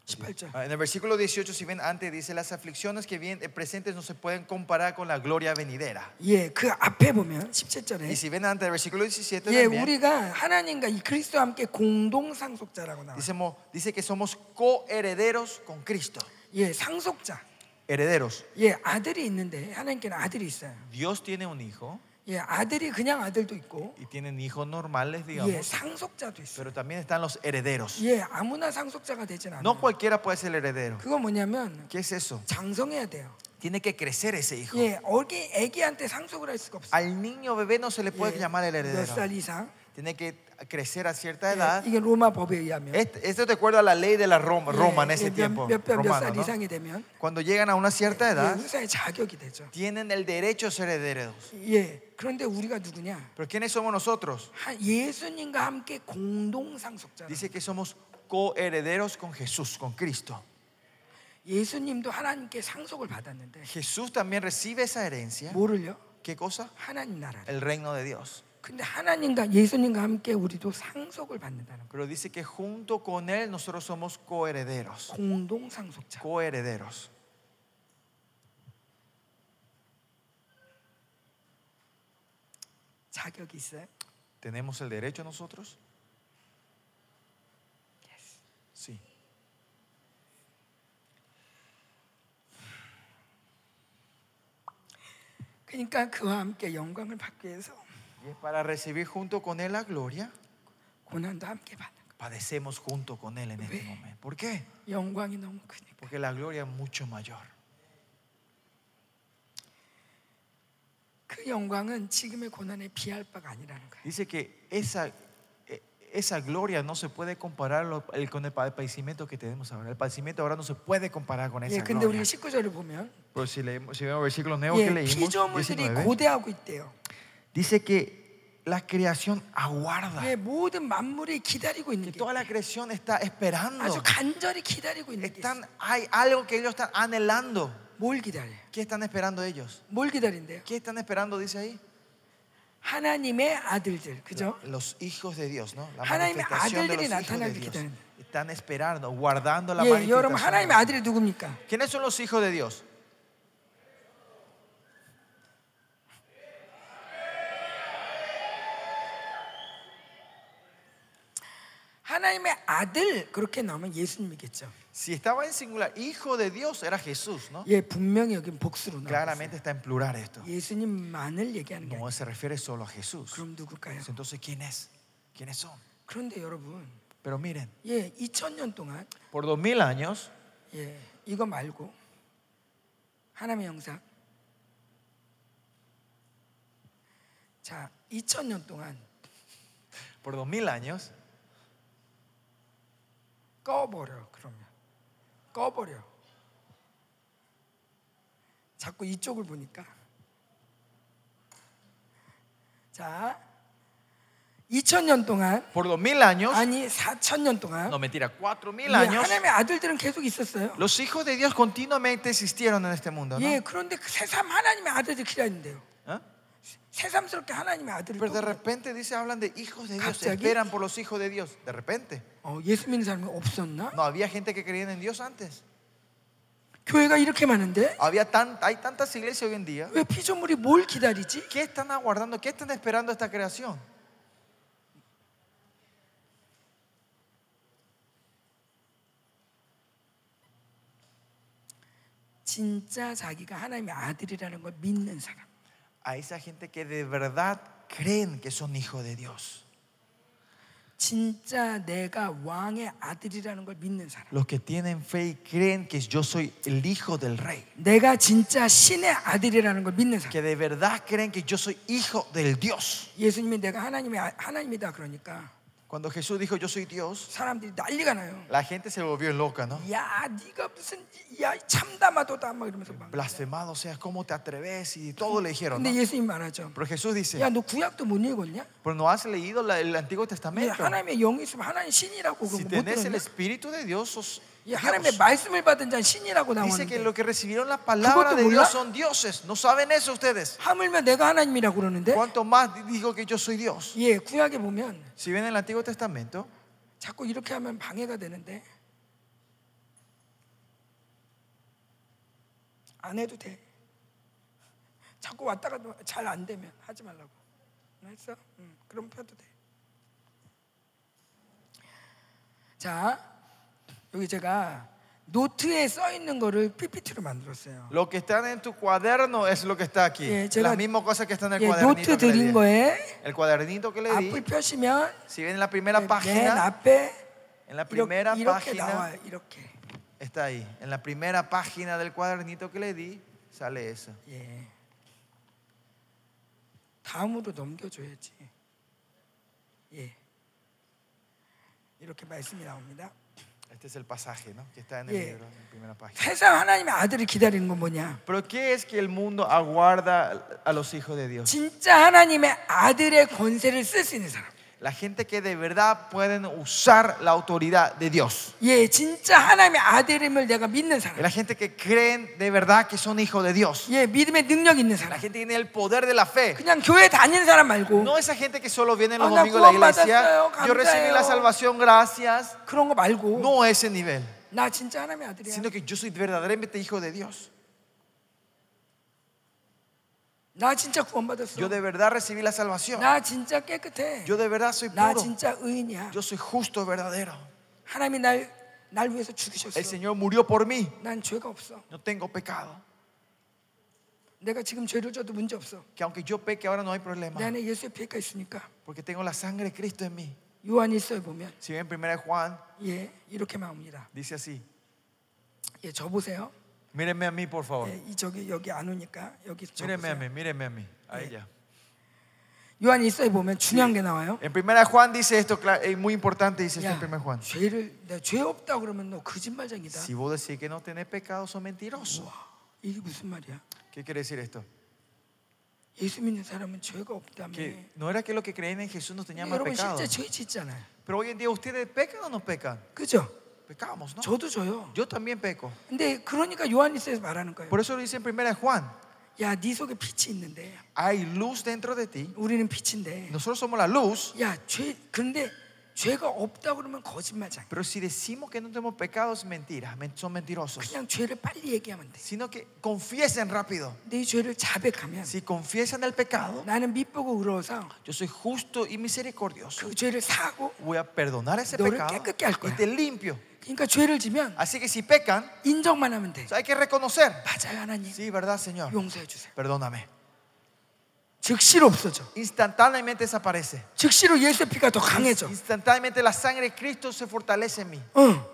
18절. Ah, En el versículo 18, si ven antes, dice, las aflicciones que vienen presentes no se pueden comparar con la gloria venidera. 예, 그 앞에 보면 Y 17절에 si ven antes, el versículo 17 예, también, 우리가 하나님과 이 그리스도와 함께 공동 상속자라고 나와요. dice, dice que somos coherederos con Cristo. 예, 상속자. Herederos. 예, 아들이 있는데 하나님께는 아들이 있어요. Dios tiene un hijo 예, 아들이 그냥 아들도 있고 y tienen hijos normales, 예, digamos, 상속자도 있어요. pero también están los herederos. 예, 아무나 상속자가 되진 No 않아요. cualquiera puede ser heredero. 그거 뭐냐면 ¿Qué es eso? 장성해야 돼요. Tiene que crecer ese hijo. 예, 어기 애기한테 상속을 할 수가 없어요. Al niño bebé no se le puede 예, llamar el heredero. 몇 살 이상? Tiene que crecer a cierta 예, edad. 이게 로마 법에 의하면 Este- esto te acuerda a la ley de la Roma, Roma en 예, ese 몇- tiempo. 몇, 몇, romano, 몇살 ¿no? 이상이 되면 Cuando llegan a una cierta 예, edad, 의사의 자격이 되죠. tienen el derecho a ser herederos. 예, 그런데 우리가 누구냐? Pero ¿quiénes somos nosotros? 하- 예수님과 함께 공동 상속자. Dice que somos coherederos con Jesús, con Cristo. 예수님도 하나님께 상속을 받았는데 Jesús también recibe esa herencia. 뭐를요? ¿Qué cosa? 하나님 나라를. El reino de Dios. 근데 하나님과 예수님과 함께 우리도 상속을 받는다는 거. Pero dice que junto con Él nosotros somos coherederos. 공동 상속자. Coherederos. 자격이 있어요. ¿Tenemos el derecho nosotros? Sí. 그러니까 그와 함께 영광을 받기 위해서 Y para recibir junto con Él la gloria. Padecemos junto con Él en este momento. ¿Por qué? Porque la gloria es mucho mayor. Dice que esa, e, esa gloria no se puede comparar con el padecimiento que tenemos ahora. El padecimiento ahora no se puede comparar con esa gloria. Pero pues si, leemos, si vemos versículos nuevos que leímos, dice que la creación aguarda. 예, 모든 만물이 기다리고 있는 Que 게 toda la creación está esperando. 아주 간절히 기다리고 있는 게 있어요. Están, hay algo que ellos están anhelando. 뭘 기다려? ¿Qué están esperando ellos? 뭘 기다린대요? ¿Qué están esperando? Dice ahí. 하나님의 아들들, 그죠? Los hijos de Dios, ¿no? La 하나님의 manifestación de 아들들이 los hijos de 나타나길 Dios. 기다린다. Están esperando, guardando la 예, 여러분 manifestación. 하나님의 de los- 아들이 누굽니까? ¿Quiénes son los hijos de Dios? 하나님의 아들 그렇게 나오면 예수님이겠죠. Si estaba en singular, hijo de Dios era Jesús, ¿no? 예, 분명히 여기 복수로. Claramente está en plural esto. 예수님만을 얘기하는 게 No se refiere solo a Jesús. 그럼 누굴까요? Entonces, ¿quién es? ¿Quiénes son? 그런데 여러분, Pero miren, 예, 2000년 동안 por dos mil años, 예, 이거 말고 하나님의 영상. 자, 2000년 동안 por dos mil años, 꺼버려 그러면 꺼버려. 자꾸 이쪽을 보니까 자 2000년 동안 por dos mil años, 아니 4000년 동안 no mentira, cuatro mil 예, años, 하나님의 아들들은 계속 있었어요. los hijos de Dios continuamente existieron en este mundo, ¿no? 예, 그런데 그 새삼 하나님의 아들들 기다린대요. ¿Ah? 새삼스럽게 하나님의 아들을 Pero de 또 repente dice, hablan de hijos de Dios, 갑자기? esperan por los hijos de Dios. De repente. 어, 예수 믿는 사람이 없었나? No, había gente que creía en Dios antes. 교회가 이렇게 많은데 Había tan, hay tantas iglesias hoy en día. 왜 피조물이 뭘 기다리지? ¿Qué están aguardando? ¿Qué están esperando esta creación? 진짜 자기가 하나님의 아들이라는 걸 믿는 사람. A esa gente que de verdad creen que son hijos de Dios. 진짜 내가 왕의 아들이라는 걸 믿는 사람. Los que tienen fe y creen que yo soy el hijo del rey. 내가 진짜 신의 아들이라는 걸 믿는 사람. Que de verdad creen que yo soy hijo del Dios. 예수님이 내가 하나님의 아- 하나님이다 그러니까 Cuando Jesús dijo yo soy Dios, 사람들이 난리가 나요. la gente se volvió loca, ¿no? 야, 네가 무슨 야 참담하도다 막 이러면서 막. Blasfemado seas, ¿cómo te atreves? Y todo le dijeron. ¿no? 근데 예수님 말하죠. Pero Jesús dice, 야, 너 구약도 못 읽었냐? pero no has leído la- el Antiguo 예, Testamento. 하나님의 영이 있으면 하나님 신이라고 Si 그거 못 tenés el 들었냐? Espíritu de Dios, sos Dice que los que recibieron la palabra de Dios son dioses. No saben eso ustedes. Cuanto más digo que yo soy Dios. si ven el Antiguo Testamento, 자꾸 이렇게 하면 방해가 되는데 안 해도 돼. 자꾸 왔다 가도 잘 안 되면 하지 말라고. 알았어? 응, 그럼 펴도 돼. 자, 여기 제가 노트에 써 있는 거를 PPT로 만들었어요. lo que está en tu cuaderno es lo que está aquí. 예, 제가- Las mismas cosas que están en el 예, cuadernito. 노트 Que le 드린 di. 거에 El cuadernito que le di. 앞을 펴시면 Si ven en la primera 맨 página, 앞에 en la 이렇게, primera 이렇게 página, 나와요. 이렇게. está ahí. En la primera página del cuadernito que le di, sale eso. 예. 다음으로 넘겨줘야지. 예. 이렇게 말씀이 나옵니다. Este es el pasaje, ¿no? Que está en el Yeah. libro, en la primera página. 세상 하나님의 아들을 기다리는 건 뭐냐? Pero ¿qué es que el mundo aguarda a los hijos de Dios? 진짜 하나님의 아들의 권세를 쓸 수 있는 사람. La gente que de verdad pueden usar la autoridad de Dios. 예, 진짜 하나님의 아들임을 내가 믿는 사람. La gente que creen de verdad que son hijos de Dios. 예, 믿음의 능력 있는 La 사람. gente que tiene el poder de la fe. 그냥 교회 다니는 사람 말고 No esa gente que solo viene los Ah, na domingos a la 구원받았어요. iglesia. Yo recibí la 감사해요. salvación, gracias. 그런 거 말고 No ese nivel. 나 진짜 하나님의 아들이야. Sino que yo soy verdaderamente hijo de Dios. 나 진짜 구원받았어. Yo de verdad recibí la salvación. 나 진짜 깨끗해. Yo de verdad soy 나 puro. 진짜 의인이야. Yo soy justo, verdadero. 하나님이 날, 날 위해서 죽으셨어. El Señor murió por mí. 난 죄가 없어. No tengo pecado. 내가 지금 죄를 져도 문제 없어. Que aunque yo peque ahora no hay problema. 내 안에 예수의 피가 있으니까 Porque tengo la sangre de Cristo en mí. 요한일서에 보면 Si ven 1 Juan, 예 이렇게 나옵니다. dice así. 예, 저 보세요. Mírenme a mí, por favor. 예, 이 저기 여기 안 오니까 여기 저 Mírenme a 보세요. mí, mírenme a mí. A ella. 요한일서에 보면 중요한 게 나와요. En 1 Juan dice esto, cla- es muy importante, dice esto 야, en 1 Juan. 죄를 내가 죄 없다 그러면 너 거짓말쟁이다. Si vos decís que no tenés pecado, sos mentiroso. 와, 이게 무슨 말이야? ¿Qué quiere decir esto? 예수 믿는 사람은 죄가 없다며. Que no era que lo que creen en Jesús no tenían más 여러분 pecado. 실제 죄 짓잖아요. Pero hoy en día, ¿ustedes pecan o no pecan? 그죠? Pecamos, ¿no? 저도 져요. Yo también peco. 근데 그러니까 요한일서에서 말하는 거예요. Por eso lo dice en 1 Juan. 야, 네 속에 빛이 있는데 Hay luz dentro de ti. 우리는 빛인데. Nosotros somos la luz. 야, 죄 그런데 죄가 없다 그러면 거짓말쟁이. Pero si decimos que no tenemos pecado, es mentira. men- Son mentirosos. 그냥 죄를 빨리 얘기하면 돼. Sino que confiesen rápido. 내 죄를 자백하면 Si confiesan el pecado, 나는 믿보고 의로워서 yo soy justo y misericordioso. 그 죄를 사고 Voy a perdonar ese 너를 pecado 깨끗게 할 y 거야. te limpio. 그러니까 죄를 지면 Así que si pecan, 인정만 하면 돼. hay que reconocer. 맞아요, 하나님. Sí, ¿verdad, Señor? 용서해 주세요. Perdóname. 즉시로 없어져. Instantáneamente desaparece. 즉시로 예수의 피가 더 강해져. Instantáneamente la sangre de Cristo se fortalece en mí. 어.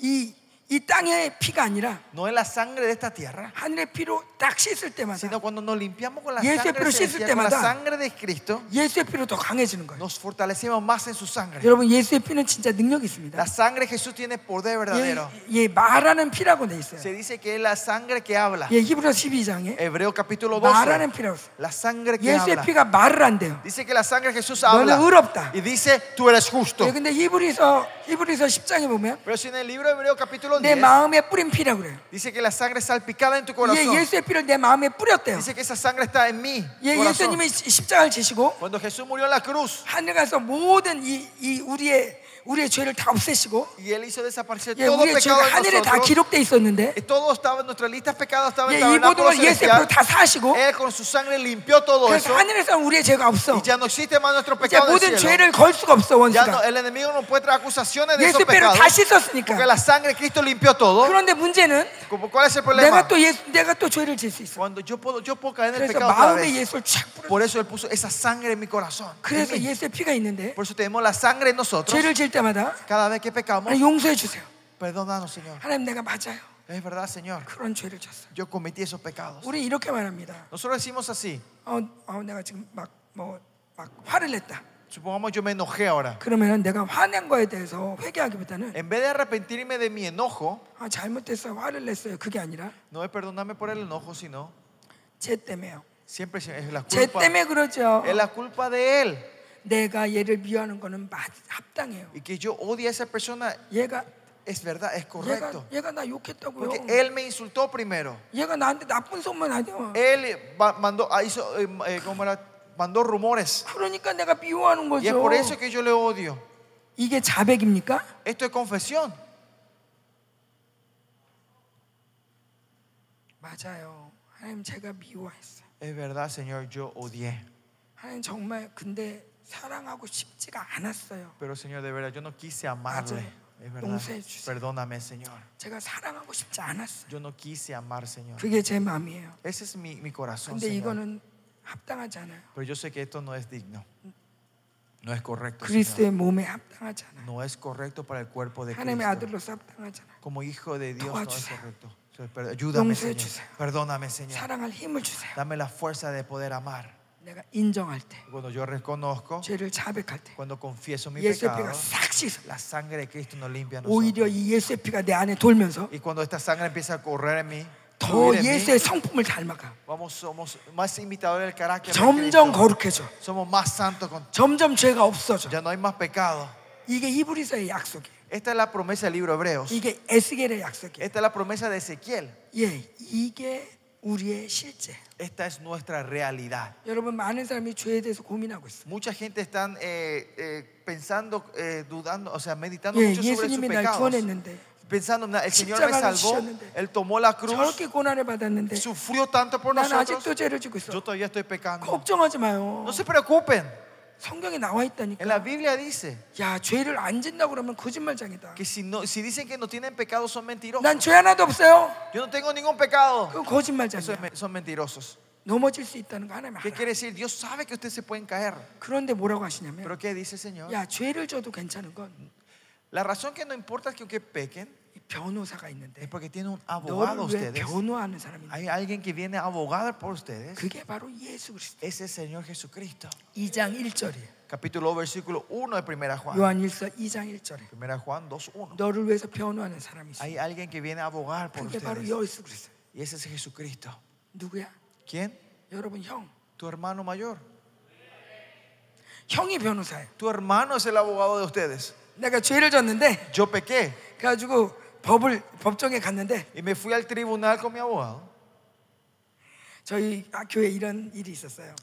이, 이 땅의 피가 아니라 No es la sangre de esta tierra, 하늘의 피로 딱 씻을 때마다 sino cuando nos limpiamos con la Y ese sangre, pero celestial, 씻을 con la 때마다 sangre de Cristo, 예수의 피로 더 강해지는 거예요. nos fortalecemos más en su sangre. 여러분 예수의 피는 진짜 능력이 있습니다. La sangre de Jesús tiene poder verdadero. 예, 예, 말하는 피라고 돼 있어요. Se dice que es la sangre que habla. 예, 히브리서 12장에 Hebreo capítulo 말하는 12. 피라고 있어요. La sangre que 예수의 habla. 피가 말을 안 돼요. Dice que la sangre de Jesús 너는 habla. 의롭다. Y dice, tú eres justo. 예, 근데 히브리서 히브리서 10장에 보면 Pero si en el libro de Hebreo capítulo 내10 마음에 뿌린 피라고 그래요. dice que la sangre salpicada en tu 예, corazón. 예수의 피를 내 마음에 뿌렸대요. Dice que esa sangre está en mí. 예, corazón. 예수님이 십자가를 지시고 Cuando Jesús murió en la cruz 하늘 가서 모든 이, 이 우리의 우리의 죄를 다 없애시고 y Él hizo desaparecer 예, todo 우리의 pecado 죄가 하늘에 다 nosotros. 기록돼 있었는데 Y todo estaba en nuestra lista de pecados, estaba en 예, 이 모든 tabernáculo 걸 예수의 피로 celestial. 다 사시고 Él con su sangre limpió todo 그래서 eso. 하늘에서 우리의 죄가 없어. Y ya no existe más nuestro 이제 pecado en 모든 el cielo. 죄를 걸 수가 없어 Ya no, 원수가. el enemigo no puede traer acusaciones de esos 예수의 피로 pecados. 다 씻었으니까. Porque la sangre de Cristo limpió todo. 그런데 문제는 Como- ¿Cuál es el problema? 내가 또 예수, 내가 또 죄를 질 수 있어. Cuando yo puedo, yo puedo caer en el 그래서 pecado otra 마음에 vez. 예수를 쫙 뿌려. Por eso Él puso esa sangre en mi corazón. en 그래서 mí. 예수의 피가 있는데 Por eso tenemos la sangre en nosotros. 죄를 질 때마다 Cada vez que pecamos, 용서해 주세요. perdónanos, Señor. 하나님 내가 맞아요. Es verdad, Señor. 그런 죄를 졌어. Yo cometí esos pecados. 우리 이렇게 말합니다. Nosotros decimos así. 어, 어 내가 지금 막뭐막 화를 냈다. Supongamos yo me enojé ahora. 그러면은 내가 화낸 거에 대해서 회개하기보다는 En vez de arrepentirme de mi enojo, 아 잘못했어요. 화를 냈어요. 그게 아니라 no es perdonarme por el enojo, sino 쟤 때문에요. siempre es la 쟤 culpa. 때문에 그러죠. Es la culpa de él. 내가 얘를 미워하는 거는 합당해요. Y que yo odie a esa persona. 얘가 es verdad, es correcto. 얘가, 얘가 Porque él me insultó primero. Él mandó, hizo, eh, ¿cómo era? mandó rumores. Y es por eso que yo le odio. Esto es confesión. Es verdad, Señor, yo odié. 하나님 정말 근데 사랑하고 싶지가 않았어요. Pero, Señor, de verdad, yo no quise amarle. 맞아요. Es verdad. 용서해 주세요. Perdóname, Señor. 제가 사랑하고 싶지 않았어요. Yo no quise amar, Señor. 그게 제 마음이에요. Ese es mi, mi corazón, 근데 Señor. 이거는 합당하지 않아요. Pero yo sé que esto no es digno. No es correcto. 그리스도의 Señor. 몸에 합당하지 않아요. No es correcto para el cuerpo de 하나님의 Cristo. 아들로서 합당하지 않아요. Como hijo de Dios no es 도와주세요. correcto. Señor, per- Ayúdame, 용서해 Señor. 주세요. Perdóname, Señor. 사랑할 힘을 주세요. Dame la fuerza de poder amar. 내가 인정할 때, Cuando yo reconozco, 죄를 자백할 때, cuando confieso mi 예수의 pecado, 피가 싹 씻어. la sangre de Cristo nos limpia a 오히려 nosotros. 이 예수의 피가 내 안에 돌면서 Y cuando esta sangre empieza a correr en mí, 더 fluir en mí, 예수의 성품을 닮아가. vamos, somos más imitadores del carácter de 점점 Cristo. 거룩해져. Somos más santos. Con, 점점 죄가 없어져. ya no hay más pecado. 이게 히브리서의 약속이에요. Esta es la promesa del libro de Hebreos. 이게 에스겔의 약속이에요. Esta es la promesa de Ezequiel. 예, 이게 우리의 실제. Esta es nuestra realidad. 여러분 많은 사람이 죄에 대해서 고민하고 있어요. Mucha gente están eh, eh, pensando, eh, dudando, o sea, meditando 예, mucho sobre sus 예수님이 날 pecados. 구원했는데 Pensando, "Na- el Señor me 십자가를 salvó, 지셨는데 Él tomó la cruz, 저렇게 고난을 받았는데 sufrió tanto por 난 nosotros. 아직도 죄를 지고 있어. Yo todavía estoy pecando. 걱정하지 마요. No se preocupen. 성경에 나와 En 있다니까. la Biblia dice 야, 죄를 안 짓는다 그러면 거짓말장이다. que si, no, si dicen que no tienen pecado son mentirosos. 난죄 하나도 없어요. Yo no tengo ningún pecado. 그건 Eso es 거짓말장이야. son mentirosos. 넘어질 수 있다는 거 하나님 ¿Qué 알아. quiere decir? Dios sabe que ustedes se pueden caer. 그런데 뭐라고 하시냐면 Pero ¿qué dice el Señor? 야 죄를 져도 괜찮은 건이 La razón que no importa que aunque pequen 변호사가 es 있는데 porque tienen un abogado 너를 왜 ustedes. 변호하는 사람이 있는데 Hay alguien que viene a abogar por ustedes. 그게 바로 예수 그리스도. Ese es el Señor Jesucristo. 2장 1절이에요. Capítulo versículo 1 de Primera Juan. 요한일서 2장 1절에 Primera Juan 2.1. 너를 위해서 변호하는 사람이 있어. Hay alguien que viene a abogar por 그게 바로 ustedes. 예수 그리스도. Y ese es Jesucristo. 누구야? ¿Quién? 여러분 형. Tu hermano mayor. 형이 변호사예요. Tu hermano es el abogado de ustedes. 내가 죄를 졌는데 Yo pequé 그래가지고 법을 법정에 갔는데 y me fui al tribunal con mi abogado. 저희 교회에 이런 일이 있었어요.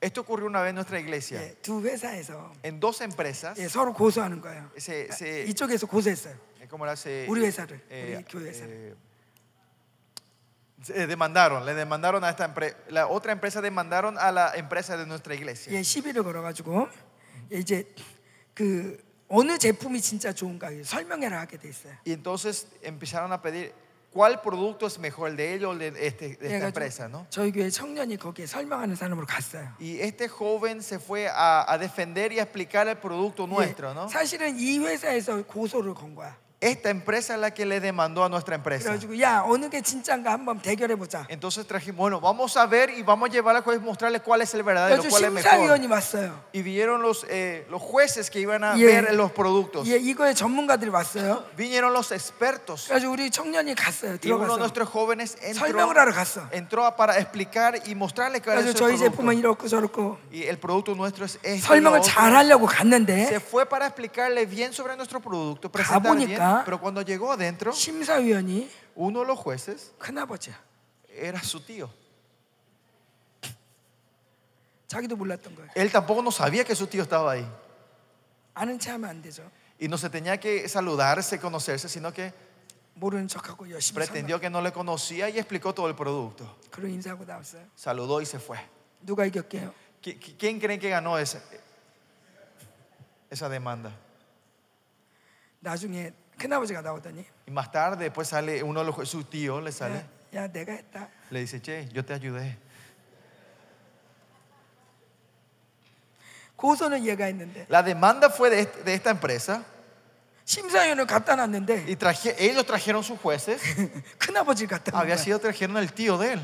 Esto ocurrió una vez en nuestra iglesia. 예, 두 회사에서 En dos empresas, 예, 서로 고소하는 거예요. se, se, 이쪽에서 고소했어요. ¿cómo era? Se, 우리 회사를, eh, 우리 교회 회사를. eh, se demandaron, le demandaron a esta empresa, la otra empresa demandaron a la empresa de nuestra iglesia. 예, 시비를 걸어가지고 예, 이제 그 어느 제품이 진짜 좋은가 설명해라 하게 돼 있어요. Y entonces empezaron a pedir cuál producto es mejor, el de ellos o de, este, de esta empresa, ¿no? 저희 교회 청년이 거기에 설명하는 사람으로 갔어요. Y este joven se fue a, a defender y a explicar el producto 예, nuestro, ¿no? 사실은 이 회사에서 고소를 건 거야. Esta empresa es la que le demandó a nuestra empresa. 그래가지고 야 어느 게 진짜인가 한번 대결해 보자. Entonces trajimos, bueno, vamos a ver y vamos a llevar al juez y mostrarle cuál es el verdadero, 그래가지고 cuál es mejor. 심사위원이 왔어요. Y vieron los, eh, los jueces que iban a 예, ver los productos. 예, 이거에 전문가들이 왔어요. Vinieron los expertos. 그래가지고 우리 청년이 갔어요. Y uno de 들어가서. nuestros jóvenes entró, 설명을 하러 갔어. entró a- para explicar y mostrarle cuál es 그래서 el 저희 제품은 producto. 이렇고 저렇고 Y el producto nuestro es este. y 설명을 lo otro. 잘 하려고 Se 갔는데 fue para explicarle bien sobre nuestro producto, presentar bien, 가보니까 pero cuando llegó adentro, 심사위원이 uno de los jueces 큰아버지야. era su tío. 자기도 몰랐던 거예요. Él tampoco no sabía que su tío estaba ahí. 아는 체하면 안 되죠. Y no se tenía que saludarse, conocerse, sino que 모르는 척하고 열심히 pretendió que no le conocía y explicó todo el producto. 설명. 그런 인사하고 나왔어요. Saludó y se fue. 누가 이겼게요? ¿Qui- qui- ¿Quién creen que ganó ese- esa demanda? 나중에 큰아버지가 나오더니 Y más tarde, después sale uno de los jue- su tío, le sale, 야, 야 내가 했다. le dice, che, yo te ayudé. 고소는 얘가 했는데 La demanda fue de, este- de esta empresa 심사위원을 갖다 놨는데 y traje- ellos trajeron sus jueces. 큰아버지를 갖다 놓은 Había 거야. sido, trajeron el tío de él.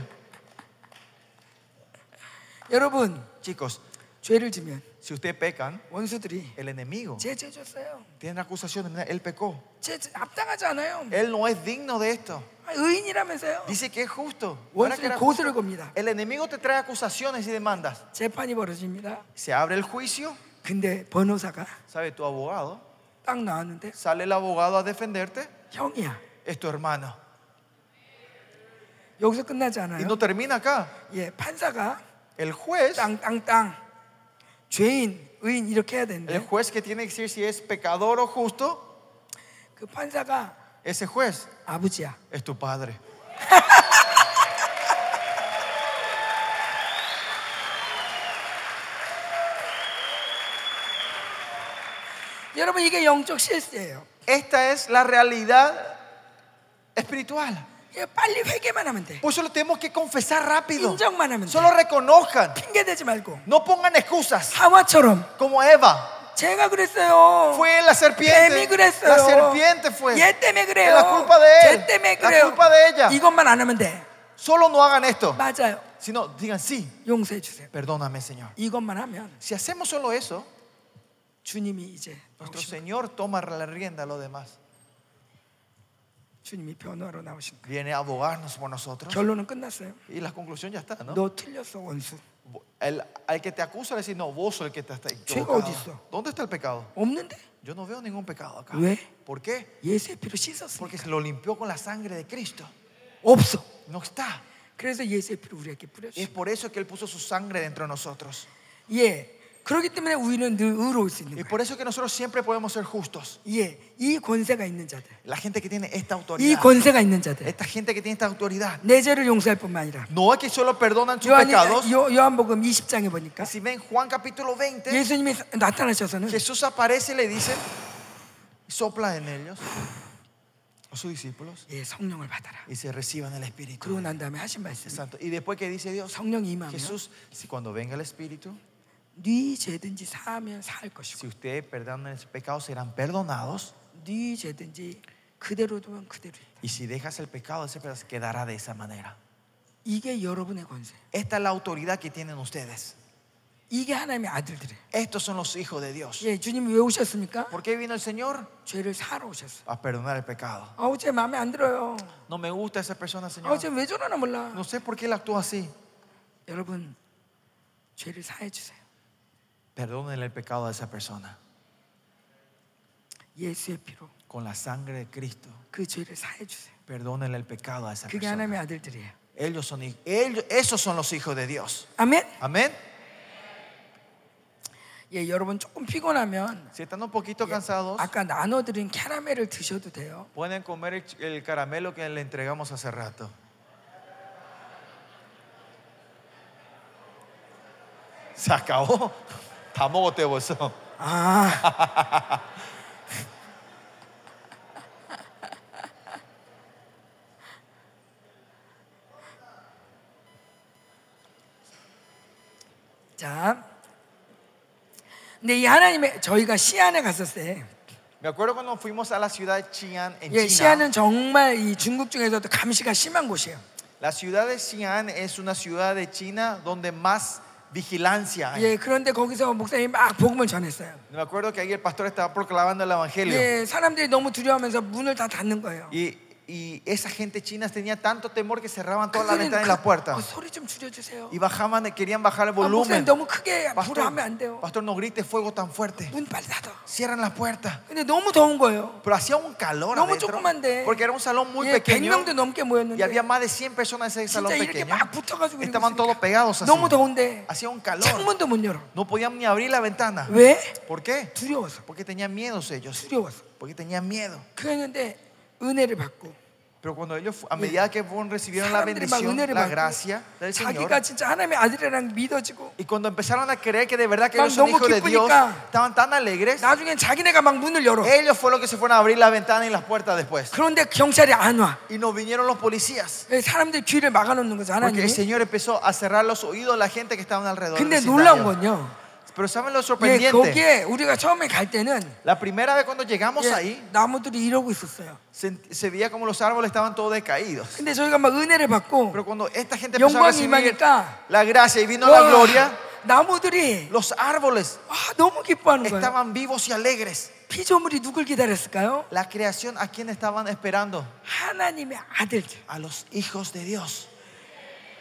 여러분 Chicos, 죄를 지면 si ustedes pecan, 원수들이 el enemigo 제죄 줬어요. tiene acusaciones. Mira, él pecó. 제 합당하지 않아요. Él no es digno de esto. 아, 의인이라면서요. Dice que es justo. ¿No era que 원수들이 era 고소를 겁니다. El enemigo te trae acusaciones y demandas. 재판이 벌어집니다. Se abre el juicio, 근데 변호사가 ¿sabe? Tu abogado. 딱 나왔는데 Sale el abogado a defenderte. 형이야. Es tu hermano. 여기서 끝나지 Y 않아요. no termina acá. 예, 판사가 El juez, 땅땅땅 죄인, 의인 이렇게 해야 el 되는데 juez que tiene que decir si es pecador o justo, 그 판사가 ese juez 아버지야. es tu padre. 여러분 이게 영적 실세예요. Esta es la realidad espiritual. Por solo tenemos que confesar rápido. Solo reconozcan. No pongan excusas. Como Eva. Fue la serpiente. La serpiente fue. Es la culpa de él. La culpa de ella. Solo no hagan esto. Sino digan sí. Perdóname, Señor. Si hacemos solo eso, nuestro Señor toma la rienda a lo demás. 주님이 변호하러 나오신 거예요. Viene a abogarnos por nosotros. 결론은 끝났어요. Y la conclusión ya está, ¿no? 너 틀렸어 원수. El, al que te acusa le dice, no, vos sos el que está está 죄가 equivocado. 어디 있어? ¿Dónde está el pecado? 없는데 Yo no veo ningún pecado acá. 왜? ¿Por qué? 예수의 피로 씻었으니까 Porque se lo limpió con la sangre de Cristo. 없어. No está. 그래서 예수의 피를 우리에게 Es 뿌려주고 por eso que Él puso su sangre dentro de nosotros. 예. 그렇기 때문에 우리는 늘 의로울 수 있는 Y 거예요. por eso que nosotros siempre podemos ser justos. 예. 이 권세가 있는 자들. La gente que tiene esta 이 autoridad. 권세가 있는 자들. Esta gente que tiene esta autoridad. 내 죄를 용서할 뿐만 아니라 No es que solo perdonan sus 요한, pecados. 요, 요한복음 20장에 보니까 Si ven Juan capítulo 20, 예수님이 나타나셔서는 Jesús aparece y le dice, sopla en ellos. a sus discípulos 예, 성령을 받아라. y se reciban el Espíritu 그러고 난 다음에 하신 말씀. Santo. Y después que dice Dios, 성령이 임하면 Jesús, si cuando venga el Espíritu, 네 죄든지 사하면 사할 것이고 si ustedes perdonan sus pecados, serán perdonados. 네 죄든지 그대로 두면 그대로. Y si dejas el pecado, ese pedazo quedará de esa manera. 이게 여러분의 권세. Esta es la autoridad que tienen ustedes. 이게 하나님의 아들들이에요. Estos son los hijos de Dios. 예, 주님이 왜 오셨습니까? ¿Por qué vino el Señor? 죄를 사러 오셨어요. A perdonar el pecado. 아우 제 마음에 안 들어요. No me gusta esa persona, 아우 Señor. 쟤왜 저러나 몰라. No sé por qué él actúa así. 여러분 죄를 사해 주세요. Perdonen el pecado de esa persona. 예수의 피로 Con la sangre de Cristo. 그 죄를 사해 주세요. Perdonen el pecado a esa 그게 persona. 하나님의 아들들이에요. Ellos son, hij- ellos, esos son los hijos de Dios. 아멘. Amén. 예, 여러분 조금 피곤하면 Si están un poquito 예, cansados, 아까 나눠드린 캐러멜을 드셔도 돼요. pueden comer el, ch- el caramelo que le entregamos hace rato. Se acabó. 다 먹었대 벌써. 아. 자, 근데 이 하나님의 저희가 시안에 갔었을 때, Me acuerdo cuando fuimos a la ciudad de Xi'an en 예, China. 시안은 정말 이 중국 중에서도 감시가 심한 곳이에요. La ciudad de Xi'an es una ciudad de China donde más vigilancia. 예, 그런데 거기서 목사님이 막 복음을 전했어요. Me acuerdo que ahí el pastor estaba proclamando el evangelio. 예, 사람들이 너무 두려워하면서 문을 다 닫는 거예요. Y, y esa gente china tenía tanto temor que cerraban todas las 그거는 ventanas y 그- las puertas. 어, 소리 좀 줄여주세요. Y bajaban, querían bajar el 아, 목사님 volumen. 너무 크게 Pastor, 불하면 안 돼요. pastor, no grite fuego tan fuerte. 문 빨리 닫아. Cierran las puertas. 근데 너무 더운 거예요. Pero hacía un calor 너무 adentro, 조그만데. porque era un salón muy 예, pequeño 100명도 넘게 y 모였는데 había más de 100 personas en ese salón 진짜 이렇게 pequeño. 막 붙어가지고 이러고 Estaban todos 있으니까 pegados así. 너무 더운데 Hacía un calor. 창문도 못 열어. No podían ni abrir la ventana. 왜? ¿Por qué? 두려워서. Porque tenían miedo ellos. 두려워서. Porque tenían miedo. 그랬는데 은혜를 받고 Pero cuando ellos, fu- a medida que fueron recibieron la 사람들이 막 bendición, 은혜를 la 받고 gracia del Señor, 자기가 진짜 하나님의 아들이라는 믿어지고 y cuando empezaron a creer que de verdad que 막 ellos son 너무 hijos de Dios, 기쁘니까 estaban tan alegres, 나중엔 자기네가 막 문을 열어. ellos fueron los que se fueron a abrir la ventana y las puertas después. 그런데 경찰이 안 와. Y nos vinieron los policías. 예, 사람들 귀를 막아놓는 거죠 Porque el 하나님이. Señor empezó a cerrar los oídos a la gente que estaban alrededor. del 근데 놀라운 vecindario. 건요. Pero ¿saben lo 예, sorprendente? 거기에 우리가 처음에 갈 때는 La primera vez cuando llegamos 예, ahí, 나무들이 이러고 있었어요. se, se veía como los árboles estaban todos decaídos. 근데 저희가 막 은혜를 받고 Pero cuando esta gente empezó a 영광이 recibir 임하니까 la gracia y vino la 와, gloria, 나무들이 los árboles 아, 너무 기뻐하는 거예요. estaban vivos y alegres. 피조물이 누굴 기다렸을까요? La creación, ¿a quién estaban esperando? 하나님의 아들들. A los hijos de Dios.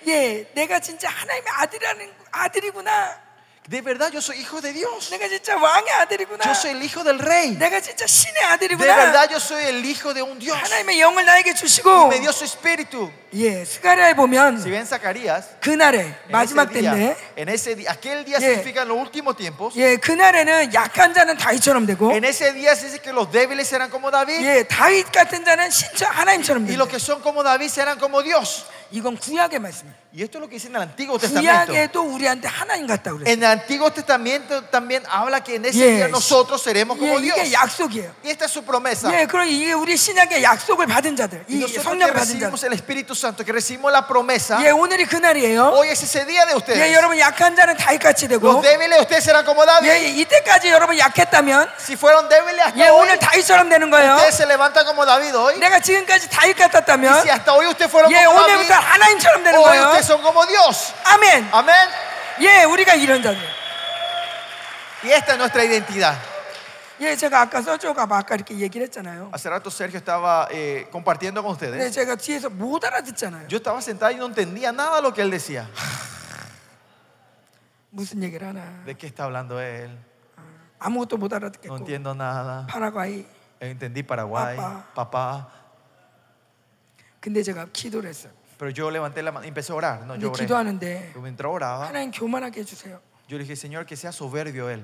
예, 내가 진짜 하나님의 아들이라는 아들이구나. De verdad, yo soy hijo de Dios. 내가 진짜 왕의 아들이구나. Yo soy el hijo del rey. 내가 진짜 신의 De 아들이구나. verdad, yo soy el hijo de un Dios. 하나님의 영을 나에게 Y 주시고 me dio su espíritu. 예, 스가랴에 보면 Si ven Zacarías, 그날에 en 마지막 ese día, 때인데 en ese día, aquel día Yeah. significa en los últimos tiempos. 예, 그날에는 약한 자는 다윗처럼 되고 En ese día se dice que los débiles serán como David 예, 다윗 같은 자는 신처 하나님처럼 y 된다. los que son como David serán como Dios. 이건 구약의 말씀이에요. Y esto es lo que dice en el Antiguo Testamento. 구약에도 우리한테 하나님 같다고 그랬어요. En el Antiguo Testamento también habla que en ese Yes. día nosotros seremos como 예, Dios. 이게 약속이에요. Y esta es su promesa. 예, 그럼 이게 우리 신약의 약속을 받은 자들, Y 이 nosotros que 성령을 받은 recibimos 자들. el Espíritu Santo, que recibimos la promesa, 예, 오늘이 그날이에요. hoy es ese día de 예, ustedes. 여러분 약한 자는 다윗같이 되고, Los débiles ustedes serán como David. 예, 이때까지 여러분 약했다면, Si fueron débiles hasta 예, hoy, 오늘 다윗처럼 되는 거예요. ustedes se levantan como David hoy. 내가 지금까지 다윗 Y 같았다면, si hasta hoy ustedes fueron 예, como David, 오늘부터 하나님처럼 되는 hoy 거예요. ustedes son como Dios. 아멘. Amén. 예, 우리가 이런 자들. Y esta es nuestra identidad. 예, 제가 아까 서주가 아까 이렇게 얘기를 했잖아요. Hace rato Sergio estaba eh, compartiendo con 근데 ustedes. 제가 뒤에서 못 알아듣잖아요. Yo estaba sentado y no entendía nada de lo que él decía. 무슨 얘기를 하나. ¿De qué está hablando él? 아무것도 못 No 알아듣겠고. entiendo nada. 파라과이. Entendí Paraguay, Papá. papá. 근데 제가 기도를 했어요. Pero yo levanté la mano y empecé a orar. No, 근데 yo oré. 기도하는데 Yo mientras oraba, 하나님 교만하게 해주세요. yo le dije, Señor, que sea soberbio él.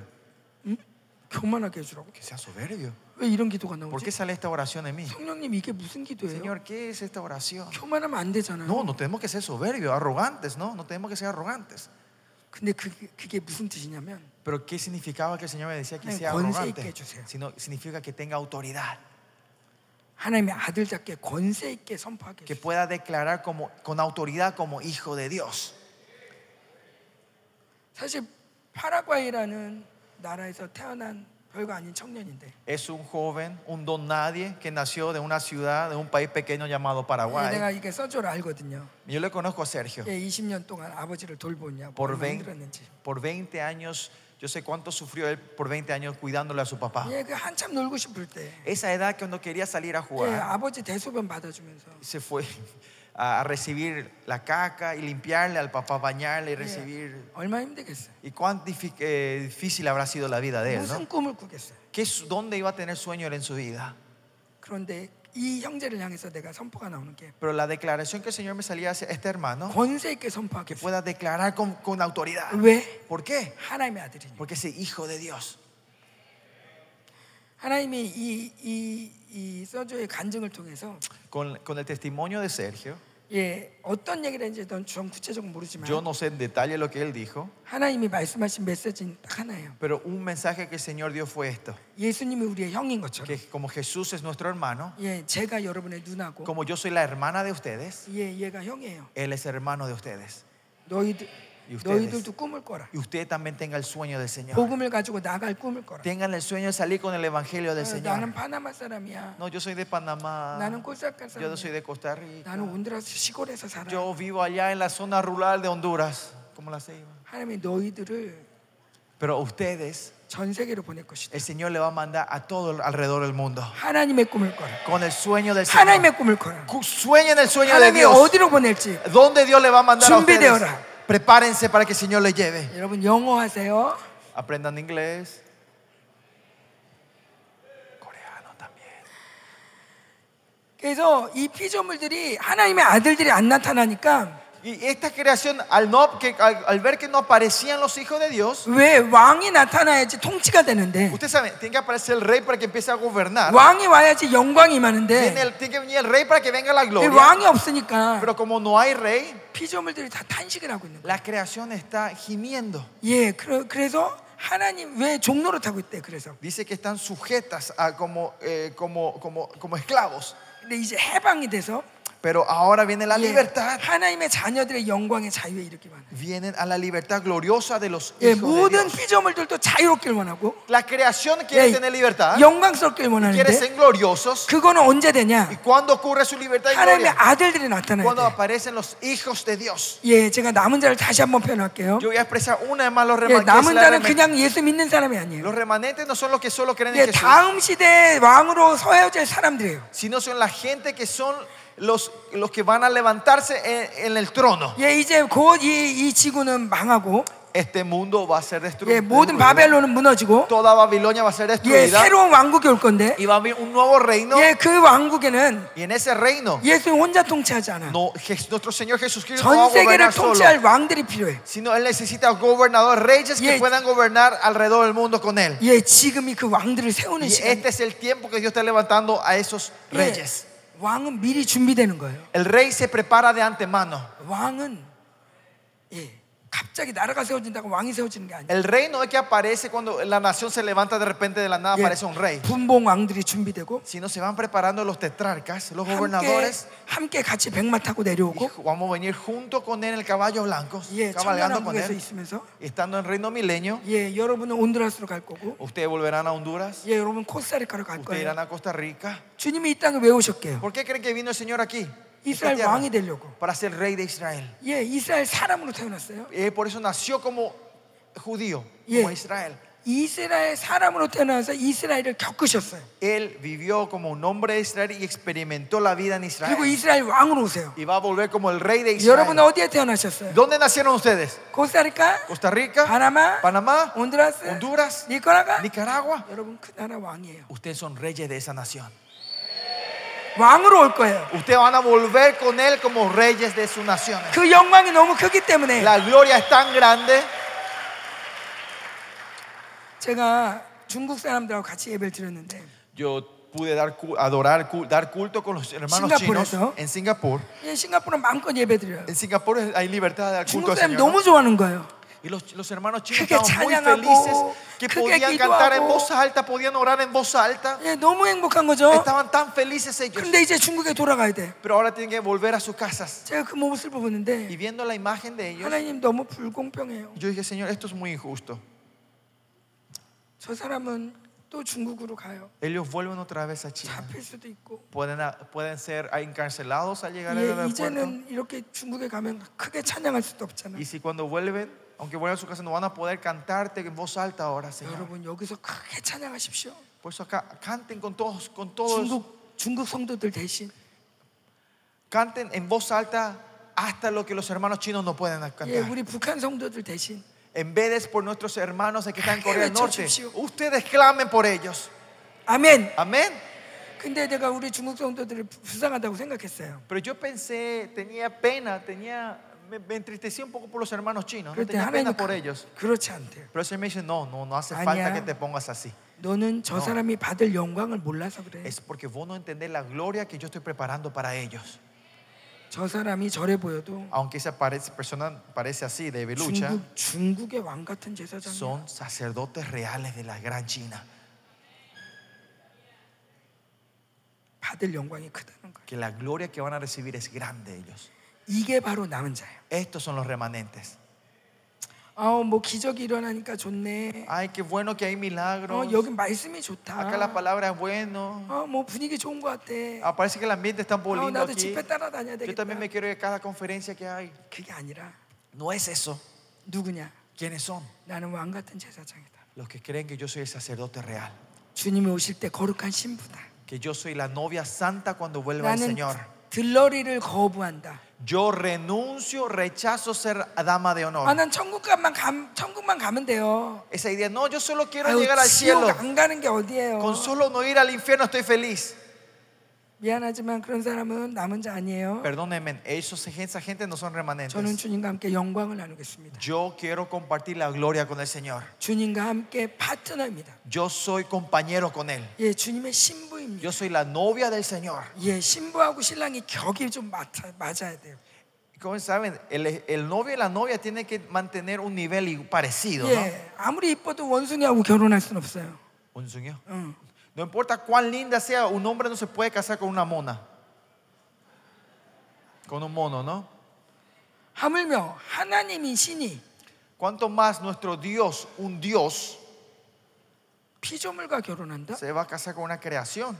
교만하게 해주라고. Que sea soberbio. 왜 이런 기도가 ¿Por qué 나오지? sale esta oración en mí? 성령님 이게 무슨 기도예요? Señor, ¿qué es esta oración? 교만하면 안 되잖아요. No, no tenemos que ser soberbios, arrogantes, no, no tenemos que ser arrogantes. 근데 그게, 그게 무슨 뜻이냐면 Pero ¿qué significaba que el Señor me decía que Ay, sea 권세 arrogante? 있게 해주세요. Sino significa que tenga autoridad. 하나님의 아들답게 권세 있게 선포하게 que 해주세요. pueda declarar como, con autoridad como hijo de Dios. 사실 파라과이라는 나라에서 태어난 별거 아닌 청년인데 Es un joven, un don nadie que nació de una ciudad, de un país pequeño llamado 예, Paraguay. 내가 이게 써줘를 알거든요. Yo le conozco a Sergio. 예, 20년 동안 아버지를 돌보냐 Por 얼마나 20, 힘들었는지. por 20 años, yo sé cuánto sufrió él por 20 años cuidándole a su papá. 예, 그 한참 놀고 싶을 때 Esa edad que cuando quería salir a 예, jugar, 아버지 대소변 받아주면서 se fue a, a recibir la caca y limpiarle al papá, bañarle y 예, recibir. 얼마나 힘들겠어요. ¿Y cuán difí- eh, difícil habrá sido la vida de él? 무슨 ¿no? 꿈을 꾸겠어요. ¿Qué, su- ¿Dónde iba a tener sueño él en su vida? 그런데 pero la declaración que el Señor me salía hacia este hermano, que pueda declarar con, con autoridad. ¿Por qué? Porque es hijo de Dios. con, con el testimonio de Sergio, 예, 어떤 얘기를 했는지 전 구체적으로 모르지만 yo no sé en detalle lo que él dijo, 하나님이 말씀하신 메시지는 딱 하나예요. pero un mensaje que el Señor dio fue esto: 예수님이 우리의 형인 것처럼 que como Jesús es nuestro hermano, 예, 제가 여러분의 누나고 como yo soy la hermana de ustedes, 예, 얘가 형이에요. Él es hermano de ustedes. 너희들 Y ustedes. 너희들도 꿈을 꿔라. Y usted también tenga el sueño del Señor. 복음을 가지고 나갈 꿈을 꿔라. Tengan el sueño de salir con el evangelio del 어, Señor. 나는 파나마 사람이야. No, yo soy de Panamá. 나는 코스타리카 Yo no soy 사람이야. de Costa Rica. 나는 온두라스 시골에서 살아. Yo vivo allá en la zona rural de Honduras. como la ceiba. 하나님이 너희들을 Pero ustedes, 전 세계로 보낼 것이다. el Señor le va a mandar a todo alrededor del mundo. 하나님의 꿈을 꿔라. Con el sueño del Señor. 하나님의 꿈을 꿔라. Cu- Sueñen el sueño de 하나님이 Dios. 어디로 보낼지. ¿Dónde Dios le va a mandar a ustedes? 준비되어라. Prepárense para que el Señor les lleve. 여러분 영어 하세요. Aprendan inglés. Coreano también. 그래서 이 피조물들이 하나님의 아들들이 안 나타나니까 Y esta creación, al, no, que, al, al ver que no aparecían los hijos de Dios, 왜 왕이 나타나야지 통치가 되는데 usted sabe, tiene que aparecer el rey para que empiece a gobernar. 왕이 와야지 영광이 Viene 많은데 el- tiene que venir el rey para que venga la 이 gloria. 왕이 없으니까 Pero como no hay rey, 피조물들이 다 탄식을 하고 있는 거예요. la creación está gimiendo. 예, 그래- 그래서 하나님 왜 종로를 타고 있대? 그래서 Dice que están sujetas a como, eh, como, como, como esclavos. 근데 이제 해방이 돼서 Pero ahora viene la 예, libertad. 하나님의 자녀들의 영광의 자유에 이르기만 해. Vienen a la libertad gloriosa de los 예, hijos de 모든 Dios. 피조물들도 자유롭길 원하고 La creación quiere 예, tener libertad, 영광스럽길 quiere 원하는데 ser gloriosos. 그거는 언제 ¿Y 되냐? cuándo ocurre su libertad y 하나님의 gloria? 아들들이 나타나야 Cuando 돼. aparecen los hijos de Dios. 예, 제가 남은 자를 다시 한번 표현할게요. Yo voy a expresar una vez más los 예, remanentes. 남은 la 자는 그냥 예수 믿는 사람이 아니에요. Los remanentes no son los que solo creen 예, en Jesús, 다음 시대의 왕으로 서야 될 사람들이에요. sino son la gente que son los, los que van a levantarse en, en el trono. 예, 이제 곧 이 이 지구는 망하고 Este mundo va a ser 예, destruido. 모든 바벨론은 무너지고 Toda Babilonia va a ser 예, destruida. 새로운 왕국이 올 건데 Y va a haber un nuevo reino. 예, 그 왕국에는 Y en ese reino, 예수 혼자 통치하지 않아. no, Jes- nuestro Señor Jesucristo no va a 전 세계를 gobernar solo. 통치할 왕들이 필요해. Sino Él necesita gobernadores, reyes que 예. puedan gobernar alrededor del mundo con Él. 예, 지금이 그 왕들을 세우는 Y 시간. este es el tiempo que Dios está levantando a esos 예, reyes. 왕은 미리 준비되는 거예요. El rey se prepara de antemano. 왕은 예, 갑자기 나라가 세워진다고 왕이 세워지는 게 아니에요. El rey no es que aparece cuando la nación se levanta de repente de la nada, 예, aparece un rey. 분봉 왕들이 준비되고 Sino se van preparando los tetrarcas, los 함께 gobernadores. 함께 같이 백마 타고 Y 내려오고 vamos a venir junto con él en el caballo blanco, 예, cabalgando con 천년왕국에서 él. 있으면서 Y Estando en reino milenio, 예, 여러분은 온두라스로 갈 거고 ustedes volverán a Honduras, 예, 여러분 코스타리카로 갈 ustedes 거예요. irán a Costa Rica. 주님이 이 땅을 왜 오셨게요? ¿Por qué creen que vino el Señor aquí? esta 이스라엘 tierra? 왕이 되려고. Para ser rey de Israel. 예, 이스라엘 사람으로 태어났어요. Eh, por eso nació como judío, Yeah. como Israel. 이스라엘 사람으로 태어나서 이스라엘을 겪으셨어요. Él vivió como un hombre de Israel y experimentó la vida en Israel. 그리고 이스라엘 왕으로 오세요. Y va a volver como el rey de Israel. 여러분 어디에 태어나셨어요? ¿Dónde nacieron ustedes? 코스타리카, Costa Rica, 파나마, Panamá, 온두라스, Honduras, 니카라가. Nicaragua. 여러분 그 나라 왕이에요. Ustedes son reyes de esa nación. 왕으로 올 거예요. Ustedes van a volver con él como reyes de sus naciones. 그 영광이 너무 크기 때문에 La gloria es tan grande. 제가 중국 사람들하고 같이 예배를 드렸는데 Yo pude dar, cu- adorar, cu- dar culto con los hermanos chinos Singapur에서. en Singapur. 예, 싱가포르는 마음껏 예배 드려요. En Singapur hay libertad de dar culto 중국 al 사람이 Señor. 너무 좋아하는 거예요. Y los, los hermanos chinos 크게 estaban muy 찬양하고, felices que 크게 podían cantar en 기도하고. voz alta, podían orar en voz alta. 예, 너무 행복한 거죠. Estaban tan felices ellos. 근데 이제 중국에 돌아가야 돼. Pero ahora tienen que volver a sus casas. 제가 그 모습을 Y 보는데 viendo la imagen de ellos, 하나님 너무 불공평해요. yo dije, Señor, esto es muy injusto. 저 사람은 또 중국으로 가요. Ellos vuelven otra vez a China. 잡힐 수도 있고. Pueden, pueden ser encarcelados al llegar al 예, aeropuerto. 이제는 이렇게 중국에 가면 크게 찬양할 수도 없잖아. Y si cuando vuelven, aunque vuelvan a su casa, no van a poder cantarte en voz alta ahora, Señor. 여러분 여기서 크게 찬양하십시오. Por eso acá canten con todos, con todos, 중국 중국 성도들 대신 canten en voz alta hasta lo que los hermanos chinos no pueden 예, cantar. 우리 북한 성도들 대신 En vez de por nuestros hermanos que están en ¡Ay, Corea del me Norte, chuchipsio! ustedes clamen por ellos. 아멘. Amén. 근데 내가 우리 중국 성도들을 불쌍하다고 생각했어요. Pero yo pensé, tenía pena, tenía, me, me entristecí un poco por los hermanos chinos, no 그럴 때 tenía pena 하나님 por ellos. 그렇지 않대요. Pero el Señor me dice, no, no, no hace 아니야. falta que te pongas así. 너는 저 사람이 받을 영광을 몰라서 그래. Es porque vos no entendés la gloria que yo estoy preparando para ellos. 저 사람이 저래 보여도 Aunque esa parece- persona parece así, de lucha, 중국 중국의 왕 같은 제사장이야. son sacerdotes reales de la gran China. 받을 영광이 크다는 거예요. Que la gloria que van a recibir es grande ellos. 이게 바로 남은 자예요. Estos son los remanentes. 아, 뭐 기적이 일어나니까 좋네. Ay, qué bueno que hay milagros. 어, 여기 말씀이 좋다. Acá la palabra es bueno. 어, 뭐 분위기 좋은 것 같아. Ah, parece que el ambiente está un poco 어, lindo 나도 aquí. 집회 따라다녀야 Yo 되겠다. también me quiero ir a cada conferencia que hay. 그게 아니라 No es eso. 누구냐? ¿Quiénes son? 나는 왕 같은 제사장이다. Los que creen que yo soy el sacerdote real. 주님이 오실 때 거룩한 신부다. Que yo soy la novia santa cuando vuelva el 나는 Señor. 들러리를 거부한다. Yo renuncio, rechazo ser dama de honor. 아, 난 천국만 감, 천국만 가면 돼요. Esa idea, no, yo solo quiero 아유, llegar al 지옥 cielo. 안 가는 게 어디예요? Con solo no ir al infierno estoy feliz. 미안하지만 그런 사람은 남은 자 아니에요. Perdónenme, esos, esa gente no son 저는 remanentes. 주님과 함께 영광을 나누겠습니다. Yo quiero compartir la gloria con el Señor. 주님과 함께 파트너입니다. Yo soy compañero con Él. 예, 주님의 신부입니다. Yo soy la novia del Señor. 예, 신부하고 신랑이 격이 좀 맞아, 맞아야 돼요. Como saben, el, el novio y la novia tienen que mantener un nivel parecido, ¿no? 예, 아무리 이뻐도 원숭이하고 결혼할 수는 없어요. Unsuño. 응. No importa cuán linda sea, un hombre no se puede casar con una mona. Con un mono, ¿no? 하물며 하나님이 신이 Cuanto más nuestro Dios, un Dios, 피조물과 결혼한다? se va a casar con una creación.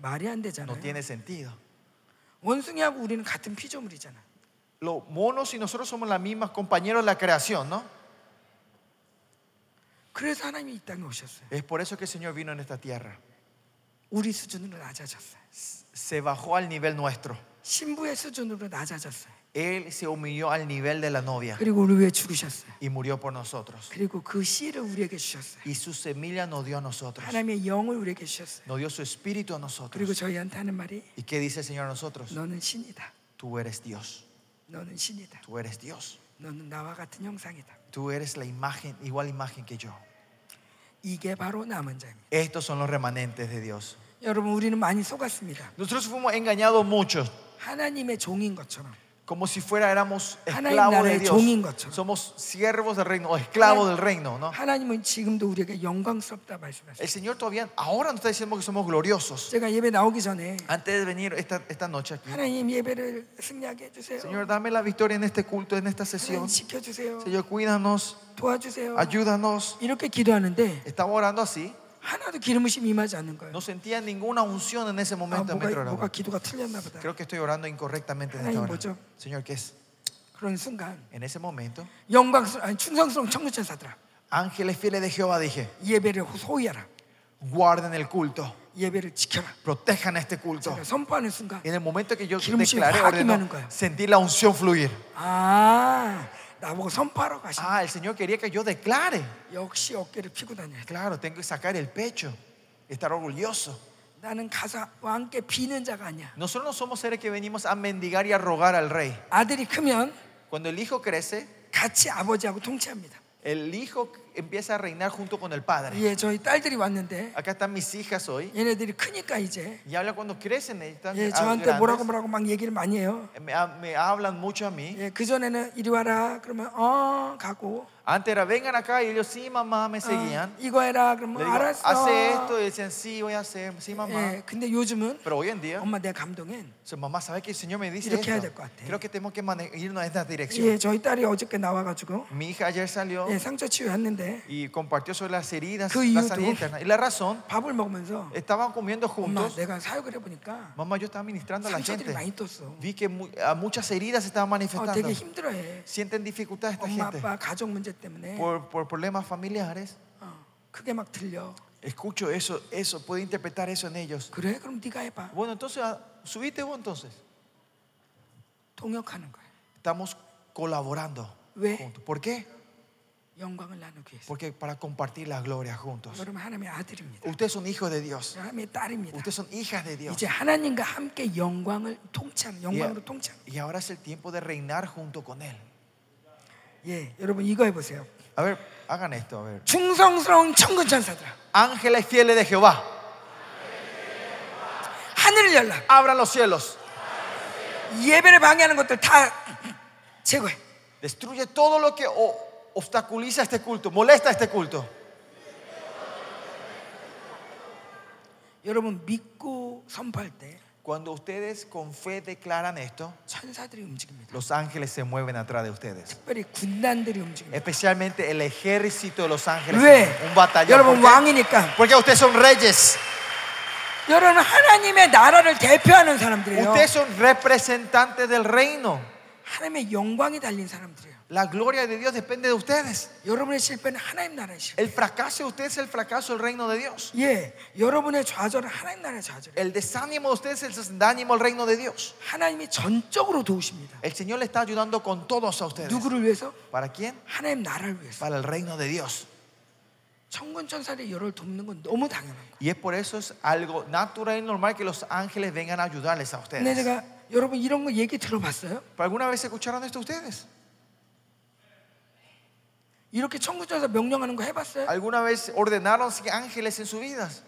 말이 안 No 되잖아요. tiene sentido. 원숭이하고 우리는 같은 피조물이잖아. Los monos y nosotros somos las mismas compañeros de la creación, ¿no? 그래서 하나님이 이 땅에 오셨어요. Es por eso que el Señor vino en esta tierra. 우리 수준으로 낮아졌어요. Se bajó al nivel nuestro. 신부의 수준으로 낮아졌어요. Él se humilló al nivel de la novia 그리고 우리 위해 죽으셨어요. y murió por nosotros. 그리고 그 씨를 우리에게 주셨어요. Y su semilla nos dio a nosotros. 하나님의 영을 우리에게 주셨어요. Nos dio su espíritu a 그리고 nosotros. 저희한테 하는 말이 ¿Y qué dice el Señor a nosotros? 너는 신이다. Tú eres Dios. 너는 신이다. Tú eres Dios. 너는 나와 같은 형상이다. Tú eres la imagen, igual imagen que yo. 이게 바로 남은 자입니다. Estos son los remanentes de Dios. 여러분 우리는 많이 속았습니다. Nosotros fuimos engañados muchos, 하나님의 종인 것처럼 como si fuera esclavos de Dios. Somos siervos del reino o esclavos del reino, ¿no? El Señor todavía ahora nos está diciendo que somos gloriosos. Antes de venir esta, esta noche aquí. Señor, dame la victoria en este culto, en esta sesión. Señor, cuídanos. Ayúdanos. Estamos orando así. No sentía ninguna unción en ese momento. en mientras. Creo que estoy orando incorrectamente en. Señor, ¿qué es? en ese momento, ángeles fieles de Jehová dije, guarden el culto. Protejan este culto. En el momento que yo declaré, ordenó, sentí la unción fluir. 아 나보고 선포하라고 하신 Ah, el Señor quería que yo declare. 역시 어깨를 피고 다녀야 돼. Claro, tengo que sacar el pecho, estar orgulloso. 나는 가서 왕께 비는 자가 아니야. Nosotros no somos seres que venimos a mendigar y a rogar al rey. 아들이 크면 Cuando el hijo crece, 같이 아버지하고 통치합니다. el hijo Empieza a reinar junto con el padre. 예, 저희 딸들이 왔는데 Acá están mis hijas hoy. 얘네들이 크니까 이제 Y hablan cuando crecen, están 예, ah, 저한테 grandes. 뭐라고 뭐라고 막 얘기를 많이 해요. me, me hablan mucho a mí. 예, 그 전에는 이리 와라 그러면 어 가고 Antes era, vengan acá y ellos, sí, mamá, me 어, seguían. 이거 해라 Le 그러면 digo, 알았어. hace esto y decían, sí, voy a hacer, sí, mamá. 예, 근데 요즘은 Pero hoy en día, 엄마 내 감동엔 dice, mamá, ¿sabes que el Señor me dice 이렇게 해야 esto? 될 것 같아. Creo que tenemos que mane- irnos en esta dirección. 예, 저희 딸이 어저께 나와가지고 Mi hija ayer salió 예, 상처 치유했는데 y compartió sobre las heridas, 그 la 이유도- sanidad interna. Y la razón, 밥을 먹으면서 estaban comiendo 엄마 juntos. 내가 사역을 해보니까 Mamá, yo estaba ministrando a la 상처들이 gente. 많이 떴어. Vi que mu- a muchas heridas se estaban 어, manifestando. 되게 힘들어해. Sienten dificultad esta 엄마 gente 아빠 가족 문제 때문에 por, por problemas familiares. 어, 그게 막 들려. Escucho eso, eso, puedo interpretar eso en ellos. 그래? 그럼 네가 해봐. Bueno, entonces, ah, subiste vos entonces. 동역하는 거야. Estamos colaborando 왜? juntos. ¿Por qué? Porque para compartir la gloria juntos. Ustedes son hijos de Dios. Ustedes son hijas de Dios. Y, ahora es el tiempo de reinar junto con Él. A ver, hagan esto. Ángeles fieles de Jehová. Abran los cielos. Destruye todo lo que obstaculiza este culto, molesta este culto. 여러분 믿고 선포할 때 Cuando ustedes con fe declaran esto, 천사들이 움직입니다. los ángeles se mueven atrás de ustedes. 특별히 군단들이 움직입니다. Especialmente el ejército de los ángeles. 왜? Un batallón. 여러분 ¿Por qué? 왕이니까. Porque ustedes son reyes. 여러분 하나님의 나라를 대표하는 사람들이에요. Ustedes son representantes del reino. La gloria de Dios depende de ustedes. El fracaso de ustedes es el fracaso del reino de Dios. El desánimo de ustedes es el desánimo del reino de Dios. El Señor le está ayudando con todos a ustedes. ¿Para quién? Para el reino de Dios. Y es por eso algo natural y normal que los ángeles vengan a ayudarles a ustedes. 여러분 이런 거 얘기 들어봤어요? ¿Pero ¿Alguna vez escucharon esto ustedes? 이렇게 천사 명령하는 거 해봤어요? ¿Alguna vez ordenaron ángeles en sus vidas?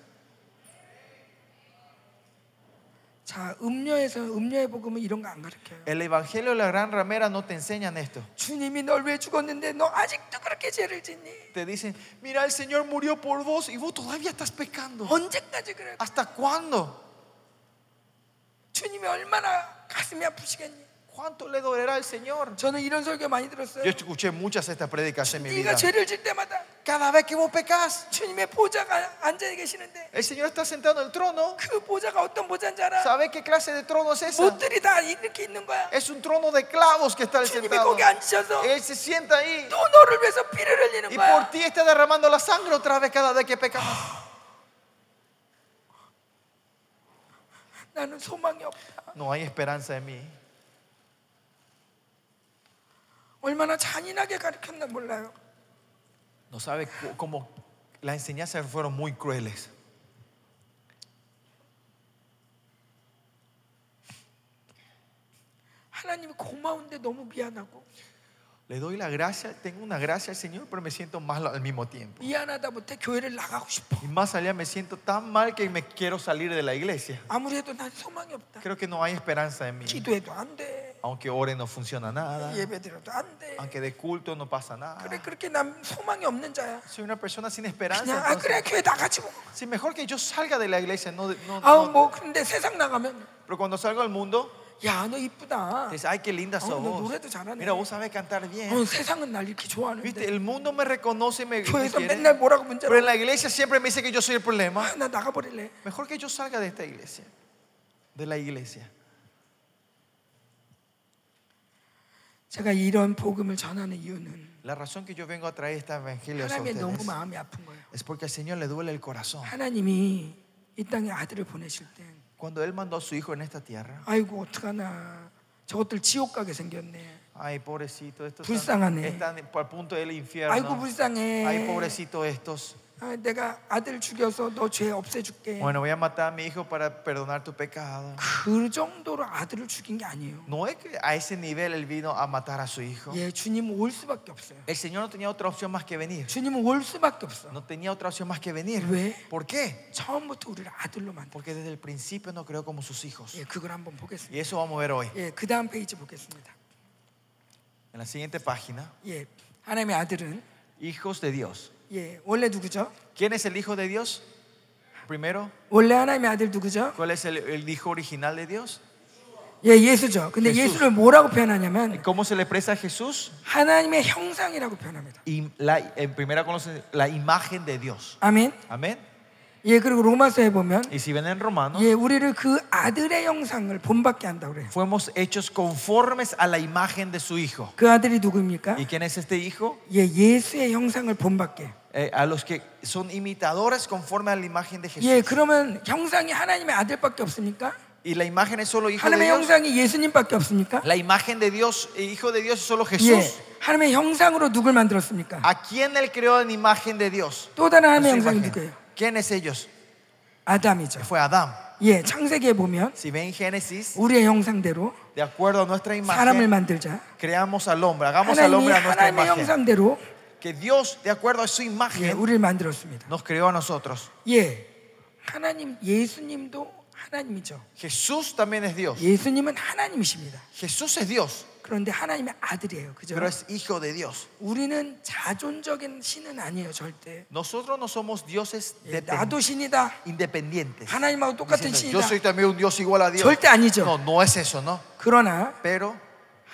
자, 음료에서 음료의 복음은 이런 거 안 가르쳐요. El evangelio de la gran ramera no te enseñan esto. 주님이 널 왜 죽었는데 너 아직도 그렇게 죄를 짓니? Te dicen, mira, el Señor murió por vos y vos todavía estás pecando. 언제까지 그래? ¿Hasta cuándo? 주님이 얼마나 가슴이 아프시겠니? ¿Cuánto le dolerá al Señor? 저는 이런 설교 많이 들었어요. Yo escuché muchas de estas prédicas en mi vida. 네가 죄를 질 때마다 Cada vez que vos pecas, 주님의 보좌가 앉아 계시는데 el Señor está sentado en el trono. 그 보좌가 어떤 보좌인지 알아? ¿Sabe qué clase de trono es esa? 못들이 다 이렇게 있는 거야. Es un trono de clavos que está él 주님이 sentado. 거기 앉으셔서 Él se sienta ahí 또 너를 위해서 피를 흘리는 y 거야. por ti está derramando la sangre otra vez cada vez que pecamos. No hay esperanza en mí. 얼마나 잔인하게 가르쳤나 몰라요. No sabe cu- cómo las enseñanzas fueron muy crueles. 하나님이 고마운데 너무 미안하고 Le doy la gracia, tengo una gracia al Señor, pero me siento mal al mismo tiempo. 미안하다 못해 교회를 나가고 싶어. Y más allá me siento tan mal que me quiero salir de la iglesia. 아무리 해도 난 소망이 없다. Creo que no hay esperanza en mí. 기도해도 안 돼. Aunque ore no funciona nada. 예배드려도 안 돼. Aunque de culto no pasa nada. 그래 그렇게 난 소망이 없는 자야. Soy una persona sin esperanza. 그냥 아 entonces, 그래 교회 나가지 뭐. sí, mejor que yo salga de la iglesia. No, no- 아우 no- 뭐 근데 세상 나가면 pero cuando salgo al mundo, 야 너 이쁘다. dice, ay, qué linda 어, sos. 너 노래도 잘하네. Mira, vos sabes cantar bien. 어, 세상은 날 이렇게 Viste, 좋아하는데 el mundo me reconoce y me, me 교회에서 quiere. 맨날 뭐라고 문제라. Pero en la iglesia siempre me dice que yo soy el problema. 아, 나 나가버릴래. Mejor que yo salga de esta iglesia. De la iglesia. 제가 이런 복음을 전하는 이유는 La razón que yo vengo a traer este evangelio a 하나님의 너무 ustedes 마음이 아픈 거예요. es porque al Señor le duele el corazón. 하나님이 이 땅에 아들을 보내실 때 Cuando Él mandó a su hijo en esta tierra, 아이고 어떡하나 저것들 지옥 가게 생겼네. ay, pobrecito, estos 불쌍하네. están, están por el punto del 아이고 infierno. 불쌍해. Ay, pobrecito estos. 아, 내가 아들 죽여서 너 죄 없애줄게. Bueno, voy a matar a mi hijo para perdonar tu pecado. 그 정도로 아들을 죽인 게 아니에요. No es que a ese nivel Él vino a matar a su hijo. 예, 주님은 올 수밖에 없어요. El Señor no tenía otra opción más que venir. 주님은 올 수밖에 없어. No tenía otra opción más que venir. 왜? ¿Por qué? 처음부터 우리를 아들로 만들어. Porque desde el principio no creó como sus hijos. 예, 그걸 한번 보겠습니다. Y eso vamos a ver hoy. 예, 그 다음 페이지 보겠습니다. En la siguiente página. 예, 하나님의 아들은 hijos de Dios. 예, 원래 누구죠? ¿Quién es el hijo de Dios? Primero, 원래 하나님의 아들 누구죠? ¿cuál es el, el hijo original de Dios? 예, 예수죠. 근데 예수. 예수를 뭐라고 표현하냐면 ¿Cómo se le expresa a Jesús? 하나님의 형상이라고 표현합니다. Y la, en primera conoce la imagen de Dios. 아멘. Amén. 예, 그리고 로마서에 보면 Y si ven en Romanos, 예, 우리를 그 아들의 형상을 본받게 한다고 그래요. fuimos hechos conformes a la imagen de su hijo. 그 아들이 누구입니까? ¿Y quién es este hijo? 예, 예수의 형상을 본받게. Eh, a los que son imitadores conforme a la imagen de Jesús. 예, 그러면 형상이 하나님의 아들밖에 없습니까? Y la imagen es solo hijo de 하나님의 Dios. 형상이 예수님밖에 없습니까? La imagen de Dios, el hijo de Dios es solo 예, Jesús. 하나님의 형상으로 누굴 만들었습니까? ¿A quién él creó en imagen de Dios? 또 다른 Su 하나님의 형상이 imagen. 누구예요? ¿Quién es ellos? 아담이죠. Fue Adán. 예, 창세기에 보면 Si ven Génesis, 우리의 형상대로 de acuerdo a nuestra 사람을 imagen, 만들자. creamos al hombre, hagamos al 하나님이 hombre a nuestra 하나님의 imagen. 형상대로 Que Dios, de acuerdo a su 예, imagen, 우리를 만들었습니다. nos creó a nosotros. 예, 하나님 예수님도 하나님이죠. Jesús también es Dios. 예수님은 하나님이십니다. Jesús es Dios, 그런데 하나님의 아들이에요. 그죠? pero es hijo de Dios. 우리는 자존적인 신은 아니에요, 절대. Nosotros no somos dioses 예, depend- 나도 신이다. independientes. 하나님하고 똑같은 Diciendo, 신이다. Yo soy también un Dios igual a Dios. 절대 아니죠. No, no es eso, ¿no? 그러나 Pero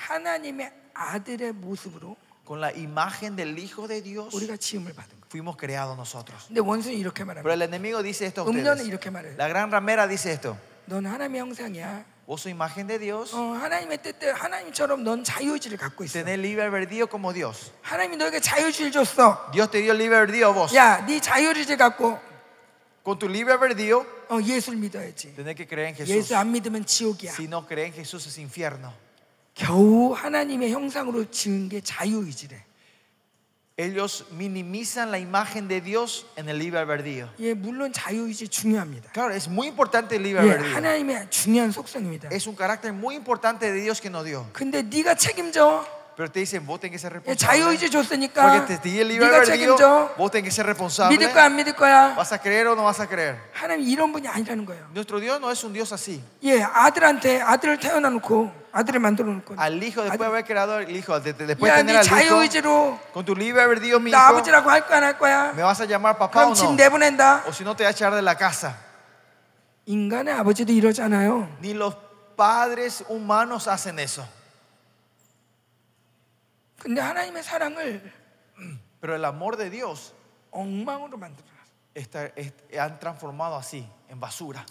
하나님의 아들의 모습으로 con la imagen del Hijo de Dios 우리가 지음을 받은 거예요. fuimos creados nosotros. 근데 원수는 이렇게 Pero 말합니다. el enemigo dice esto a 음료는 ustedes. 이렇게 말해요. La gran ramera dice esto. 넌 하나님의 형상이야. Vos sos imagen de Dios, 어, 하나님의 뜻대로 하나님처럼 넌 자유의지를 갖고 있어. tenés libre albedrío como Dios. 하나님이 너에게 자유의지를 줬어. Dios te dio libre albedrío a vos. 야, 네 자유의지 갖고 Con tu libre albedrío, 어, 예수를 믿어야지. tenés que creer en Jesús. 예수 안 믿으면 지옥이야. Si no crees en Jesús es infierno. 겨우 하나님의 형상으로 지은 게 자유의지래. Ellos minimizan la imagen de Dios en el libre albedrío. 예, 물론 자유의지 중요합니다. Claro, es muy importante el libre 예, albedrío. 하나님의 중요한 속성입니다. Es un carácter muy importante de Dios que nos dio. 근데 네가 책임져. Pero te dicen, vos tenés que ser 예, responsable. 자유의지 Porque 줬으니까 te di el libre 네가 albedrío, 책임져. vos tenés que ser responsable. 믿을 거야 안 믿을 거야. ¿Vas a creer o no vas a creer? 하나님 이런 분이 아니라는 거예요. Nuestro Dios no es un Dios así. 예, 아들한테 아들을 태어나 놓고 아들을 만들어 놓고 Al hijo, después de haber creado el hijo, de- de- después 야, de 네 tener al hijo, 자유의지로 con tu libre albedrío, mi 나 hijo, 아버지라고 할 거야 안 할 거야? ¿me vas a llamar papá o 그럼 집 no? 내보낸다. O si no, te va a echar de la casa. 인간의 아버지도 이러잖아요. Ni los padres humanos hacen eso. 근데 하나님의 사랑을 Pero el amor de Dios 엉망으로 만들어놨어. está, es- han transformado así, en basura.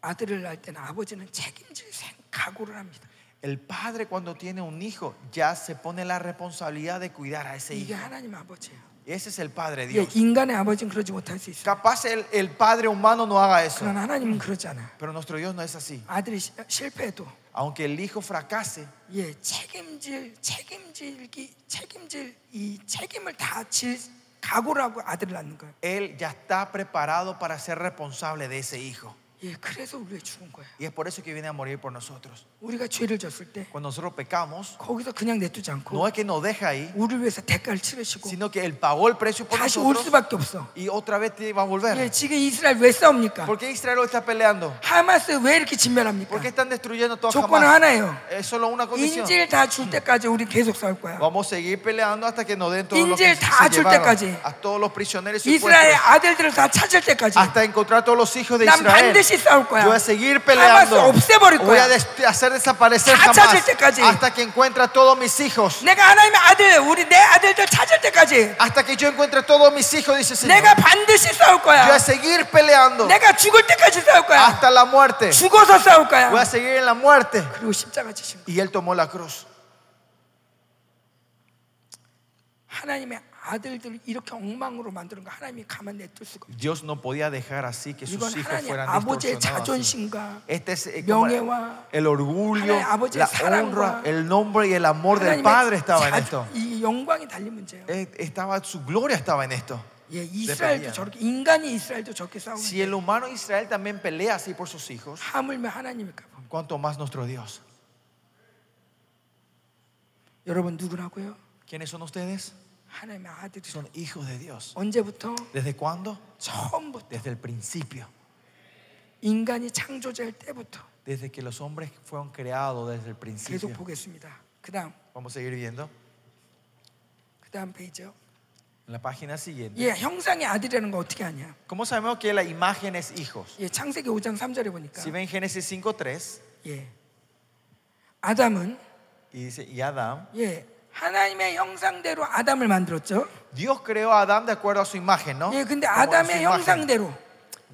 아들을 낳을 때는 아버지는 책임질 생- 각오를 합니다. El padre cuando tiene un hijo ya se pone la responsabilidad de cuidar a ese 이게 hijo. 하나님 아버지예요. Ese es el padre 예, Dios. 인간의 아버지는 그러지 못할 수 있어요. Capaz el, el padre humano no haga eso, 그러나 하나님은 그러지 않아. pero nuestro Dios no es así. 아들이 시- 실패해도 Aunque el hijo fracase, 예, 책임질 책임질기 책임질 이 책임을 다 질 각오를 하고 아들을 낳는 거예요. él ya está preparado para ser responsable de ese hijo. 예, 그래서 우리가 죽은 거예요. Y es por eso que viene a morir por nosotros. 우리가 죄를 졌을 때 Cuando nosotros pecamos, 거기서 그냥 내두지 않고 no es que nos deja ahí, 우리를 위해서 대가를 치르시고 sino que él pagó el precio por 다시 올 nosotros 수밖에 없어. y otra vez te va a 예, volver. 지금 이스라엘 왜 싸웁니까? ¿Por qué Israel lo está peleando? 하마스 왜 이렇게 진멸합니까? ¿Por qué están destruyendo todo 조건은 jamás? 하나예요. Es solo una condición. 인질 다 줄 때까지 우리 계속 싸울 거야. Vamos a seguir peleando hasta que nos den todos los que 인질 se 다 줄 llevaron, 때까지. a todos los prisioneros 이스라엘 secuestros, 아들들을 다 찾을 때까지 hasta encontrar todos los hijos de 난 Israel. 반드시 싸울 거야. Yo voy a seguir 하마스 peleando. 없애버릴 Voy a 거야. des- hacer desaparecer 다 jamás 찾을 때까지. hasta que encuentre a todos mis hijos. 내가 하나님의 아들, 우리 내 아들들 찾을 때까지 Hasta que yo encuentre a todos mis hijos, dice el Señor. 내가 반드시 싸울 Yo voy 거야. a seguir peleando 내가 죽을 때까지 싸울 거야. hasta la muerte. 죽어서 싸울 거야. Voy a seguir en la muerte. 그리고 십자가 지신 거야. Y Él tomó la cruz. 하나님의 Dios no podía dejar así que sus hijos fueran distorsionados. Este es eh, el orgullo, la honra, el nombre y el amor del Padre estaba en esto. Eh, estaba, su gloria estaba en esto. Si el humano Israel también pelea así por sus hijos, ¿cuánto más nuestro Dios? ¿Quiénes son ustedes? 하나님의 아들이 Son hijos de Dios. 언제부터? ¿Desde cuándo? 처음부터 Desde el principio. 인간이 창조될 때부터 Desde que los hombres fueron creados desde el 계속 principio. 보겠습니다. 그다음 Vamos a seguir viendo. 그다음 페이지요. En la página siguiente. 예, 형상의 아들이라는 거 어떻게 아냐? ¿Cómo sabemos que la imagen es hijos? 예, 창세기 5장 3절에 보니까 Si ven Génesis 5.3 예. 아담은 y dice, y Adán, 예, 하나님의 형상대로 아담을 만들었죠. Dios creó a Adán de acuerdo a su imagen, ¿no? 예, 근데 Como a su 아담의 imagen, 형상대로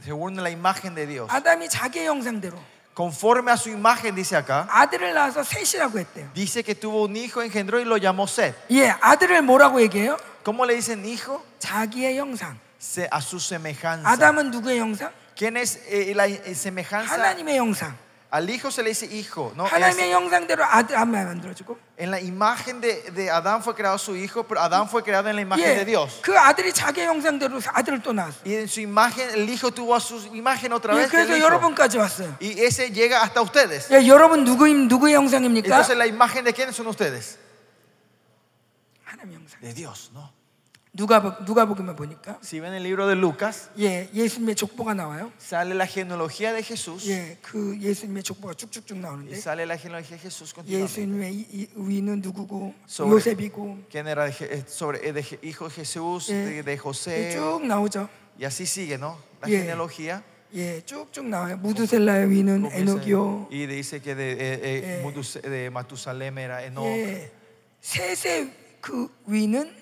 según la imagen de Dios. 아담이 자기의 형상대로 Conforme a su imagen, dice acá, 아들을 낳아서 셋이라고 했대요. dice que tuvo un hijo, engendró y lo llamó Seth. 예, 아들을 뭐라고 얘기해요? ¿Cómo le dicen hijo? 자기의 형상. Se- A su semejanza. 아담은 누구의 형상? ¿Quién es eh, la eh, semejanza? 하나님의 형상. Al hijo se le dice hijo, ¿no? 하나님의 Es- 형상대로 아담을 만들어주고 en la imagen de, de Adán fue creado su hijo, pero Adán fue creado en la imagen de 예, Dios. 그 아들이 자기의 형상대로 아들을 또 낳았어. Y en su imagen, el hijo tuvo a su imagen otra 예, vez. del 그래서 hijo. 여러분까지 왔어요. Y ese llega hasta ustedes. 예, 여러분 누구의 누구의 형상입니까? Entonces, ¿la imagen de quiénes son ustedes? 하나님 형상. De Dios, ¿no? 누가 누가 보기만 보니까 Si ven el libro de Lucas, 예, 예수님의 족보가 나와요. sale la genealogía de Jesús. 예, 그 예수님의 족보가 쭉쭉쭉 Y 나오는데 sale la genealogía de Jesús continuamente. 예수님의 이- 이 위는 누구고 sobre 요셉이고 quién era de Je- eh, sobre eh, de Je- hijo de Jesús, 예, de, de 예, José, 쭉 나오죠. y así sigue, ¿no? La 예. genealogía. 예, 쭉쭉 나와요. 무드셀라의 위는 Comienza- 에녹이요. Y dice que de, eh, eh, 예. Mudus- de Matusalem era Enoch, 예, 셋의 그 위는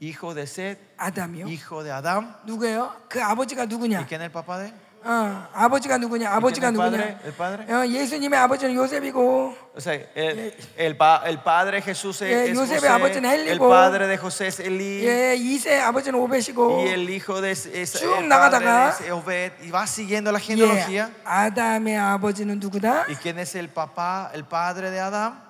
hijo de Seth, 아담이요. hijo de Adán. 누구예요? 그 아버지가 ¿Y 누구냐? quién es el papá de él? 어, 아버지가 누구냐? ¿Y quién 아버지가 es el padre? 누구냐? ¿El padre? 어, 예수님의 아버지는 요셉이고 O sea, el, el, pa- el padre de Jesús es, 예, es 요셉의 José, 아버지는 el 엘리고, padre de José es Elí, 예, 이세 아버지는 오벳이고 y el hijo de es, es- 쭉 el 나가다가 padre es Obed, y va siguiendo la 예, genealogía. 아담의 아버지는 누구다? ¿Y quién es el papá, el padre de Adán?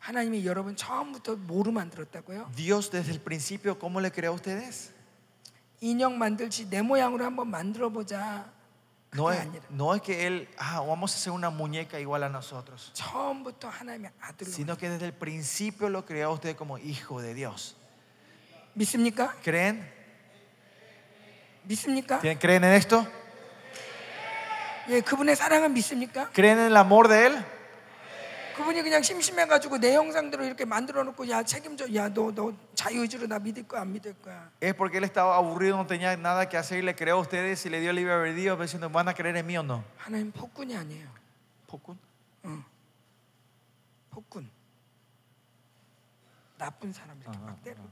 하나님이 여러분 처음부터 뭐로 만들었다고요? Dios desde el principio, ¿cómo le creó a ustedes? 인형 만들지 내 모양으로 한번 만들어 보자. No 그게 es, 아니라 no es que Él, ah, vamos a hacer una muñeca igual a nosotros, 처음부터 하나님의 아들로 sino que desde el principio lo creó a usted como hijo de Dios. 믿습니까? ¿Creen? 믿습니까? ¿Tien- ¿Creen en esto? 예, 그분의 사랑은 믿습니까? ¿Creen en el amor de Él? 그분이 그냥 심심해가지고 내 형상대로 이렇게 만들어 놓고 야 책임져 야너너 자유의지로 나 믿을 거야 안 믿을 거야 Es porque Él estaba aburrido, no tenía nada que hacer y le creó a ustedes y le dio libre albedrío diciendo, ¿van a creer en mí o no? 하나님 폭군이 아니에요 Poco. 폭군 나쁜 사람 이렇게 막 때려 뭐.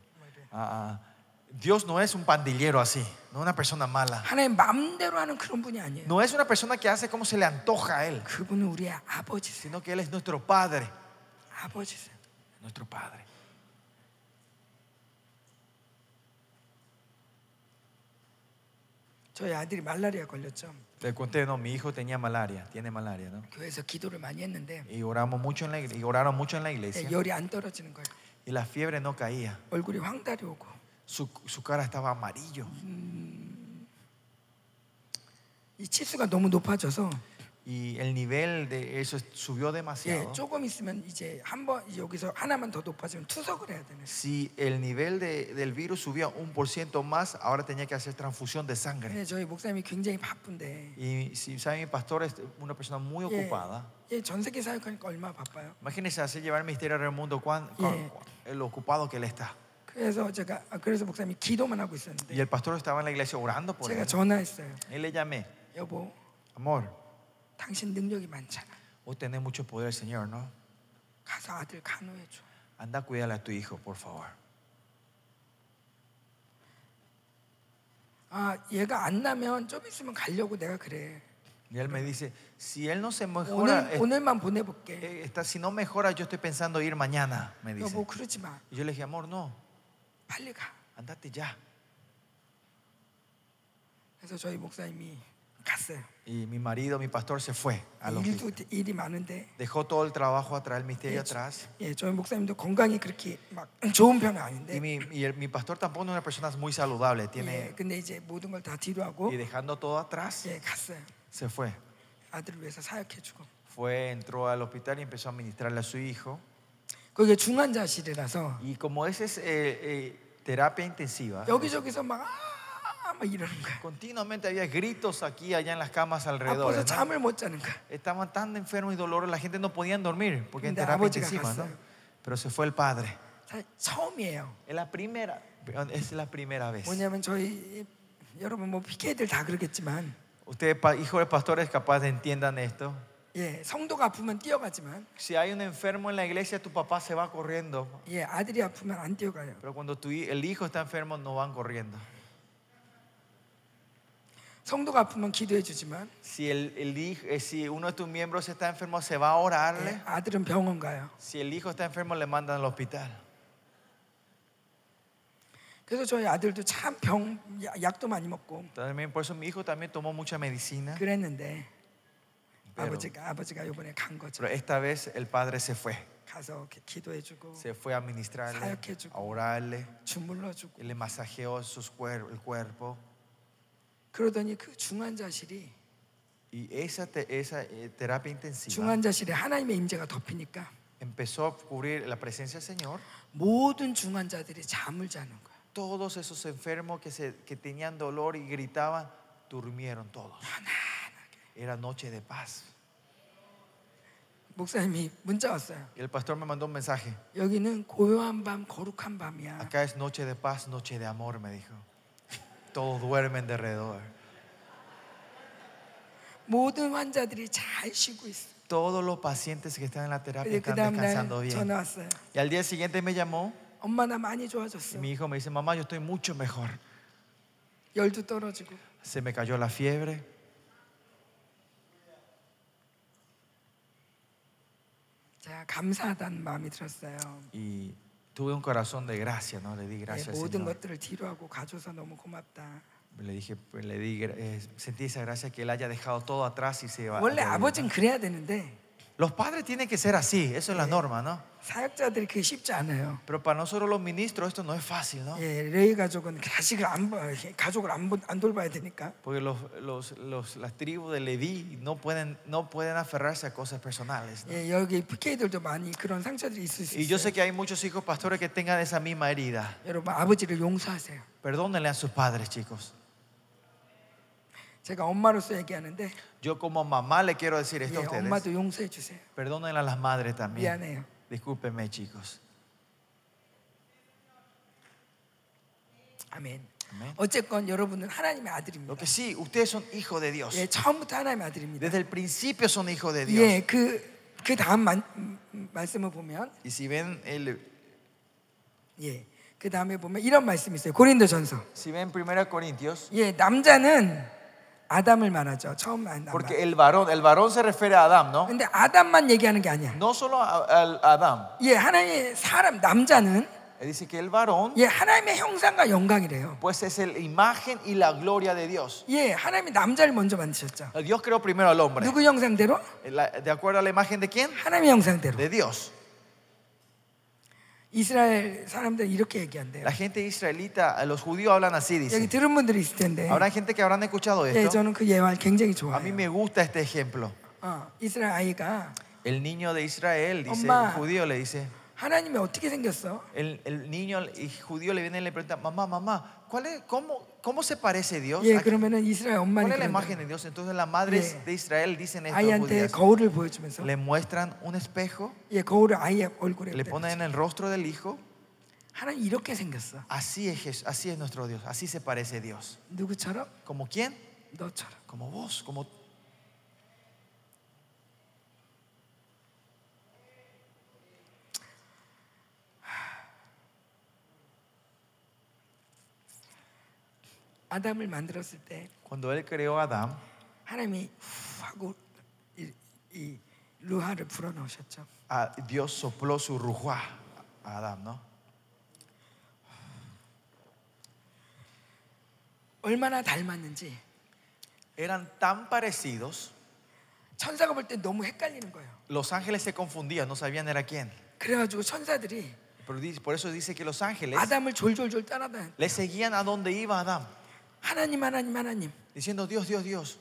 Ah, ah. Dios no es un pandillero así, no es una persona mala. 하나님 마음대로 하는 그런 분이 아니에요 No es una persona que hace como se le antoja a Él, 그분은 우리의 아버지세요 sino que Él es nuestro Padre. 아버지세요 Nuestro Padre. 저희 아들이 말라리아 걸렸죠 Le conté, no, mi hijo tenía malaria, tiene malaria, ¿no? 교회에서 기도를 많이 했는데 Y oramos mucho en la iglesia, y oraron mucho en la iglesia. 예, 열이 안 떨어지는 거예요 Y la fiebre no caía. 얼굴이 황달이 오고 Su, su cara estaba amarillo. 이 치수가 너무 높아져서 Y el nivel de eso subió 예, demasiado. 조금 있으면 이제 한번 여기서 하나만 더 높아지면 투석을 해야 되네 Si el nivel de- del virus subía un por ciento más, ahora tenía que hacer transfusión de sangre. 네, 저희 목사님이 굉장히 바쁜데 Y si saben, mi pastor es una persona muy 예, ocupada. 예, 전 세계 사역하니까 얼마나 바빠요. Imagínense hacer llevar el misterio al mundo, cuán, Yeah. cuán- lo ocupado que él está. 그래서 제가 아, 그래서 목사님이 기도만 하고 있었는데 Y el pastor estaba en la iglesia orando por 제가 él. 전화했어요. Y le llamé, 여보, amor, 당신 능력이 많잖아. vos tenés mucho poder, Señor, ¿no? 가서 아들 간호해 줘. Anda a cuidar a tu hijo, por favor. 아, 얘가 안 나면 좀 있으면 가려고 내가 그래. Y él me dice, si él no se mejora, 오늘 eh, 오늘만 보내볼게. eh, está, si no mejora, yo estoy pensando ir mañana, me dice. 여보 그러지 마. Y yo le dije, amor, no, 빨리 가. andate ya. 그래서 저희 목사님이 갔어요. Y mi marido, mi pastor, se fue. A lo 일도 일이 많은데 Dejó todo el trabajo atrás, el misterio 예, atrás. 예, 저희 목사님도 건강이 그렇게 막 좋은 편은 Y 아닌데. mi, y el- mi pastor tampoco no es una persona muy saludable. 예, Tiene, 근데 이제 모든 걸 다 뒤로 하고 y dejando todo atrás, 예, 갔어요. se fue. 아들을 위해서 사역해주고. Fue, entró al hospital y empezó a ministrarle a su hijo. 거기에 중환자실이라서 Y como ese es eh, eh, terapia intensiva, 여기저기서 막, 아, 막 이러는 거야. continuamente había gritos aquí, allá en las camas alrededor. 아파서 잠을 못 자는 거야. Estaban tan enfermos y dolorosos, la gente no podía dormir porque en 근데 terapia 아버지가 intensiva, ¿no? 갔어요. Pero se fue el padre. 사- 처음이에요. Es la primera, es la primera vez. 뭐냐면 저희 여러분 뭐 PK들 다 그러겠지만 Ustedes, pa- hijos de pastores, capaz de entiendan esto. 예, 성도가 아프면 뛰어가지만 Si hay un enfermo en la iglesia, tu papá se va corriendo. 예, 아들이 아프면 안 뛰어가요. Pero cuando tu, hi- el hijo está enfermo, no van corriendo. 성도가 아프면 기도해 주지만 Si, el, el hij- eh, si uno de tus miembros está enfermo, se va a 예, orarle. 아들은 병원 가요. Si el hijo está enfermo, le mandan al hospital. 그래서 저희 아들도 참 병 약도 많이 먹고 También, por eso mi hijo también tomó mucha medicina. 그랬는데 Pero, 아버지가 아버지가 이번에 간 거죠. pero esta vez el padre se fue. 가서 기- 기도해주고 Se fue a ministrarle, 사역해주고. a orarle. 주물러주고 Y le masajeó sus cuer- el cuerpo. 그러더니 그 중환자실이 Y esa, te- esa eh, terapia intensiva 중환자실에 하나님의 임재가 덮이니까 empezó a cubrir la presencia del Señor. 모든 중환자들이 잠을 자는 거야. Todos esos enfermos que, se, que tenían dolor y gritaban, durmieron todos. Era noche de paz. 목사님이 문자 왔어요. Y el pastor me mandó un mensaje. 여기는 고요한 밤, 거룩한 밤이야. Acá es noche de paz, noche de amor, me dijo. Todos duermen de alrededor. 모든 환자들이 잘 쉬고 있어. Todos los pacientes que están en la terapia 근데 그 están 다음 descansando 날 bien. 전화 왔어요. Y al día siguiente me llamó 엄마 나 많이 y 좋아졌어. mi hijo me dice, mamá, yo estoy mucho mejor. 열도 떨어지고 Se me cayó la fiebre. 제가 감사하다는 마음이 들었어요. Y tuve un corazón de gracia, ¿no? Le di 예, gracias al 모든 Señor. 것들을 뒤로 하고 가줘서 너무 고맙다. Le dije, le di, gra- eh, sentí esa gracia que él haya dejado todo atrás y se va. 원래 아버지는. 그래야 되는데 Los padres tienen que ser así, eso es la norma, ¿no? 사역자들이 그게 쉽지 않아요. Pero para nosotros los ministros esto no es fácil, ¿no? 예, 레이 가족은 자식을 안 봐, 가족을 안, 보- 안 돌봐야 되니까. Porque los, los, los- las tribus de Leví no pueden, no pueden aferrarse a cosas personales. ¿no? 예, 여기 PK들도 많이 그런 상처들이 있을 수 Y yo 있어요. sé que hay muchos hijos pastores que tengan esa misma herida. 여러분 아버지를 용서하세요. Perdónenle a sus padres, chicos. 제가 엄마로서 얘기하는데 Yo como mamá le quiero decir 예, esto a ustedes. 엄마도 용서해 주세요. Perdónenle a las madres también. 미안해요. Discúlpenme, chicos. 아멘. Amén. 어쨌건 여러분은 하나님의 Lo 아들입니다. que sí, ustedes son hijos de Dios. 예, 처음부터 하나님의 아들입니다. Desde el principio son hijos de Dios. 예, 그, 그 다음 만- 음, 말씀을 보면 Y si ven el, 예, 그 다음에 보면 이런 말씀이 있어요. 고린도전서. si ven 1 Corintios, 예, 남자는 아담을 말하죠. 처음 만 아담. porque el varón, el varón se refiere a Adán, ¿no? 근데 아담만 얘기하는 게 아니야. No solo a, a- Adán. 예, 하나님의 사람 남자는 dice que el varón, 예, 하나님의 형상과 영광이래요. pues es la imagen y la gloria de Dios. 예, 하나님이 남자를 먼저 만드셨죠. Dios creó primero al hombre. 누구 형상대로? La- ¿De acuerdo a la imagen de quién? 하나님의 형상대로. De Dios. 이스라엘 사람들은 이렇게 얘기한대요. La gente israelita, los judíos hablan así, 여기 dice. 들은 분들이 있을 텐데. Habrá gente que habrán escuchado 예, esto. 저는 그 예화 굉장히 A mí 좋아해요. me gusta este ejemplo. 어, 이스라엘 아이가 El niño de Israel, dice, 엄마. el judío le dice, 하나님이 어떻게 생겼어? el, el niño y judío le viene y le pregunta, mamá, mamá, ¿cuál es, cómo, ¿cómo se parece Dios? 예, ¿A- 그러면은 이스라엘 엄마는 ¿Cuál es la 그런다. imagen de Dios? Entonces las madres 예. de Israel dicen esto, 아이한테 judías, 거울을 보여주면서 le muestran un espejo, 예, 거울을 아이의 얼굴에 le ponen en el rostro del hijo. 하나님 이렇게 생겼어. Así es, Jes- así es nuestro Dios, así se parece Dios. 누구처럼? ¿Como quién? 너처럼. Como vos, como 아담을 만들었을 때 cuando él creó a Adán, 하나님이 후 하고 이, 이 루하를 불어넣으셨죠. a- Dios sopló su rujuá a Adán, ¿no? 얼마나 닮았는지 Eran tan parecidos, 천사가 볼 때 너무 헷갈리는 거예요. los ángeles se confundían, no sabían era quién. 그래가지고 천사들이 Pero dice- por eso dice que los ángeles 아담을 졸졸졸 따라다니 le seguían a donde iba Adán, 하나님 하나님 하나님 diciendo Dios, Dios, Dios.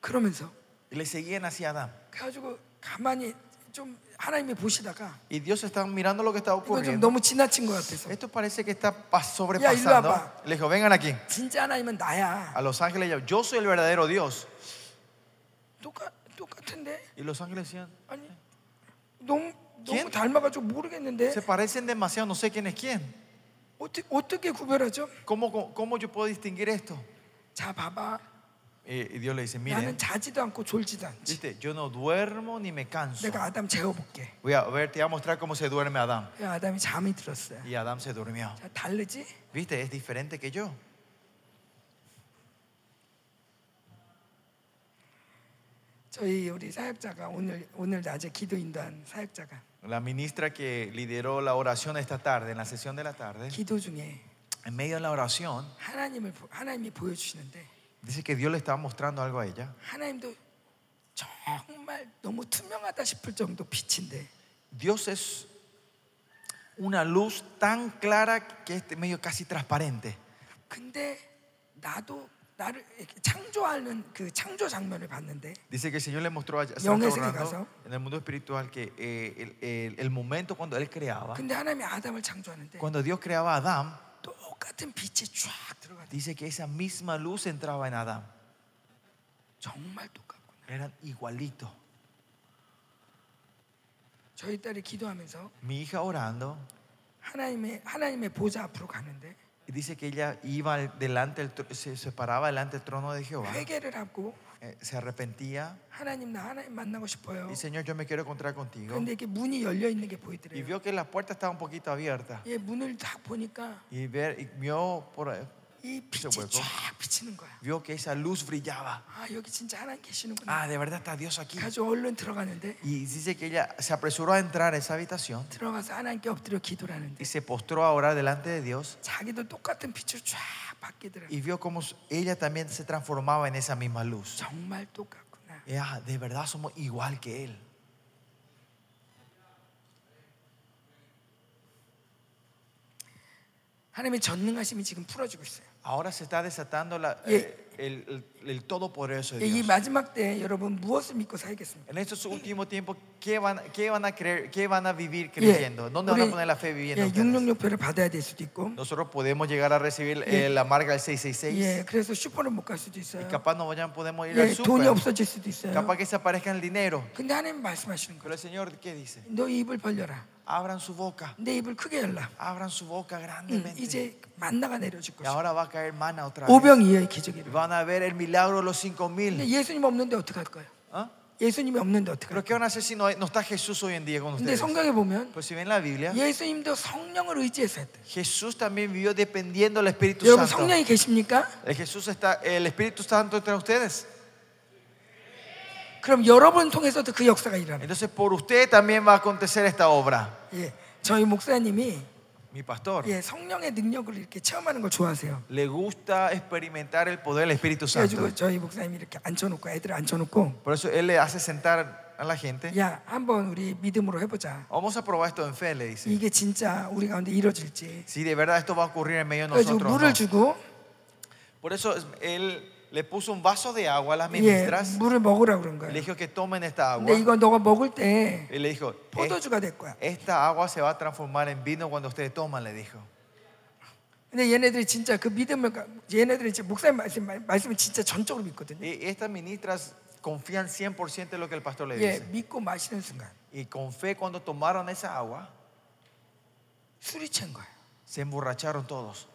그러면서 Y le seguían hacia Adán. 그래가지고 가만히 좀 하나님이 보시다가 Y Dios estaba mirando lo que estaba 이거 좀 ocurriendo. 너무 지나친 것 같아서 Esto parece que está pas- Ya, sobrepasando. illo 와봐. Le dijo, vengan aquí. 진짜 하나님은 나야. A los ángeles, yo- yo soy el verdadero Dios. 똑같 똑같은데 Y los ángeles decían, 아니 너무 ¿Quién? 너무 닮아가지고 모르겠는데 Se parecen demasiado, no sé quién es quién. 어떻게 어떻게 구별하죠? ¿Cómo, cómo, cómo yo puedo distinguir esto? 자 봐봐 Eh, y Dios le dice, mire, 나는 자지도 않고 졸지도 않지 viste, yo no duermo ni me canso. 내가 아담 재워볼게 Voy a ver, te voy a mostrar cómo se duerme Adán. 야, 아담이 잠이 들었어요 Y Adán se durmió. 자 다르지? Viste, es diferente que yo. 저희 우리 사역자가 오늘 오늘 낮에 기도 인도한 사역자가 La ministra que lideró la oración esta tarde, en la sesión de la tarde, 기도 중에 en medio de la oración, 하나님을 보- 하나님이 보여주시는데 dice que Dios le estaba mostrando algo a ella. 하나님도 정말 너무 투명하다 싶을 정도 빛인데 Dios es una luz tan clara que es medio casi transparente. 근데 나도 나를 이렇게 창조하는 그 창조 장면을 봤는데 Dice que el Señor le mostró a a 영의 Santa 세계 orando en el mundo espiritual que eh, el, el- el momento cuando Él creaba, 근데 하나님이 아담을 창조하는데 cuando Dios creaba a Adán, 똑같은 빛이 쫙 들어가대 dice que esa misma luz entraba en Adán. 정말 똑같구나 Eran igualitos. 저희 딸이 기도하면서 Mi hija orando, 하나님의 하나님의 보좌 앞으로 가는데 Dice que ella iba delante, del, se, se paraba delante del trono de Jehová. Eh, se arrepentía. Y Señor, yo me quiero encontrar contigo. Y vio que la puerta estaba un poquito abierta. Y, vio por, 이 빛이 hueco. 쫙 비치는 거야 vio que esa luz brillaba. 아 여기 진짜 하나님 계시는구나 Ah, de verdad está Dios aquí. 가지고 얼른 들어가는데 Y dice que ella se apresuró a entrar a esa habitación 들어가서 하나님께 엎드려 기도를 하는데 y se postró a orar delante de Dios 자기도 똑같은 빛을 쫙 받기더라고 y vio cómo ella también se transformaba en esa misma luz. 정말 똑같구나 Y, ah, de verdad somos igual que Él. 하나님의 전능하심이 지금 풀어지고 있어요 Ahora se está desatando la- Yeah. eh, el, el- el todopoderoso de 이 Dios. 마지막 때 여러분 무엇을 믿고 살겠습니까? En estos últimos tiempos, ¿qué van, qué van a creer? ¿Qué van a vivir 예, creyendo? ¿Dónde van a 우리 poner la fe viviendo? 예, ustedes? 666표를 받아야 될 수도 있고 Nosotros podemos llegar a recibir Yeah. eh, la marca del 666 예, 그래서 슈퍼를 못 갈 수도 y 있어요 capaz no vayan, podemos ir al 예, 돈이 super. 없어질 수도 있어요 Capaz que se aparezca el dinero. 근데 하나님 말씀하시는 Pero 거예요 el Señor, ¿qué dice? 너 입을 벌려라 Abran su boca. 내 입을 크게 열라 Abran su boca 응, grandemente. 이제 만나가 내려질 Y 것이야 ahora va a caer mana otra vez. 오병 이어의 기적이 일어나. Van a ver el milagro de los cinco 근데 mil. 예수님 없는데 어떡할 거예요? ¿Ah? 예수님이 없는데 어떡할 Pero 거예요? ¿qué van a hacer si no, hay- no está Jesús hoy en día con 근데 ustedes? 성경에 보면 Pues si ven la Biblia, 예수님도 성령을 의지해서 했대 Jesús también vivió dependiendo del Espíritu 여러분 Santo. 성령이 계십니까? El Jesús está, el Espíritu Santo entre ustedes. 그럼 여러분 통해서도 그 역사가 일어나 Entonces por usted también va a acontecer esta obra. 예, 저희 목사님이 Mi pastor 예, 성령의 능력을 이렇게 체험하는 거 좋아하세요 le gusta experimentar el poder del Espíritu Santo. 그래가지고 저희 목사님이 이렇게 앉혀놓고 애들 앉혀놓고 Por eso él le hace sentar a la gente. 야 한번 우리 믿음으로 해보자 Vamos a probar esto en fe, le dice. 이게 진짜 우리 가운데 이루어질지 Si de verdad esto va a ocurrir en medio de 그래가지고 nosotros. 물을 no. 주고 Por eso es- él le puso un vaso de agua a las 예, ministras. 물을 먹으라 그런 Le 거예요 dijo que tomen esta agua. 근데 이거 너가 먹을 때 Y le dijo, "Es- 포도주가 될 거야 esta agua se va a transformar en vino cuando ustedes toman, le dijo. 근데 얘네들이 진짜 그 믿음을 가- 얘네들이 진짜 목사님 말씀 말씀을 진짜 전적으로 믿거든요. Y estas ministras confían 100% en lo que el pastor le 예, dice. 믿고 마시는 순간 Y con fe cuando tomaron esa agua, 술이 취한 거예요. se emborracharon todos.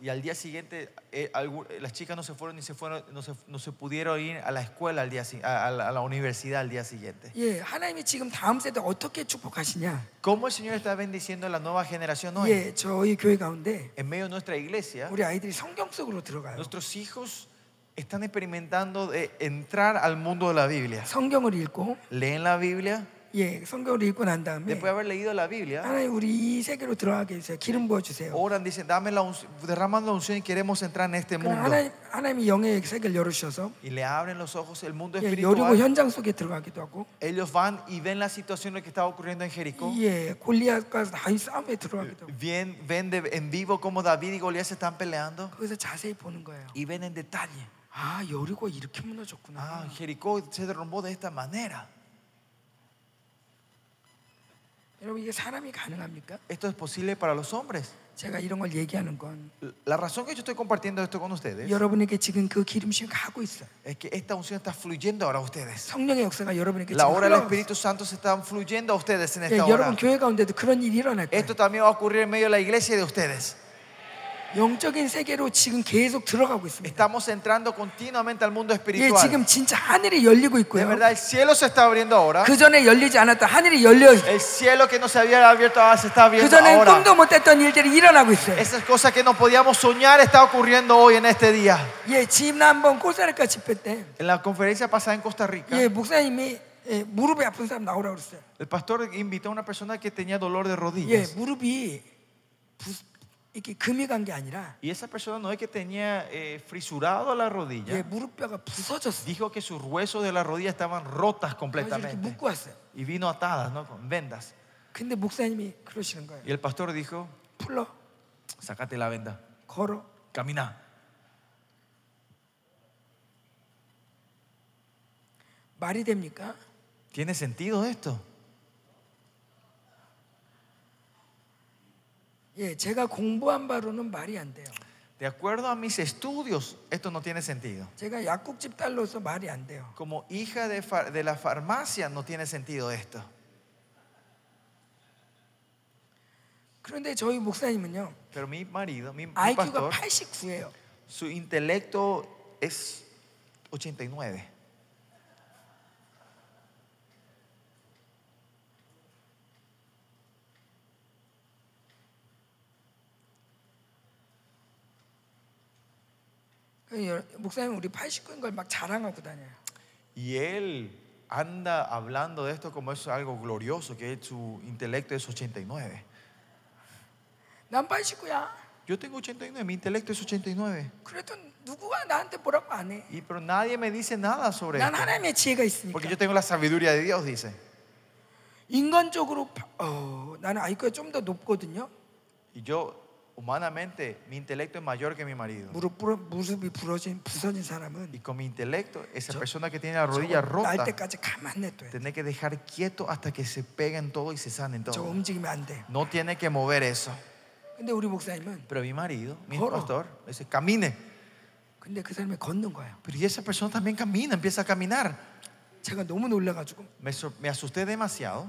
Y al día siguiente, eh, algu- eh, las chicas no se fueron ni se fueron, no se, no se pudieron ir a la escuela al día, si- a, a la, a la universidad al día siguiente. 예, 하나님이 지금 다음 세대 어떻게 축복하시냐? ¿Cómo el Señor está bendiciendo a la nueva generación hoy? 예, 저희 교회 가운데 En medio de nuestra iglesia, 우리 아이들이 성경 속으로 들어가요. nuestros hijos están experimentando de entrar al mundo de la Biblia. 성경을 읽고 Leen la Biblia, 예, 성경을 읽고 난 다음에 después de haber leído la Biblia, 하나님 우리 이 세계로 들어가게 해주세요. 기름 부어 주세요. oran, dicen, dame la unción, derraman la unción y queremos entrar en este 그럼 mundo. 하나님 하나님이 영의 세계를 열으셔서 Y le abren los ojos el mundo 예, 여리고 espiritual. 현장 속에 들어가기도 하고 Ellos van y ven la situación lo que estaba ocurriendo en Jericó. 예, 골리앗과 다윗 싸움에 들어가기도 하고 Bien, ven de- en vivo cómo David y Goliat se están peleando 거기서 자세히 보는 거예요. y ven en detalle. 아 여리고 이렇게 무너졌구나. Ah, Jericó se derrumbó de esta manera. 여러분 이게 사람이 가능합니까? Esto es posible para los hombres. 제가 이런 걸 얘기하는 건 La razón que yo estoy compartiendo esto con ustedes 여러분에게 지금 그 기름심이 가고 있어요. es que esta unción está fluyendo ahora a ustedes. 성령의 역사가 여러분에게 La 지금 obra del 흘러가고 Espíritu Santo se está fluyendo a ustedes en 있어요. esta 예, hora. 여러분 교회 가운데도 그런 일이 일어날 거예요. Esto también va a ocurrir en medio de la iglesia de ustedes. 영적인 세계로 지금 계속 들어가고 있습니다. Estamos entrando continuamente al mundo 예, espiritual. 지금 진짜 하늘이 열리고 De 있고요. verdad, el cielo se está abriendo ahora. 그 전에 열리지 않았던 하늘이 열려 있어요. El cielo que no se había abierto ahora se está 그 abriendo 전에 ahora. 꿈도 못했던 일들이 일어나고 있어요. Esas cosas que no podíamos soñar está ocurriendo hoy en este día. 예, 지난번 코스타리카 집회 때 En la conferencia pasada en Costa Rica, 예, 목사님이 예, 무릎이 아픈 사람 나오라고 그랬어요. el pastor invitó a una persona que tenía dolor de 예, rodillas. 무릎이 부, 이렇게 금이 간 게 아니라 Y esa persona no es que tenía eh, frisurado la 예, rodilla, 무릎뼈가 부서졌어요. dijo que sus huesos de la rodilla estaban rotas 그래서 이렇게 completamente 묶고 왔어요. y vino atadas, ¿no? Con vendas. 근데 목사님이 그러시는 거예요. Y el pastor dijo, 풀러, sácate la venda, 걸어. camina. 말이 됩니까? ¿Tiene sentido esto? 예, 제가 공부한 바로는 말이 안 돼요. De acuerdo a mis estudios, esto no tiene sentido. 제가 약국집 딸로서 말이 안 돼요. Como hija de, fa- de la farmacia no tiene sentido esto. 그런데 저희 목사님은요. Pero mi marido, mi, mi IQ가 pastor, 89예요. su intelecto es 89. 목사님 우리 89인 걸 막 자랑하고 다녀요. Y él anda hablando de esto como es algo glorioso, que su intelecto es 89. 난 89야. Yo tengo 89, mi intelecto es 89. 그래도 누구가 나한테 뭐라고 안 해. Y pero nadie me dice nada sobre 난. 하나님의 지혜가 있으니까. Porque yo tengo la sabiduría de Dios, dice. 인간적으로 파- 어, 나는 IQ가 좀 더 높거든요. Y yo, humanamente, mi intelecto es mayor que mi marido. 무릎 부러, 무릎이 부러진 부서진 사람은 Y con mi intelecto, esa Yo- persona que tiene la rodilla 저거 날 rota, 때까지 가만 냅둬야 돼. tiene que dejar quieto hasta que se peguen todo y se sanen 저 todo. 움직이면 안 돼. No tiene que mover eso. 근데 우리 목사님은 Pero mi marido, mi Corro. pastor, dice, camine. 근데 그 사람이 걷는 거예요. Pero y esa persona también camina, empieza a caminar. 제가 너무 놀라가지고 Me, sor- me asusté demasiado.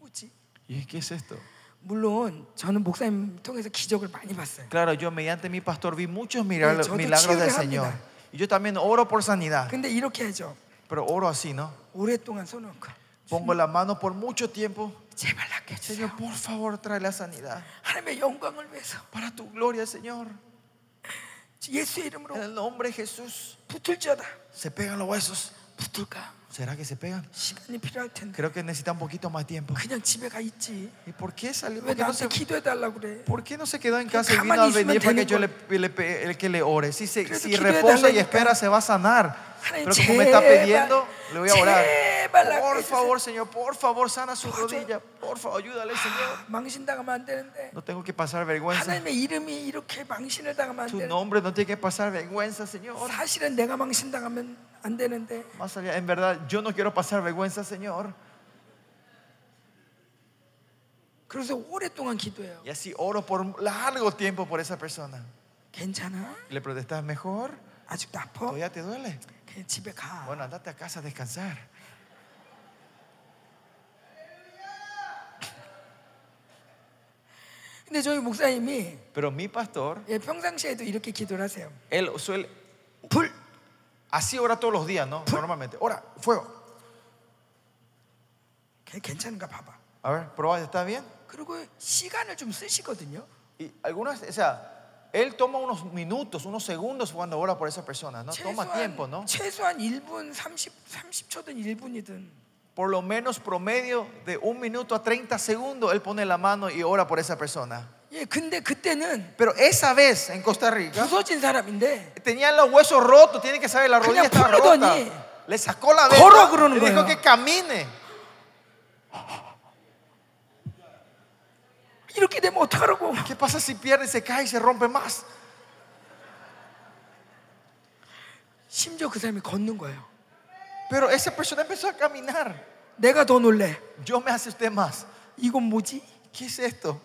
뭐지? ¿Y qué es esto? 물론 저는 목사님 통해서 기적을 많이 봤어요. Claro, yo mediante mi pastor vi muchos milagros, 저도 milagros del 치유를 Señor. 합니다. Y yo también oro por sanidad. 근데 이렇게 하죠. Pero oro así, ¿no? 오랫동안 손을 얹고 Pongo la mano por mucho tiempo. 제발 낫게 해주세요. Señor, por favor, trae la sanidad. 하나님의 영광을 위해서 Para tu gloria, Señor. 예수의 이름으로 En el nombre de Jesús. 붙을지어다. ¿Se pegan los huesos? 붙을까? ¿Será que se pegan? 시간이 필요할 텐데 Creo que necesita un poquito más tiempo. 그냥 집에 가 있지. ¿Y por qué salió? 왜 ¿Por qué no 나한테 se, 기도해 달라고 그래? por qué no se quedó en casa y vino 가만히 a venir 있으면 para que 되는 yo le, le pe- el que le ore? Si, se, 그래도 si 기도해 reposa y 달라니까. espera, se va a sanar. Pero como me está pidiendo, le voy a orar. Por favor, Señor, por favor, sana su rodilla. Por favor, ayúdale, Señor. No tengo que pasar vergüenza. Tu nombre no tiene que pasar vergüenza, Señor. Más allá, en verdad, yo no quiero pasar vergüenza, Señor. Y así oro por largo tiempo por esa persona. Le protestas mejor. ¿Todavía te duele? 집에 가. Bueno, andate a casa a descansar. 근데 저희 목사님이 Pero mi pastor, 예, 평상시에도 이렇게 기도를 하세요. él suele, 불 así ora todos los días, ¿no? Normalmente. Ora, fuego. 걔 괜찮은가 봐봐. A ver, probá, ¿está bien? 그리고 시간을 좀 쓰시거든요. Y algunas, o sea, él toma unos minutos, unos segundos cuando ora por esa persona, ¿no? Toma tiempo, ¿no? 최소한 1분 30 30초든 1분이든 Por lo menos promedio de un minuto a 30 segundos, él pone la mano y ora por esa persona. 예, 근데 그때는 Pero esa vez en Costa Rica, 부서진 사람인데 tenían los huesos rotos, tiene que saber, la rodilla 그냥 está rota. 풀더니 Le sacó la 걸어 venda 그러는 y dijo 거예요. que camine. 이렇게 되면 어떡하라고? ¿Qué pasa si pierde, se cae y se rompe más? 심지어 그 사람이 걷는 거예요. Pero esa persona empezó a caminar. 내가 더 놀래. Yo me asusté más. 이건 뭐지? ¿Qué es esto?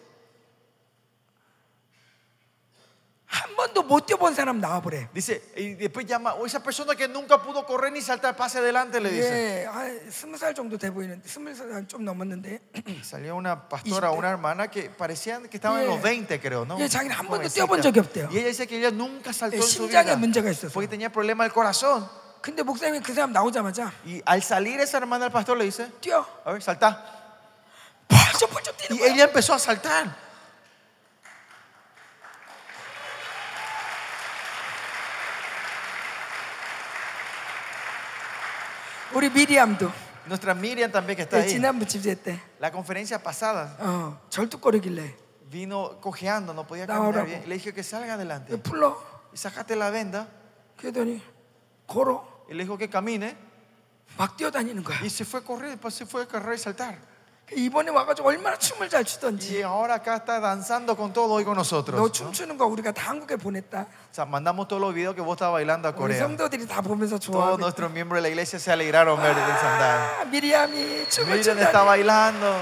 한 번도 못 뛰어본 사람 나와보래. Dice, y después llama, o esa persona que nunca pudo correr ni saltar, pase adelante, le dice. 예, 한 스무 살 정도 돼 보이는데 스무 살좀 넘었는데 Salió una pastora, una hermana que parecía que estaba en los 20, creo, ¿no? Yeah, 자기는 한 번도. 뛰어본 적이 없대요. Y ella dice que ella nunca saltó 예, en su 심장에 vida 문제가 있어서. porque tenía problema del corazón. 근데 목사님이 그 사람 나오자마자 Y al salir esa hermana, el pastor le dice, 뛰어. a ver, salta. 펄쩍펄쩍 뛰는 Y 거야. ella empezó a saltar. 우리 미리암도 Nuestra Miriam también que está 예, ahí. 지난번 집회 때 La conferencia pasada 어, 절뚝거리길래 vino cojeando, no podía Ahora, caminar bien. Le dije que salga adelante. 예, 풀러. Y sacaste la venda. 그랬더니 걸어 Y le dijo que camine. 막 뛰어다니는 거야. Y se fue a correr, después se fue a correr y saltar. 이번에 와가지고 얼마나 춤을 잘 추던지. Y ahora acá está danzando con todo hoy con nosotros. 너. 춤추는 거 우리가 다 한국에 보냈다. Sea, mandamos todos los videos que vos estabas bailando a 우리 Corea. 성도들이 다 보면서 Todos 좋아하고. nuestros miembros de la iglesia se alegraron ver el sandal. 아, 미리암이 춤을 Miriam está 춘다. bailando.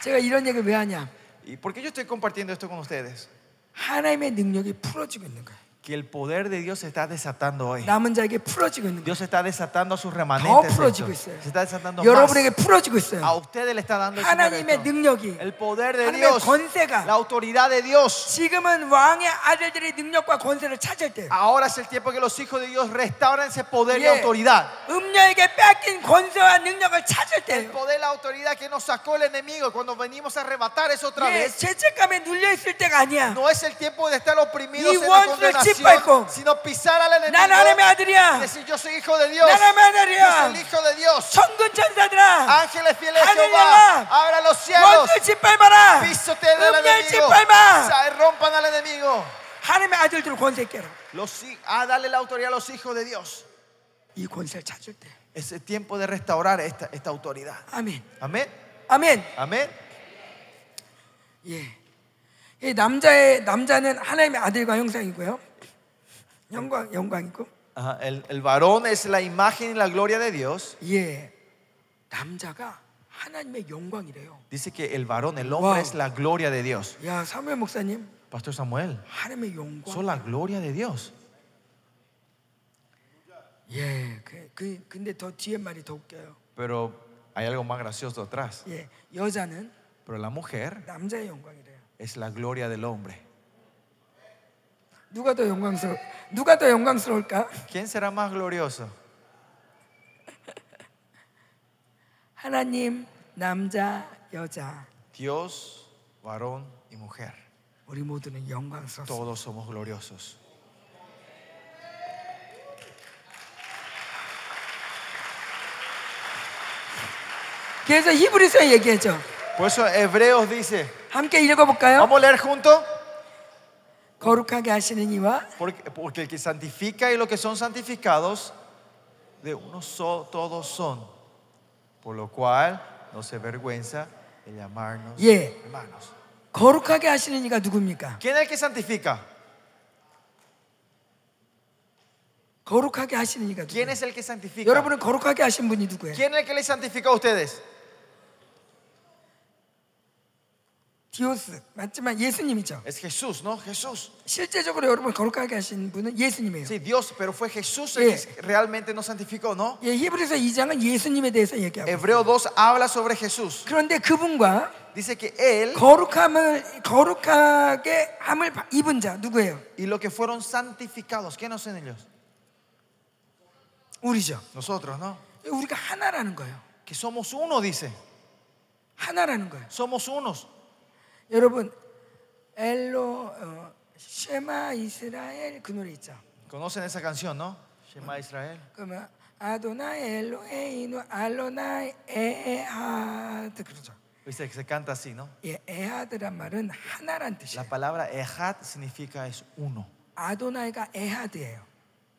제가 이런 얘기를 왜 하냐? ¿Y por qué yo estoy compartiendo esto con ustedes? 하나님의 능력이 풀어지고 있는 거예요. Que el poder de Dios se está desatando hoy. 남은 자에게 풀어지고 있는 거예요. Dios está desatando a sus 더 remanentes. 풀어지고 esto. 있어요. Se está desatando más. 여러분에게 풀어지고 A 있어요. ustedes le está dando el, 하나님의 Señor esto. 능력이 el poder de 하나님의 Dios, 권세가 la autoridad de Dios. 지금은 왕의 아들들의 능력과 권세를 찾을 때 Ahora es el tiempo que los hijos de Dios restauran ese poder y Yeah. autoridad. 음녀에게 뺏긴 권세와 능력을 찾을 El 때 poder y la autoridad que nos sacó el enemigo cuando venimos a arrebatar eso otra 예, vez. 죄책감에 눌려 있을 때가 아니야. No es el tiempo de estar oprimidos 이 en la 원수를 condenación, 짓밟고 sino pisar al enemigo. 난 하나님의 아들이야. y decir, yo soy hijo de Dios. 난 하나님의 Yo soy 아들이야. el hijo de Dios. 천군 천사들아 Ángeles fieles de 하늘 Jehová, 열라. abra los cielos, 원수를 짓밟아라. pisoteen al 음녀를 enemigo, 짓밟아. Sa- rompan al enemigo. 하나님의 아들들을 권세 깨라. Los, hi- ah, darle la autoridad a los hijos de Dios. 이 권세를 찾을 때. Es el tiempo de restaurar esta, esta autoridad. 아멘. Amén. 아멘. Amén. 예. 이 남자의 남자는 하나님의 아들과 형상이고요. 영광 영광이고. Ajá, El, el varón es la imagen y la gloria de Dios. 예. 남자가 하나님의 영광이래요. Dice que el varón, el hombre Wow. es la gloria de Dios. 야, 사무엘 목사님, Pastor Samuel, 하나님의 영광. son la gloria de Dios. 예. 그, 그 근데 더 뒤에 말이 더 웃겨요. Pero hay algo más gracioso atrás. 예. 여자는 Pero la mujer 남자의 영광이래요. es la gloria del hombre. 누가 더 영광스러 누가 더 영광스러울까? ¿Quién será más glorioso? 하나님, 남자, 여자. Dios, varón y mujer. 우리 모두는 영광스럽습니다. Todos somos gloriosos. 그래서 히브리서에 얘기하죠. Por eso Hebreos dice, 함께 읽어볼까요? vamos a leer juntos. 거룩하게 하시는 이와 Porque, porque el que santifica y los que son santificados, de uno so- todos son. Por lo cual no se vergüenza de llamarnos 예. hermanos. 거룩하게 하시는 이가 누굽니까? ¿Quién es el que santifica? 거룩하게 하시는 이가 ¿Quién 누구예요? es el que santifica? 여러분은 거룩하게 하신 분이 누구예요? ¿Quién es el que les santifica a ustedes? 디오스 맞지만 예수님이죠. Es Jesús, ¿no? Jesús. 실제적으로 여러분 거룩하게 하신 분은 예수님이에요. Sí, Dios, pero fue Jesús el Sí. que realmente nos santificó, ¿no? 예, 히브리서 2장은 예수님에 대해서 얘기하고 있어요. Hebreo 2 habla sobre Jesús. 그런데 그분과 Dice que Él 거룩함을 거룩하게 함을 입은 자 누구예요? y los que fueron santificados, ¿quiénes son ellos? 우리죠. Nosotros, ¿no? 우리가 하나라는 거예요. Que somos uno, dice. 하나라는 거예요. Somos unos. 여러분 엘로 어, 쉐마 이스라엘 그 노래 있죠. ¿Conocen esa canción, no? Shema Israel. 그러면 아도나 엘로에이노 알로나 에하드 그러죠. Viste que se canta así, ¿no? 예, 에하드란 말은 하나란 La 뜻이에요. palabra Ejad significa es uno. 아도나이가 에하드예요.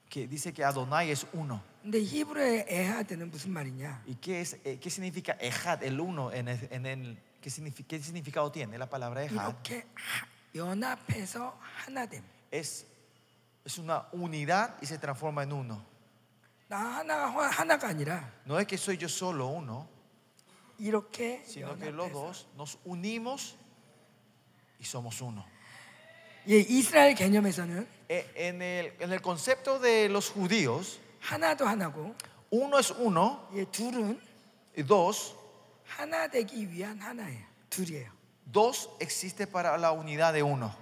Que dice que Adonai es uno. 근데 히브리어의 에하드는 무슨 말이냐? ¿Y qué, es, eh, qué significa Ejad, el uno? En el, en el- ¿qué, signifi- ¿Qué significado tiene la palabra Ejad? 이렇게 하- 연합해서 하나됨. Es, es una unidad y se transforma en uno. 나 하나가 화- 하나가 아니라 No es que soy yo solo uno, 이렇게 sino que los 연합해서 dos nos unimos y somos uno. 예, 이스라엘 개념에서는 E- En el, en el concepto de los judíos, 하나도 하나고 uno es uno 예, 둘은 y dos, 하나 되기 위한 하나예요. 둘이에요. dos existe para la unidad de uno.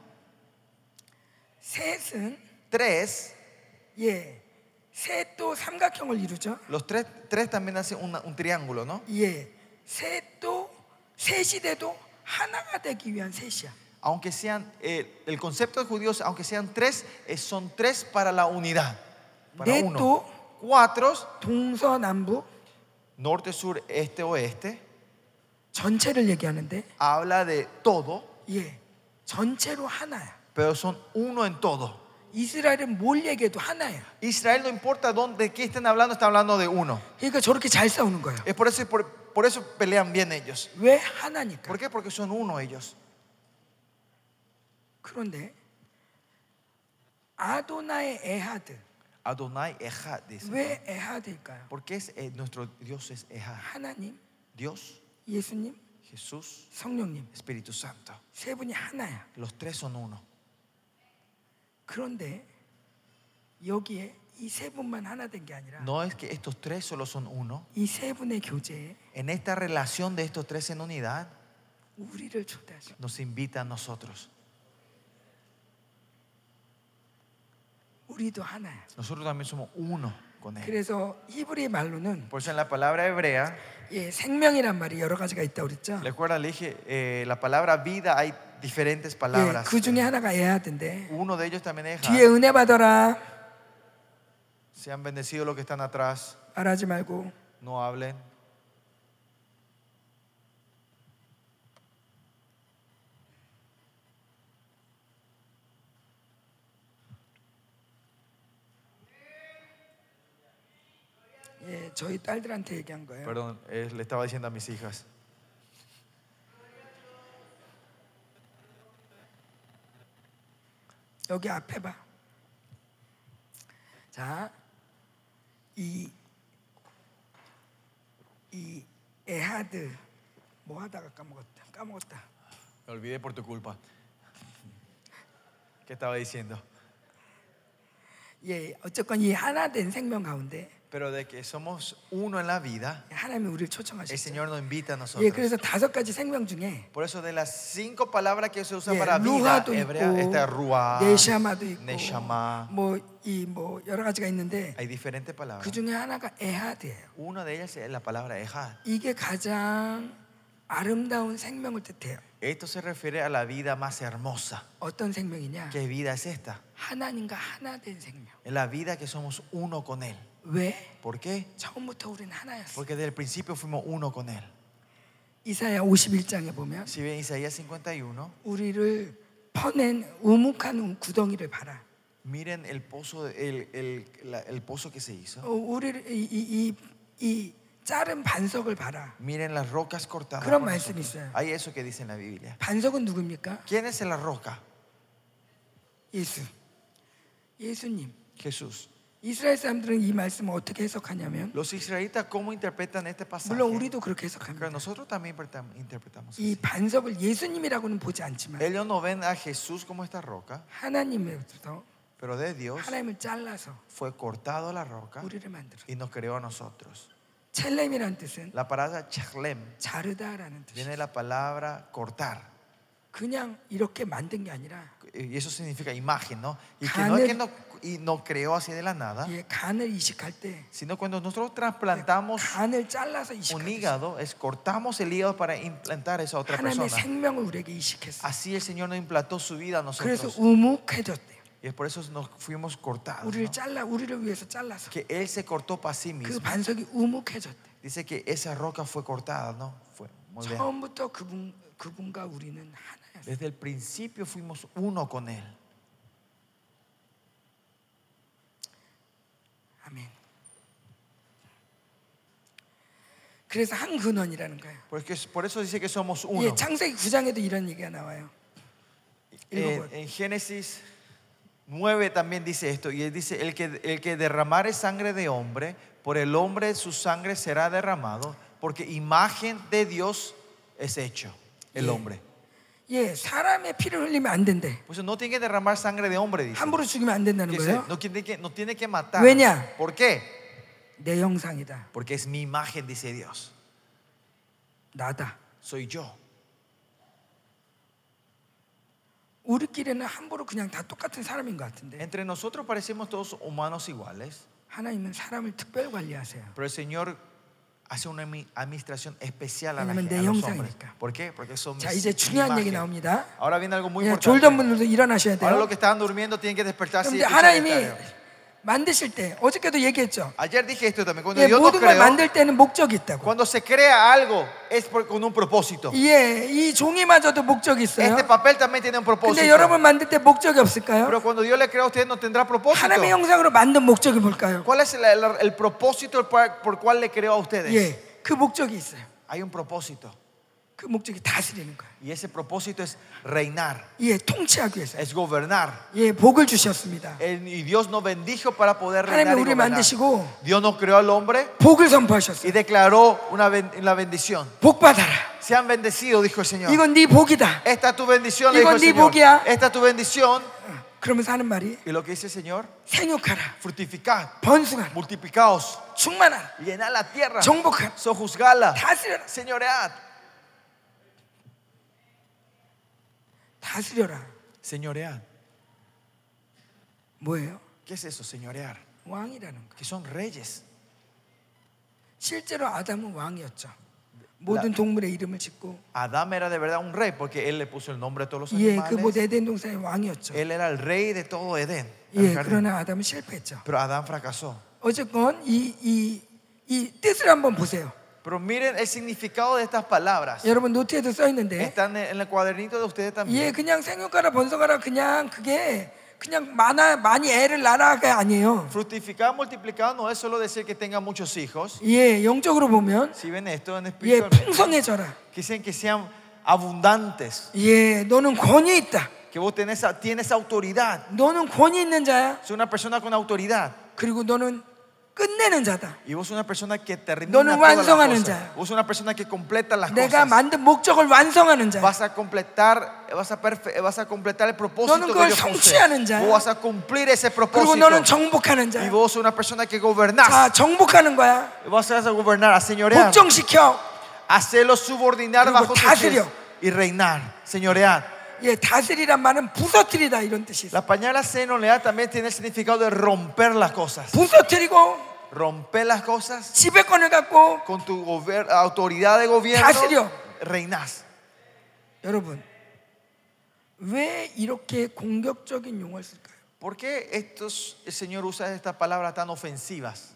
셋은 Tres, 예, 셋도 삼각형을 이루죠. los tres, tres también hacen una- un triángulo, ¿no? 예, 셋도 셋이 돼도 하나가 되기 위한 셋이야. Aunque sean, eh, el concepto de judíos, aunque sean tres, eh, son tres para la unidad. Para uno. 넷도 Cuatro, 동서남북 norte, sur, este, oeste, 전체를 얘기하는데 habla de todo, 예, 전체로 하나야. pero son uno en todo. 이스라엘은 뭘 얘기해도 하나야. Israel no importa dónde, de qué estén hablando, está hablando de uno. 그러니까 저렇게 잘 싸우는 거예요. Es por eso, por, por eso pelean bien ellos. 왜 하나니까. ¿Por qué? Porque son uno ellos. 그런데 아도나의 에하드 Adonai Ejad dice. 왜 에하드일까요? ¿Por qué es, eh, nuestro Dios es Ejad? 하나님, Dios, 예수님, Jesús, 성령님 Espíritu Santo. 세 분이 하나야. Los tres son uno. 그런데 여기에 이 세 분만 하나 된 게 아니라 No es que estos tres solo son uno. 이 세 분의 교제에 En esta relación de estos tres en unidad, 우리를 초대하죠. nos invita a nosotros. 우리도 하나야. Nosotros también somos uno con Él. 그래서 히브리 말로는 Por eso en la palabra hebrea, 예, 생명이란 말이 여러 가지가 있다고 그랬죠. recuerda, le dije, eh, la palabra vida hay diferentes 예, palabras. 그 중에 하나가 에하드인데 Uno de ellos también es 뒤에 Ejad. 은혜 받아라 Sean bendecidos los que están atrás. 말하지 말고 No hablen. 예, 저희 딸들한테 얘기한 거예요. Perdón, eh, le estaba diciendo a mis hijas. 여기 앞에 봐. 자, 이, 이 에하드 뭐 하다가 까먹었다. 까먹었다. Me olvidé por tu culpa. ¿Qué estaba diciendo? 예, 어쨌건 이 하나 된 생명 가운데 Pero de que somos uno en la vida, 하나님이 우리를 el 초청하셨어요. Señor nos invita a 예, nosotros. 그래서 다섯 가지 생명 중에 Por eso de las cinco palabras que se usan 예, para vida 루하도 hebrea, 있고 está ruah, 네샤마도 있고 neshama. 뭐 이 뭐 여러 가지가 있는데 Hay diferentes palabras. 그 중에 하나가 에하드예요. Una de ellas es la palabra ejad. 이게 가장 아름다운 생명을 뜻해요. Esto se refiere a la vida más hermosa. 어떤 생명이냐? ¿Qué vida es esta? 하나님과 하나 된 생명. Es la vida que somos uno con Él. 왜? ¿Por qué? 처음부터 우리는 하나였어. Porque desde el principio fuimos uno con Él. 이사야 51장에 보면 Si ven Isaías 51, 우리를 퍼낸 우묵한 구덩이를 봐라. miren el pozo, el, el- la- el pozo que se hizo. 어, 우리를 이, 이, 이, 이 자른 반석을 봐라. Miren las rocas cortadas. 그런 por 말씀이 nosotros. 있어요. Hay eso que dice en la Biblia. 반석은 누굽니까? ¿Quién es la roca? 예수. 예수님. Jesús. 이스라엘 사람들은 이 말씀을 어떻게 해석하냐면 Los israelitas, ¿cómo interpretan este pasaje? 물론 우리도 그렇게 Claro, 해석합니다. nosotros también interpretamos- interpretamos. 이 así. 반석을 예수님이라고는 보지 않지만 Ellos no ven a Jesús como esta roca, 하나님으로부터 pero de Dios 하나님을 잘라서 fue cortado la roca 우리를 만들어. y nos creó a nosotros. 첼렘이라는 뜻은 La palabra charlem 자르다라는 뜻이에요. viene de la palabra cortar. 그냥 이렇게 만든 게 아니라 Y eso significa imagen, ¿no? Y que no es que no, y no creó así de la nada, 예, 간을 이식할 때 sino cuando nosotros trasplantamos 간을 잘라서 un 이식하듯이 hígado, es cortamos el hígado para implantar esa otra 하나님의 persona. 생명을 우리에게 이식했어요. Así el Señor nos implantó su vida a 그래서 nosotros. 우묵해졌대요. Y es por eso nos fuimos cortados. 우리를 ¿no? 잘라 우리를 위해서 잘라서 Que Él se cortó para sí 그 mismo. 반석이 우묵해졌대. Dice que esa roca fue cortada, ¿no? Fue moldeada. 처음부터 그분 그분과 우리는 하나였어요. Desde el principio fuimos uno con Él. 아멘. 그래서 한 근원이라는 거예요. Porque, por eso dice que somos uno. 예, 창세기 9장에도 이런 얘기가 나와요. En, en Génesis 9 también dice esto. Y él dice, el que, el que derramare sangre de hombre, por el hombre su sangre será derramado, porque imagen de Dios es hecho el Yeah. hombre. 예, 사람의 피를 흘리면 안 된대. Por eso no tiene que derramar sangre de hombre, dice. 함부로 죽이면 안 된다는 거예요. no, tiene que, no tiene que matar. 왜냐? ¿Por qué? 내 형상이다. Porque es mi imagen, dice Dios. 나다. Soy yo. 우리끼리는 함부로 그냥 다 똑같은 사람인 것 같은데 Entre nosotros parecemos todos humanos iguales, 하나님은 사람을 특별 관리하세요. pero el Señor hace una admi- administración especial a, la gente, 내 a los hombres. ¿Por qué? Porque son 자 mis- 이제 mi 중요한 얘기 imagen. 나옵니다. Ahora viene algo muy 예, importante. 졸던 분들도 일어나셔야 Ahora 돼요. los que estaban durmiendo tienen que despertarse y 그런데 escuchar 하나님이 esta. 만드실 때 어저께도 얘기했죠. Ayer dije esto también. Cuando 예, Dios nos 모든 걸 creó, 만들 때는 목적이 있다고. cuando se crea algo, es por- con un propósito. 예, 이 종이마저도 목적이 있어요. Este papel también tiene un propósito. 근데 여러분 만들 때 목적이 없을까요? Pero cuando Dios le crea a usted, no tendrá propósito. 하나님의 형상으로 만든 목적이 뭘까요? ¿Cuál es el, el- el propósito por, por cual le creó a ustedes? 예, 그 목적이 있어요. Hay un propósito. 그 목적이 다스리는 거예요. Y ese propósito es reinar, 예, 통치하기 위해서. es gobernar. 예, 복을 주셨습니다. El- y Dios nos bendijo para poder reinar. 하나님이 Y 우리 gobernar. 만드시고 Dios nos creó al hombre 복을 y 선포하셨어요. declaró una, ben- la bendición. 복 받아라. Sean bendecidos, dijo el Señor. 이건 네 복이다. Esta es tu bendición, le dijo el 이건 네 Señor. 복이야. Esta es tu bendición. 그러면서 하는 말이 Y lo que dice el Señor, 생육하라. fructificad, 번성하라. multiplicaos, 충만하라. llenad la tierra, 정복하라. sojuzgala, 다스려라. señoread. 다스려라. Señoread. 뭐예요? ¿Qué es eso, señorear? 왕이라는 거. Que son reyes. 실제로 아담은 왕이었죠. 모든 동물의 이름을 짓고 Adán era de verdad un rey porque él le puso el nombre a todos los 예, 그 animales. 에덴 동산의 왕이었죠. Él era el rey de todo Edén. el 예, jardín. 그러나 아담은 실패했죠. Pero Adán fracasó. 어쨌건 이, 이, 이 뜻을 한번 보세요. Pero miren el significado de estas palabras. 여러분 노트에도 써 있는데 Están en el cuadernito de ustedes 예, también. 그냥 생육하라 번성하라 그냥 그게 그냥 많아 많이 애를 낳아가 아니에요. Fructificar, multiplicar no es solo decir que tengan muchos hijos. 예, 영적으로 보면 Si ven esto en 예, espiritualmente, 풍성해져라. dicen que sean abundantes. 예, 너는 권위 있다. Que vos tenés, tienes autoridad. 너는 권위 있는 자야. Sos una persona con autoridad. 그리고 너는 끝내는 자다. Y vos 너는 완성하는. 자야. Vos 내가. 만든 목적을 완성하는 자야. Vas a completar, vas a, perfe- vas a completar el propósito 너는 그걸. 성취하는 자야. Vos vas a cumplir ese 그리고 propósito. 너는 정복하는 Y 자야. vos sos una persona que gobernás. 자, 정복하는 거야. Vas a gobernar, a señorear. 복종시켜. Hacerlo subordinar 그리고 bajo 다스려. pies y reinar, señorear. 예, 다스리란 말은 부서뜨리다 이런 뜻이 있어. La palabra señorear también tiene el significado de romper las cosas. 부서뜨리고 Romper las cosas 지배권을 갖고 con tu gober- autoridad de gobierno. 다스려. Reinas. 여러분 왜 이렇게 공격적인 용어를 쓸까요? ¿Por qué estos, el Señor usa estas palabras tan ofensivas?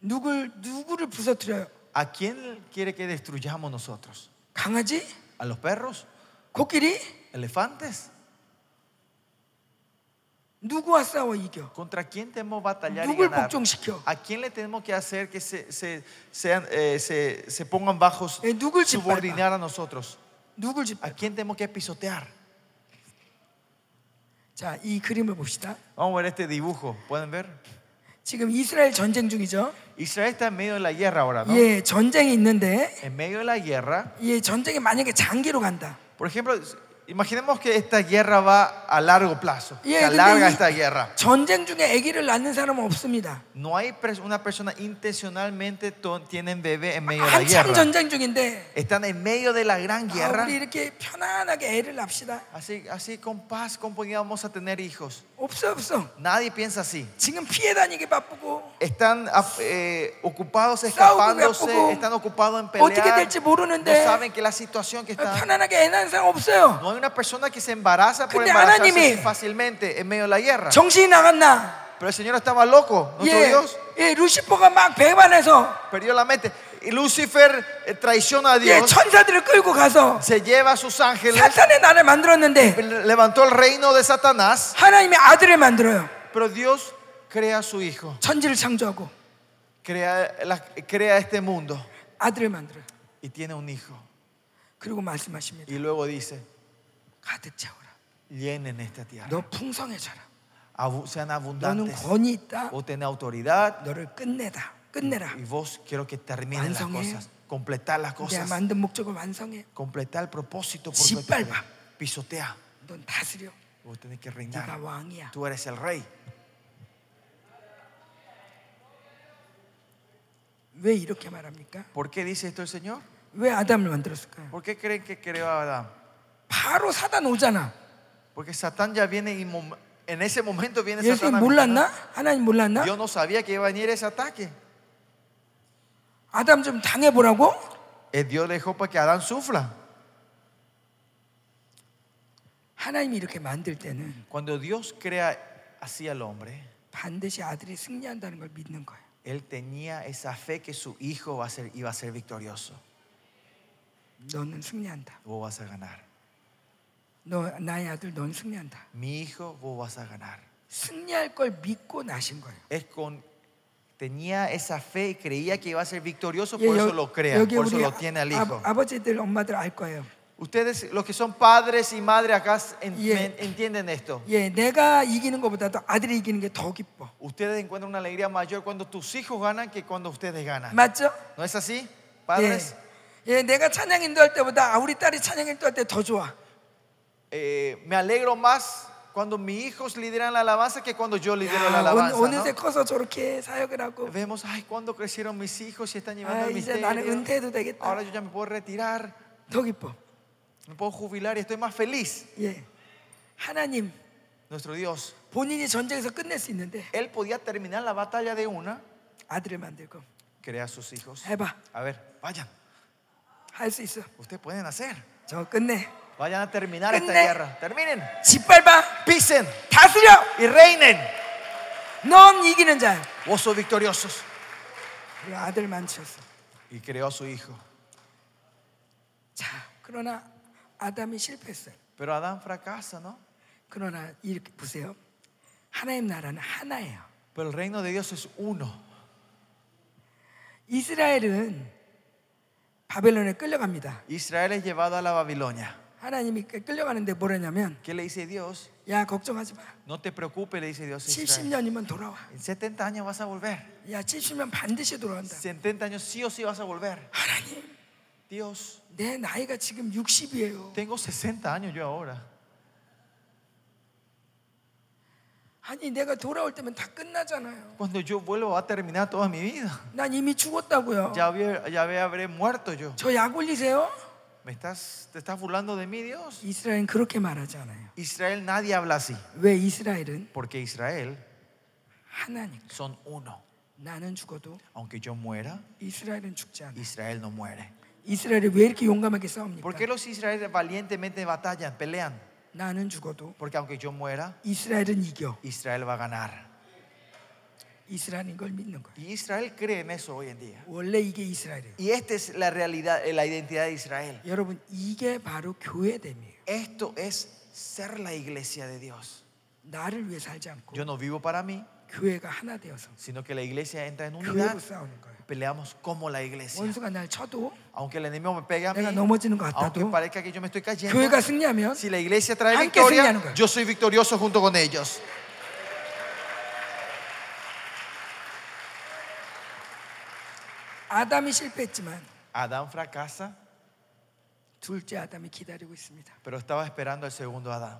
누굴 누구를 부서뜨려요? ¿A quién quiere que destruyamos nosotros? 강아지? ¿A los perros? 코끼리? ¿Elefantes? 누구와 싸워 이겨? ¿Contra quién tenemos que batallar y 누굴 ganar? 복종시켜? ¿A quién le tenemos que hacer que se, se, sean, eh, se, se pongan bajos, 예, 누굴 짓밟아? subordinar a nosotros? 누굴 ¿A 짓밟아? quién tenemos que pisotear? 자, 이 그림을 봅시다. Vamos a ver este dibujo, ¿pueden ver? 지금 이스라엘 전쟁 중이죠. Israel está en medio de la guerra ahora, ¿no? 예, 전쟁이 있는데 En medio de la guerra, 이 전쟁이 만약에 장기로 간다. por ejemplo, imaginemos que esta guerra va a largo plazo, 예, se 근데 alarga 이 esta guerra. 전쟁 중에 아기를 낳는 사람은 없습니다. No hay pers- una persona intencionalmente to- tienen bebé en medio de la 한참 guerra. 전쟁 중인데 Están en medio de la gran 아, guerra. 우리 이렇게 편안하게 애를 낳읍시다. Así, así con paz, con vamos a tener hijos. 없어 없어. Nadie piensa así. 지금 피해 다니기 바쁘고 Están af- eh, ocupados 싸우고 escapándose, 바쁘고 están ocupados en 어떻게 pelear. 될지 No 모르는데 saben que la situación que está. 편안하게 애 낳는 사람 없어요. No hay una persona que se embaraza por 근데 embarazarse 하나님이 así fácilmente en medio de la guerra. 정신이 나갔나? Pero el Señor estaba loco, nuestro 예, Dios. 예, 루시퍼가 막 배반해서 Perdió la mente. Y Lucifer eh, traiciona a 예, Dios. 천사들을 끌고 가서 Se lleva a sus ángeles. 사탄의 나를 만들었는데 Levantó el reino de Satanás. 하나님의 아들을 만들어요. Pero Dios crea a su hijo. 천지를 창조하고 Crea, la- crea este mundo. 아들을 만들어요. Y tiene un hijo. 그리고 말씀하십니다. Y luego dice, 가득 채워라. llenen esta tierra. 너 풍성해져라. Abu- sean 너는 abundantes. 권위 있다. Vos tenés autoridad. 너를 끝내다. 끝내라. Y vos quiero que terminen las 완성해. cosas. completar las 내가 cosas, 만든 목적을 완성해. completar el propósito por Sí, lo que te palpa. creé. Pisotea. 넌 다스려. Vos tenés que 네가 reinar. 왕이야. Tú eres el rey. 왜 이렇게 말합니까? ¿Por qué dice esto el Señor? 왜 아담을 만들었을까요? ¿Por qué creen que creó a Adán? 바로 사단 오잖아. Porque Satán ya viene y mom- en ese momento viene 예수님 Satán. a 몰랐나? visitar. 하나님 몰랐나? Dios no sabía que iba a venir ese ataque. 아담 좀 당해보라고? Eh, Dios dejó para que Adán sufra. 하나님이 이렇게 만들 때는 Cuando Dios crea así al hombre, 반드시 아들이 승리한다는 걸 믿는 거예요. Él tenía esa fe que su hijo va a ser, iba a ser victorioso. 너는 승리한다. Vos vas a ganar. 너 나의 아들 넌 승리한다. Mi hijo, vos vas a ganar. 승리할 걸 믿고 나신 거예요. Es con tenía esa fe y creía que iba a ser victorioso, 예, por eso 여- lo crea, 여기 por eso 우리 lo tiene al hijo. 아, 버지들 엄마들 알 거예요. Ustedes, los que son padres y madres acá, en- Yeah. en- entienden esto. 예, 내가 이기는 것보다도 아들이 이기는 게 더 기뻐. Ustedes encuentran una alegría mayor cuando tus hijos ganan que cuando ustedes ganan. 맞죠? ¿No es así, 예. padres? 예, 내가 찬양 인도할 때보다 우리 딸이 찬양 인도할 때 더 좋아. Eh, me alegro más cuando mis hijos lideran la alabanza que cuando yo lidero la 야, alabanza. 어, ¿no? 느새 커서 저렇게 사역을 하고 Vemos, ay, cuando crecieron mis hijos y están llevando 아, el 이제 나는 misterio. 은퇴해도 되겠다. Ahora yo ya me puedo retirar, 더 기뻐. me puedo jubilar y estoy más feliz. 예. 하나님 Nuestro Dios, 본인이 전쟁에서 끝낼 수 있는데 Él podía terminar la batalla de una, 아들을 만들고 crea a sus hijos. 해봐. A ver, vayan, 할 수 있어. ustedes pueden hacer. 저 끝내. Vayan a terminar esta 끝내. guerra. Terminen, 짓밟아. pisen 다스려. y reinen. 넌 이기는 자야. Vos sos victoriosos. 그리고 아들 만드셨어. Y creó a su hijo. 자, 그러나 아담이 실패했어요. Pero Adán fracasa, ¿no? 그러나 이렇게 보세요. 하나님 나라는 하나예요. Pero el reino de Dios es uno. 이스라엘은 바벨론에 끌려갑니다. Israel es llevado a la Babilonia. 하나님이 끌려가는데 뭐라냐면 ¿Qué le dice Dios? 야 걱정하지 마. No te preocupes, le dice Dios a Israel. 70년이면 돌아와. En 70 años vas a volver. 야 70년 반드시 돌아온다. 70 años sí o sí vas a volver. 하나님 Dios, 내 나이가 지금 60이에요. tengo 60 años yo ahora. 아니 내가 돌아올 때면 다 끝나잖아요. Cuando yo vuelvo va a terminar toda mi vida. 난 이미 죽었다고요. Ya, había- ya habré muerto yo. 저 약 올리세요? ¿Me estás, ¿Te estás burlando de mí, Dios? 이스라엘은 그렇게 말하지 않아요. Israel nadie habla así. 왜 이스라엘은 Porque Israel 하나니까. son uno. 나는 죽어도 Aunque yo muera, 이스라엘은 죽지 않아. Israel no muere. 이스라엘이 왜 이렇게 용감하게 싸웁니까? ¿Por qué los israelíes valientemente batallan, pelean? 나는 죽어도 Porque aunque yo muera, 이스라엘은 이겨. Israel va a ganar. 이스라엘은 이걸 믿는 거예요. Y Israel cree en eso hoy en día. 원래 이게 이스라엘이에요. Y esta es la realidad, eh, la identidad de Israel. 여러분 이게 바로 교회됨이에요. Esto es ser la iglesia de Dios. 나를 위해 살지 않고 Yo no vivo para mí, 교회가 하나 되어서 sino que la iglesia entra en 교회로 unidad. 싸우는 거예요. Peleamos como la iglesia. 원수가 날 쳐도 Aunque el enemigo me pegue a mí, 내가 넘어지는 것 aunque 같아도 parezca que yo me estoy cayendo, 교회가 승리하면 si la iglesia trae 함께 승리하는 victoria, 거예요. yo soy victorioso junto con ellos. 아담이 실패했지만 Adán fracasa, 둘째 아담이 기다리고 있습니다. pero estaba esperando al segundo Adán.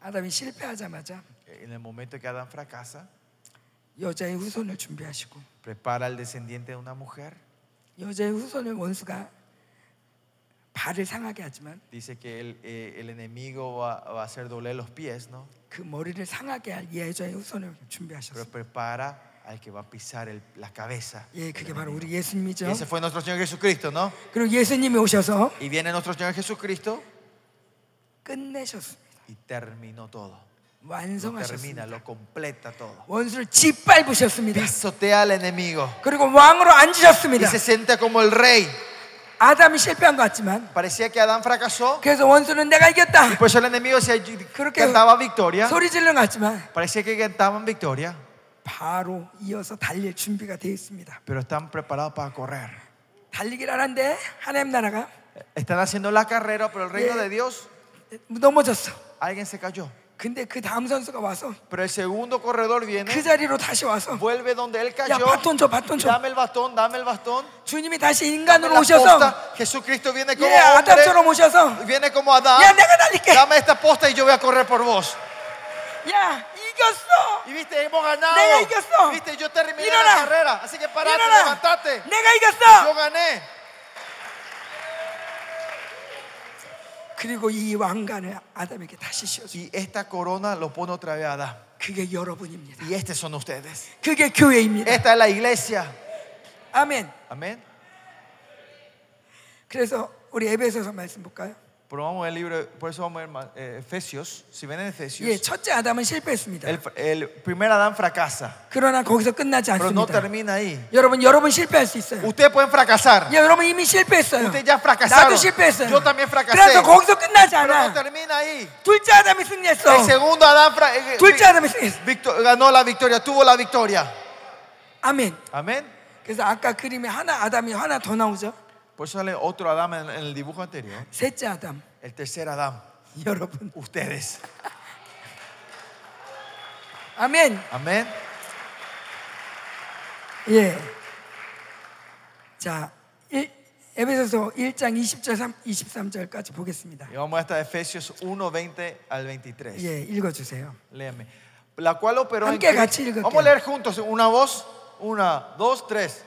아담이 실패하자마자 En el momento que Adán fracasa, 여자의 후손을 준비하시고 prepara al descendiente de una mujer. 여자의 후손을 원수가 발을 상하게 하지만 Dice que el, eh, el enemigo va, va a hacer doler los pies, ¿no? 그 머리를 상하게 할 여자의 후손을 Pero 준비하셨어요. prepara al que va a pisar el- la cabeza. 예, 그게 del 바로 enemigo. 우리 예수님이죠. Y ese fue nuestro Señor Jesucristo, ¿no? 그리고 예수님이 오셔서 Y viene nuestro Señor Jesucristo 끝내셨습니다. y terminó todo. Lo 완성하셨습니다. termina, lo completa todo. 원수를 짓밟으셨습니다. Pisotea al enemigo 그리고 왕으로 y 앉으셨습니다. se sienta como el rey. 아담이 실패한 것 같지만 Parecía que Adán fracasó 그래서 원수는 내가 이겼다. y eso el enemigo se 그렇게 cantaba victoria. 소리 지르는 것 같지만 Parecía que cantaban victoria, 바로 이어서 달릴 준비가 되어 있습니다. pero están preparados para correr. 달리기를 하는데 하나님 나라가 Están haciendo la carrera, pero el reino Yeah. de Dios, 넘어졌어. alguien se cayó. 근데 그 다음 선수가 와서 Pero el segundo corredor 그 viene, 자리로 다시 와서 vuelve donde él 야 cayó. 바톤 줘 바톤 줘 Dame el bastón, dame el bastón. 주님이 다시 Dame 인간으로 la 오셔서 posta. Jesucristo viene como 예 아담처럼 hombre. 오셔서 Viene como Adán. 야 내가 달릴게 Dame esta posta y yo voy a correr por vos. 야 이겼어 Y viste, hemos ganado. 내가 이겼어. Viste, yo terminé 일어나. la carrera. Así que parate, 일어나 levantate. 내가 Yo 이겼어 gané. 그리고 이 왕관을 아담에게 다시 씌워줘 Y esta corona lo pone otra vez a Adán. 그게 여러분입니다 Y estos son ustedes. 그게 교회입니다 Esta es la iglesia. 아멘 Amén. 그래서 우리 에베소서 말씀 볼까요? Pero vamos al libro, por eso vamos a ver ma- eh, Efesios. Si ven en Efesios, 예, 첫째 아담은 실패했습니다. el, el primer Adán fracasa. 그러나 거기서 끝나지 Pero no 않습니다. termina ahí. 여러분, 여러분 실패할 수 있어요. Ustedes pueden fracasar. 예, 여러분 이미 실패했어요. Ustedes ya fracasaron. 나도 실패했어요. Yo también fracasé. 그래서 거기서 끝나지 Pero no 않아. termina ahí. 둘째 아담이 승리했어. El segundo Adán fra- eh, 둘째 vi- 아담이 승리했어. victo- ganó la victoria, tuvo la victoria. 아멘. Amén. 그래서 아까 그림에 하나 아담이 하나 더 나오죠. Por eso sale otro Adán en, en el dibujo anterior. 셋째 아담. El tercer Adán. 여러분. Ustedes. 아멘. Amén. 예. 자, 일- 에베소서 1장 20절 23절까지 보겠습니다. Y vamos hasta Efesios 1, 20 al 23. 예, 읽어 주세요. Léame. La cual operó en 함께 Cristo- 같이 읽을게요. Vamos a leer juntos. Una voz. Una, dos, tres.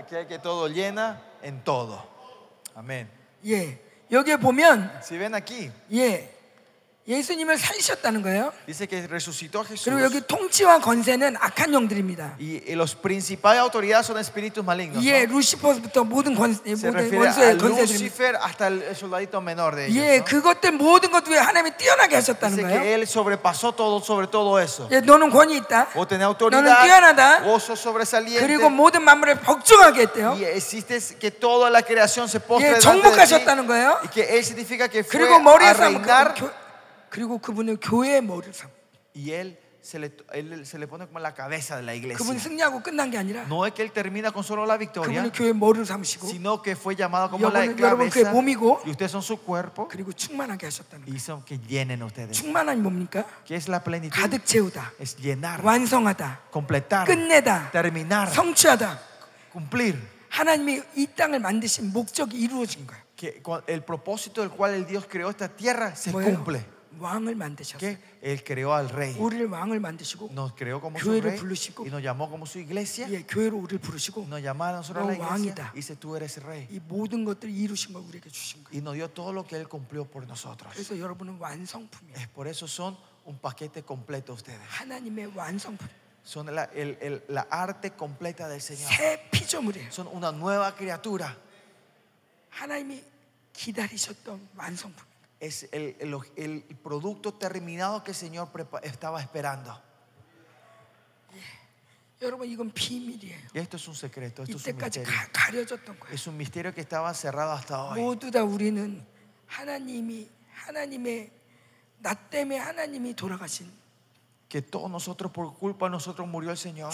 aquí hay que todo llena en todo. Amén. 예. 여기에 보면 Si ven aquí, 예. 예수님을 살리셨다는 거예요. dice que resucitó a Jesús. 그리고 여기 통치와 건세는 악한 영들입니다. Y, los principales autoridades son espíritus malignos. 예. 루시퍼부터 모든 건 Se 모든 원수의 hasta el, soldadito menor de ellos. 예, ¿no? 그것들 모든 것 위에 하나님이 뛰어나게 하셨다는 Dice 거예요. que él sobrepasó todo sobre todo eso. 예, 너는 권위 있다. Vos tenés 너는 뛰어나다. vos sos sobresaliente. 그리고 모든 만물을 복종하게 했대요. Y existe que toda la creación se postre 예. 정복하셨다는 거예요. Y que él significa que fue 그리고 a 머리에 삼 reinar 그, 그 리고 그분은 교회의 머리를 삼. y él se, le, él se le pone como la cabeza de la iglesia. 그분 승리하고 끝난 게 아니라 No es que él termina con solo la victoria, 그분은 교회의 머리를 삼으시고 sino que fue llamado como la 여러분, 여러분 cabeza. 몸이고 Y ustedes son su cuerpo 그리고 충만하게 하셨다는 y son que llenen ustedes. 충만함이 뭡니까? ¿Qué es la plenitud? 가득 채우다, Es llenar, 완성하다, completar, 끝내다, terminar, 성취하다. cumplir. 하나님이 이 땅을 만드신 목적이 이루어진 거예요. Que el propósito del cual el Dios creó esta tierra se 뭐예요? cumple. 왕을 만드셨어요. Él creó al rey. 우리를 왕을 만드시고 Nos creó como su 교회를 rey 부르시고 y nos llamó como su iglesia. 예, 교회로 우리를 부르시고 Nos llamaron a nosotros a la 너 iglesia 왕이다. y dice tú eres rey. 이 모든 것들을 이루신 걸 우리에게 주신 거예요. Y nos dio todo lo que Él cumplió por nosotros. 그래서 여러분은 완성품이에요. Es por eso son un paquete completo ustedes. 하나님의 완성품. Son la, el- el- la arte completa del Señor. 새 피조물이에요. Son una nueva criatura. 하나님이 기다리셨던 완성품. es el, el, producto terminado que el Señor estaba esperando. Y esto es un secreto, esto es un misterio. Es un misterio que estaba cerrado hasta hoy. que todos nosotros por culpa de nosotros murió el Señor.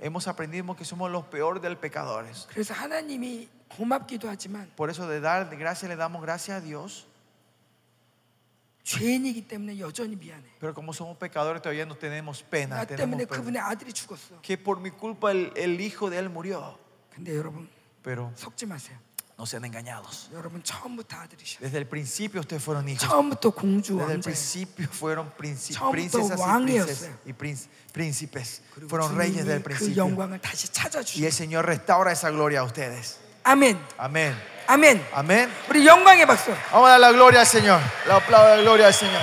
Hemos aprendido que somos los peores de los pecadores. Por eso de dar gracias le damos gracias a Dios. Pero como somos pecadores todavía no tenemos pena. Tenemos pena. Que por mi culpa el, hijo de él murió. Pero no sean engañados. Desde el principio ustedes fueron hijos. Desde el principio fueron príncipes. Y príncipes. Fueron reyes del principio. Y el Señor restaura esa gloria a ustedes. Amén. Amén. Amén. Amén. Vamos a dar la gloria al Señor. La aplauda la gloria al Señor.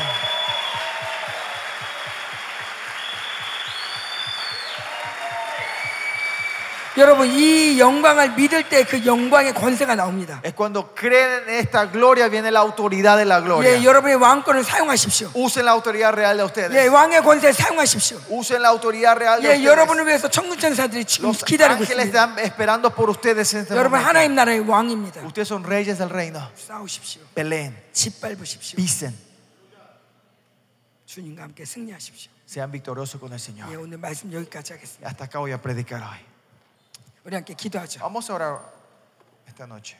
여러분 이 영광을 믿을 때 그 영광의 권세가 나옵니다. Es cuando creen en esta gloria viene la autoridad de la 예, gloria. 여러분의 왕권을 사용하십시오. Usen la autoridad real de 예, ustedes. 왕의 권세 사용하십시오. Usen la autoridad real de 예, ustedes. 여러분을 위해서 천군 천사들이 지금 Los 기다리고 ángeles 있습니다. están esperando por ustedes en este 여러분 momento. 하나님 나라의 왕입니다. Ustedes son reyes del reino. 싸우십시오. Peleen, 짓밟으십시오. pisen, 주님과 함께 승리하십시오. sean victoriosos con el 예, Señor. 오늘 말씀 여기까지 하겠습니다. Hasta acá voy a predicar hoy. 우리 함께 기도하죠. Vamos a orar esta noche.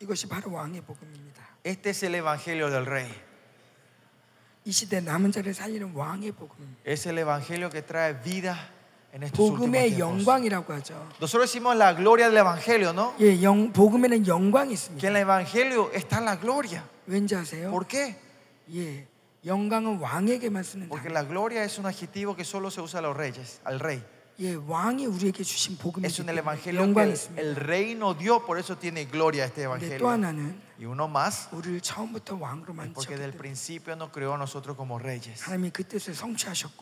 이것이 바로 왕의 복음입니다. Este es el evangelio del rey. 이 시대 남은 자를 살리는 왕의 복음. Es el evangelio que trae vida en estos últimos 복음의 tiempos. 영광이라고 하죠. Nosotros decimos la gloria del evangelio, ¿no? 예, 영, 복음에는 영광이 Que 있습니다. en el evangelio está la gloria. 왠지 아세요? ¿Por qué? 예, porque la gloria es un adjetivo que solo se usa a los reyes, al rey. Es un el evangelio que el reino dio, por eso tiene gloria este evangelio. Y uno más, porque del principio nos creó a nosotros como reyes.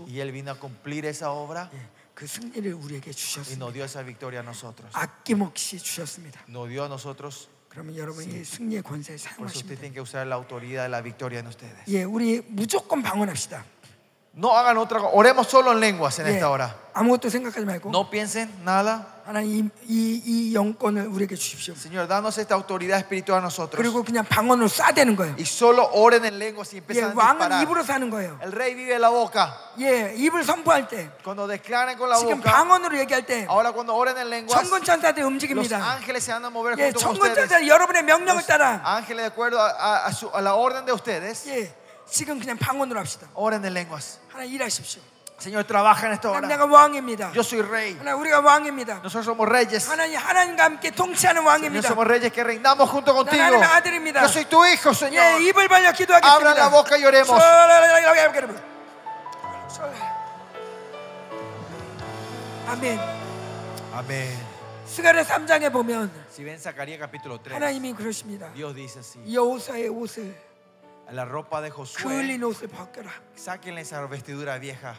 Y Él vino a cumplir esa obra. Y nos dio esa victoria a nosotros. Nos dio a nosotros 그러면 여러분이 이 승리의 권세를 por eso usted 사용하십니다. tiene que usar la autoridad de la victoria en ustedes. 예, 우리 무조건 방언합시다. No hagan otra cosa, oremos solo en lenguas en 예, esta hora. 아무것도 생각하지 말고 No piensen nada. 하나님 이, 이 영권을 우리에게 주십시오. Señor, danos esta autoridad espiritual a nosotros. 그리고 그냥 방언으로 쏴대는 거예요. Y solo oren en lenguas y 예, empiezan a 왕은 disparar. 입으로 사는 거예요. El rey vive de la boca. 예, 입을 선포할 때 Cuando declaren con la 지금 boca, 방언으로 얘기할 때 ahora cuando oren en lenguas, 천군 천사들이 los 움직입니다. ángeles se van a mover 예, junto con 천군 ustedes. 천사들이 여러분의 명령을 Los 따라 ángeles, de acuerdo a, a- a su- a la orden de ustedes, 예, 지금 그냥 방언으로 합시다. oren en lenguas. 하나님 일하십시오. Señor, trabaja en esta hora. 내가 왕입니다. Yo soy rey. 하나님 우리가 왕입니다. Nosotros somos reyes. 하나님 하나님과 함께 통치하는 Señor, 왕입니다. somos reyes que reinamos junto contigo. 하나님의 아들입니다. Yo soy tu hijo, 예, Señor. 입을 벌려 기도하겠습니다. la boca y oremos. 아멘. Amén. 스가랴 3장에 보면 Si ven Zacarías capítulo 3, 하나님이 그러십니다. Dios dice así: 여호사의 옷을 La ropa de Josué, 그을린 옷을 벗겨라. sáquenle esa vestidura vieja.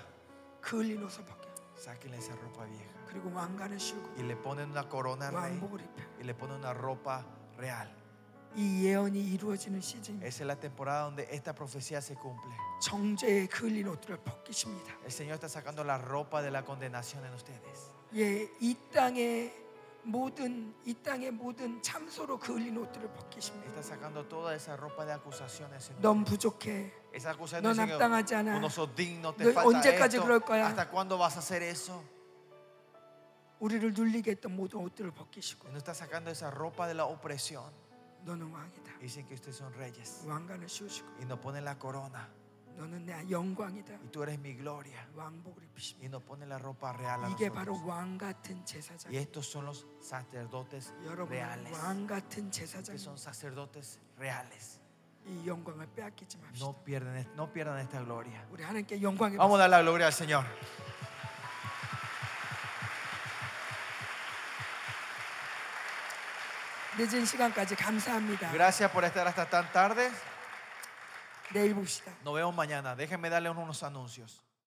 그을린 옷을 벗겨. Sáquenle esa ropa vieja. 그리고 왕관을 씌우고 Y le ponen una corona al rey. 왕복을 입혀. Y le ponen una ropa real. 이 예언이 이루어지는 시즌. Esa es la temporada donde esta profecía se cumple. 정죄의 그을린 옷들을 벗기십니다. El Señor está sacando la ropa de la condenación en ustedes. 예, 이 땅의 모든 이 땅의 모든 참소로 그을린 옷들을 벗기십니다. Está sacando toda esa ropa de acusaciones. en 넌 부족해. Esa acusación 넌 diciendo, 합당하지 않아. "Tú no sos digno, te 너 falta 언제까지 esto. 그럴 거야? ¿Hasta cuándo vas a hacer eso? 우리를 눌리게 했던 모든 옷들을 벗기시고 Y no está sacando esa ropa de la opresión. 너는 왕이다. Dicen que ustedes son reyes. 왕관을 씌우시고 Y nos ponen la corona. Y tú eres mi gloria. Y nos pone la ropa real a nosotros. Y estos son los sacerdotes reales. Que son sacerdotes reales. No pierdan, no pierdan esta gloria. Vamos a dar la gloria al Señor. Gracias por estar hasta tan tarde de ir buscar. Nos vemos mañana. Déjenme darle unos anuncios.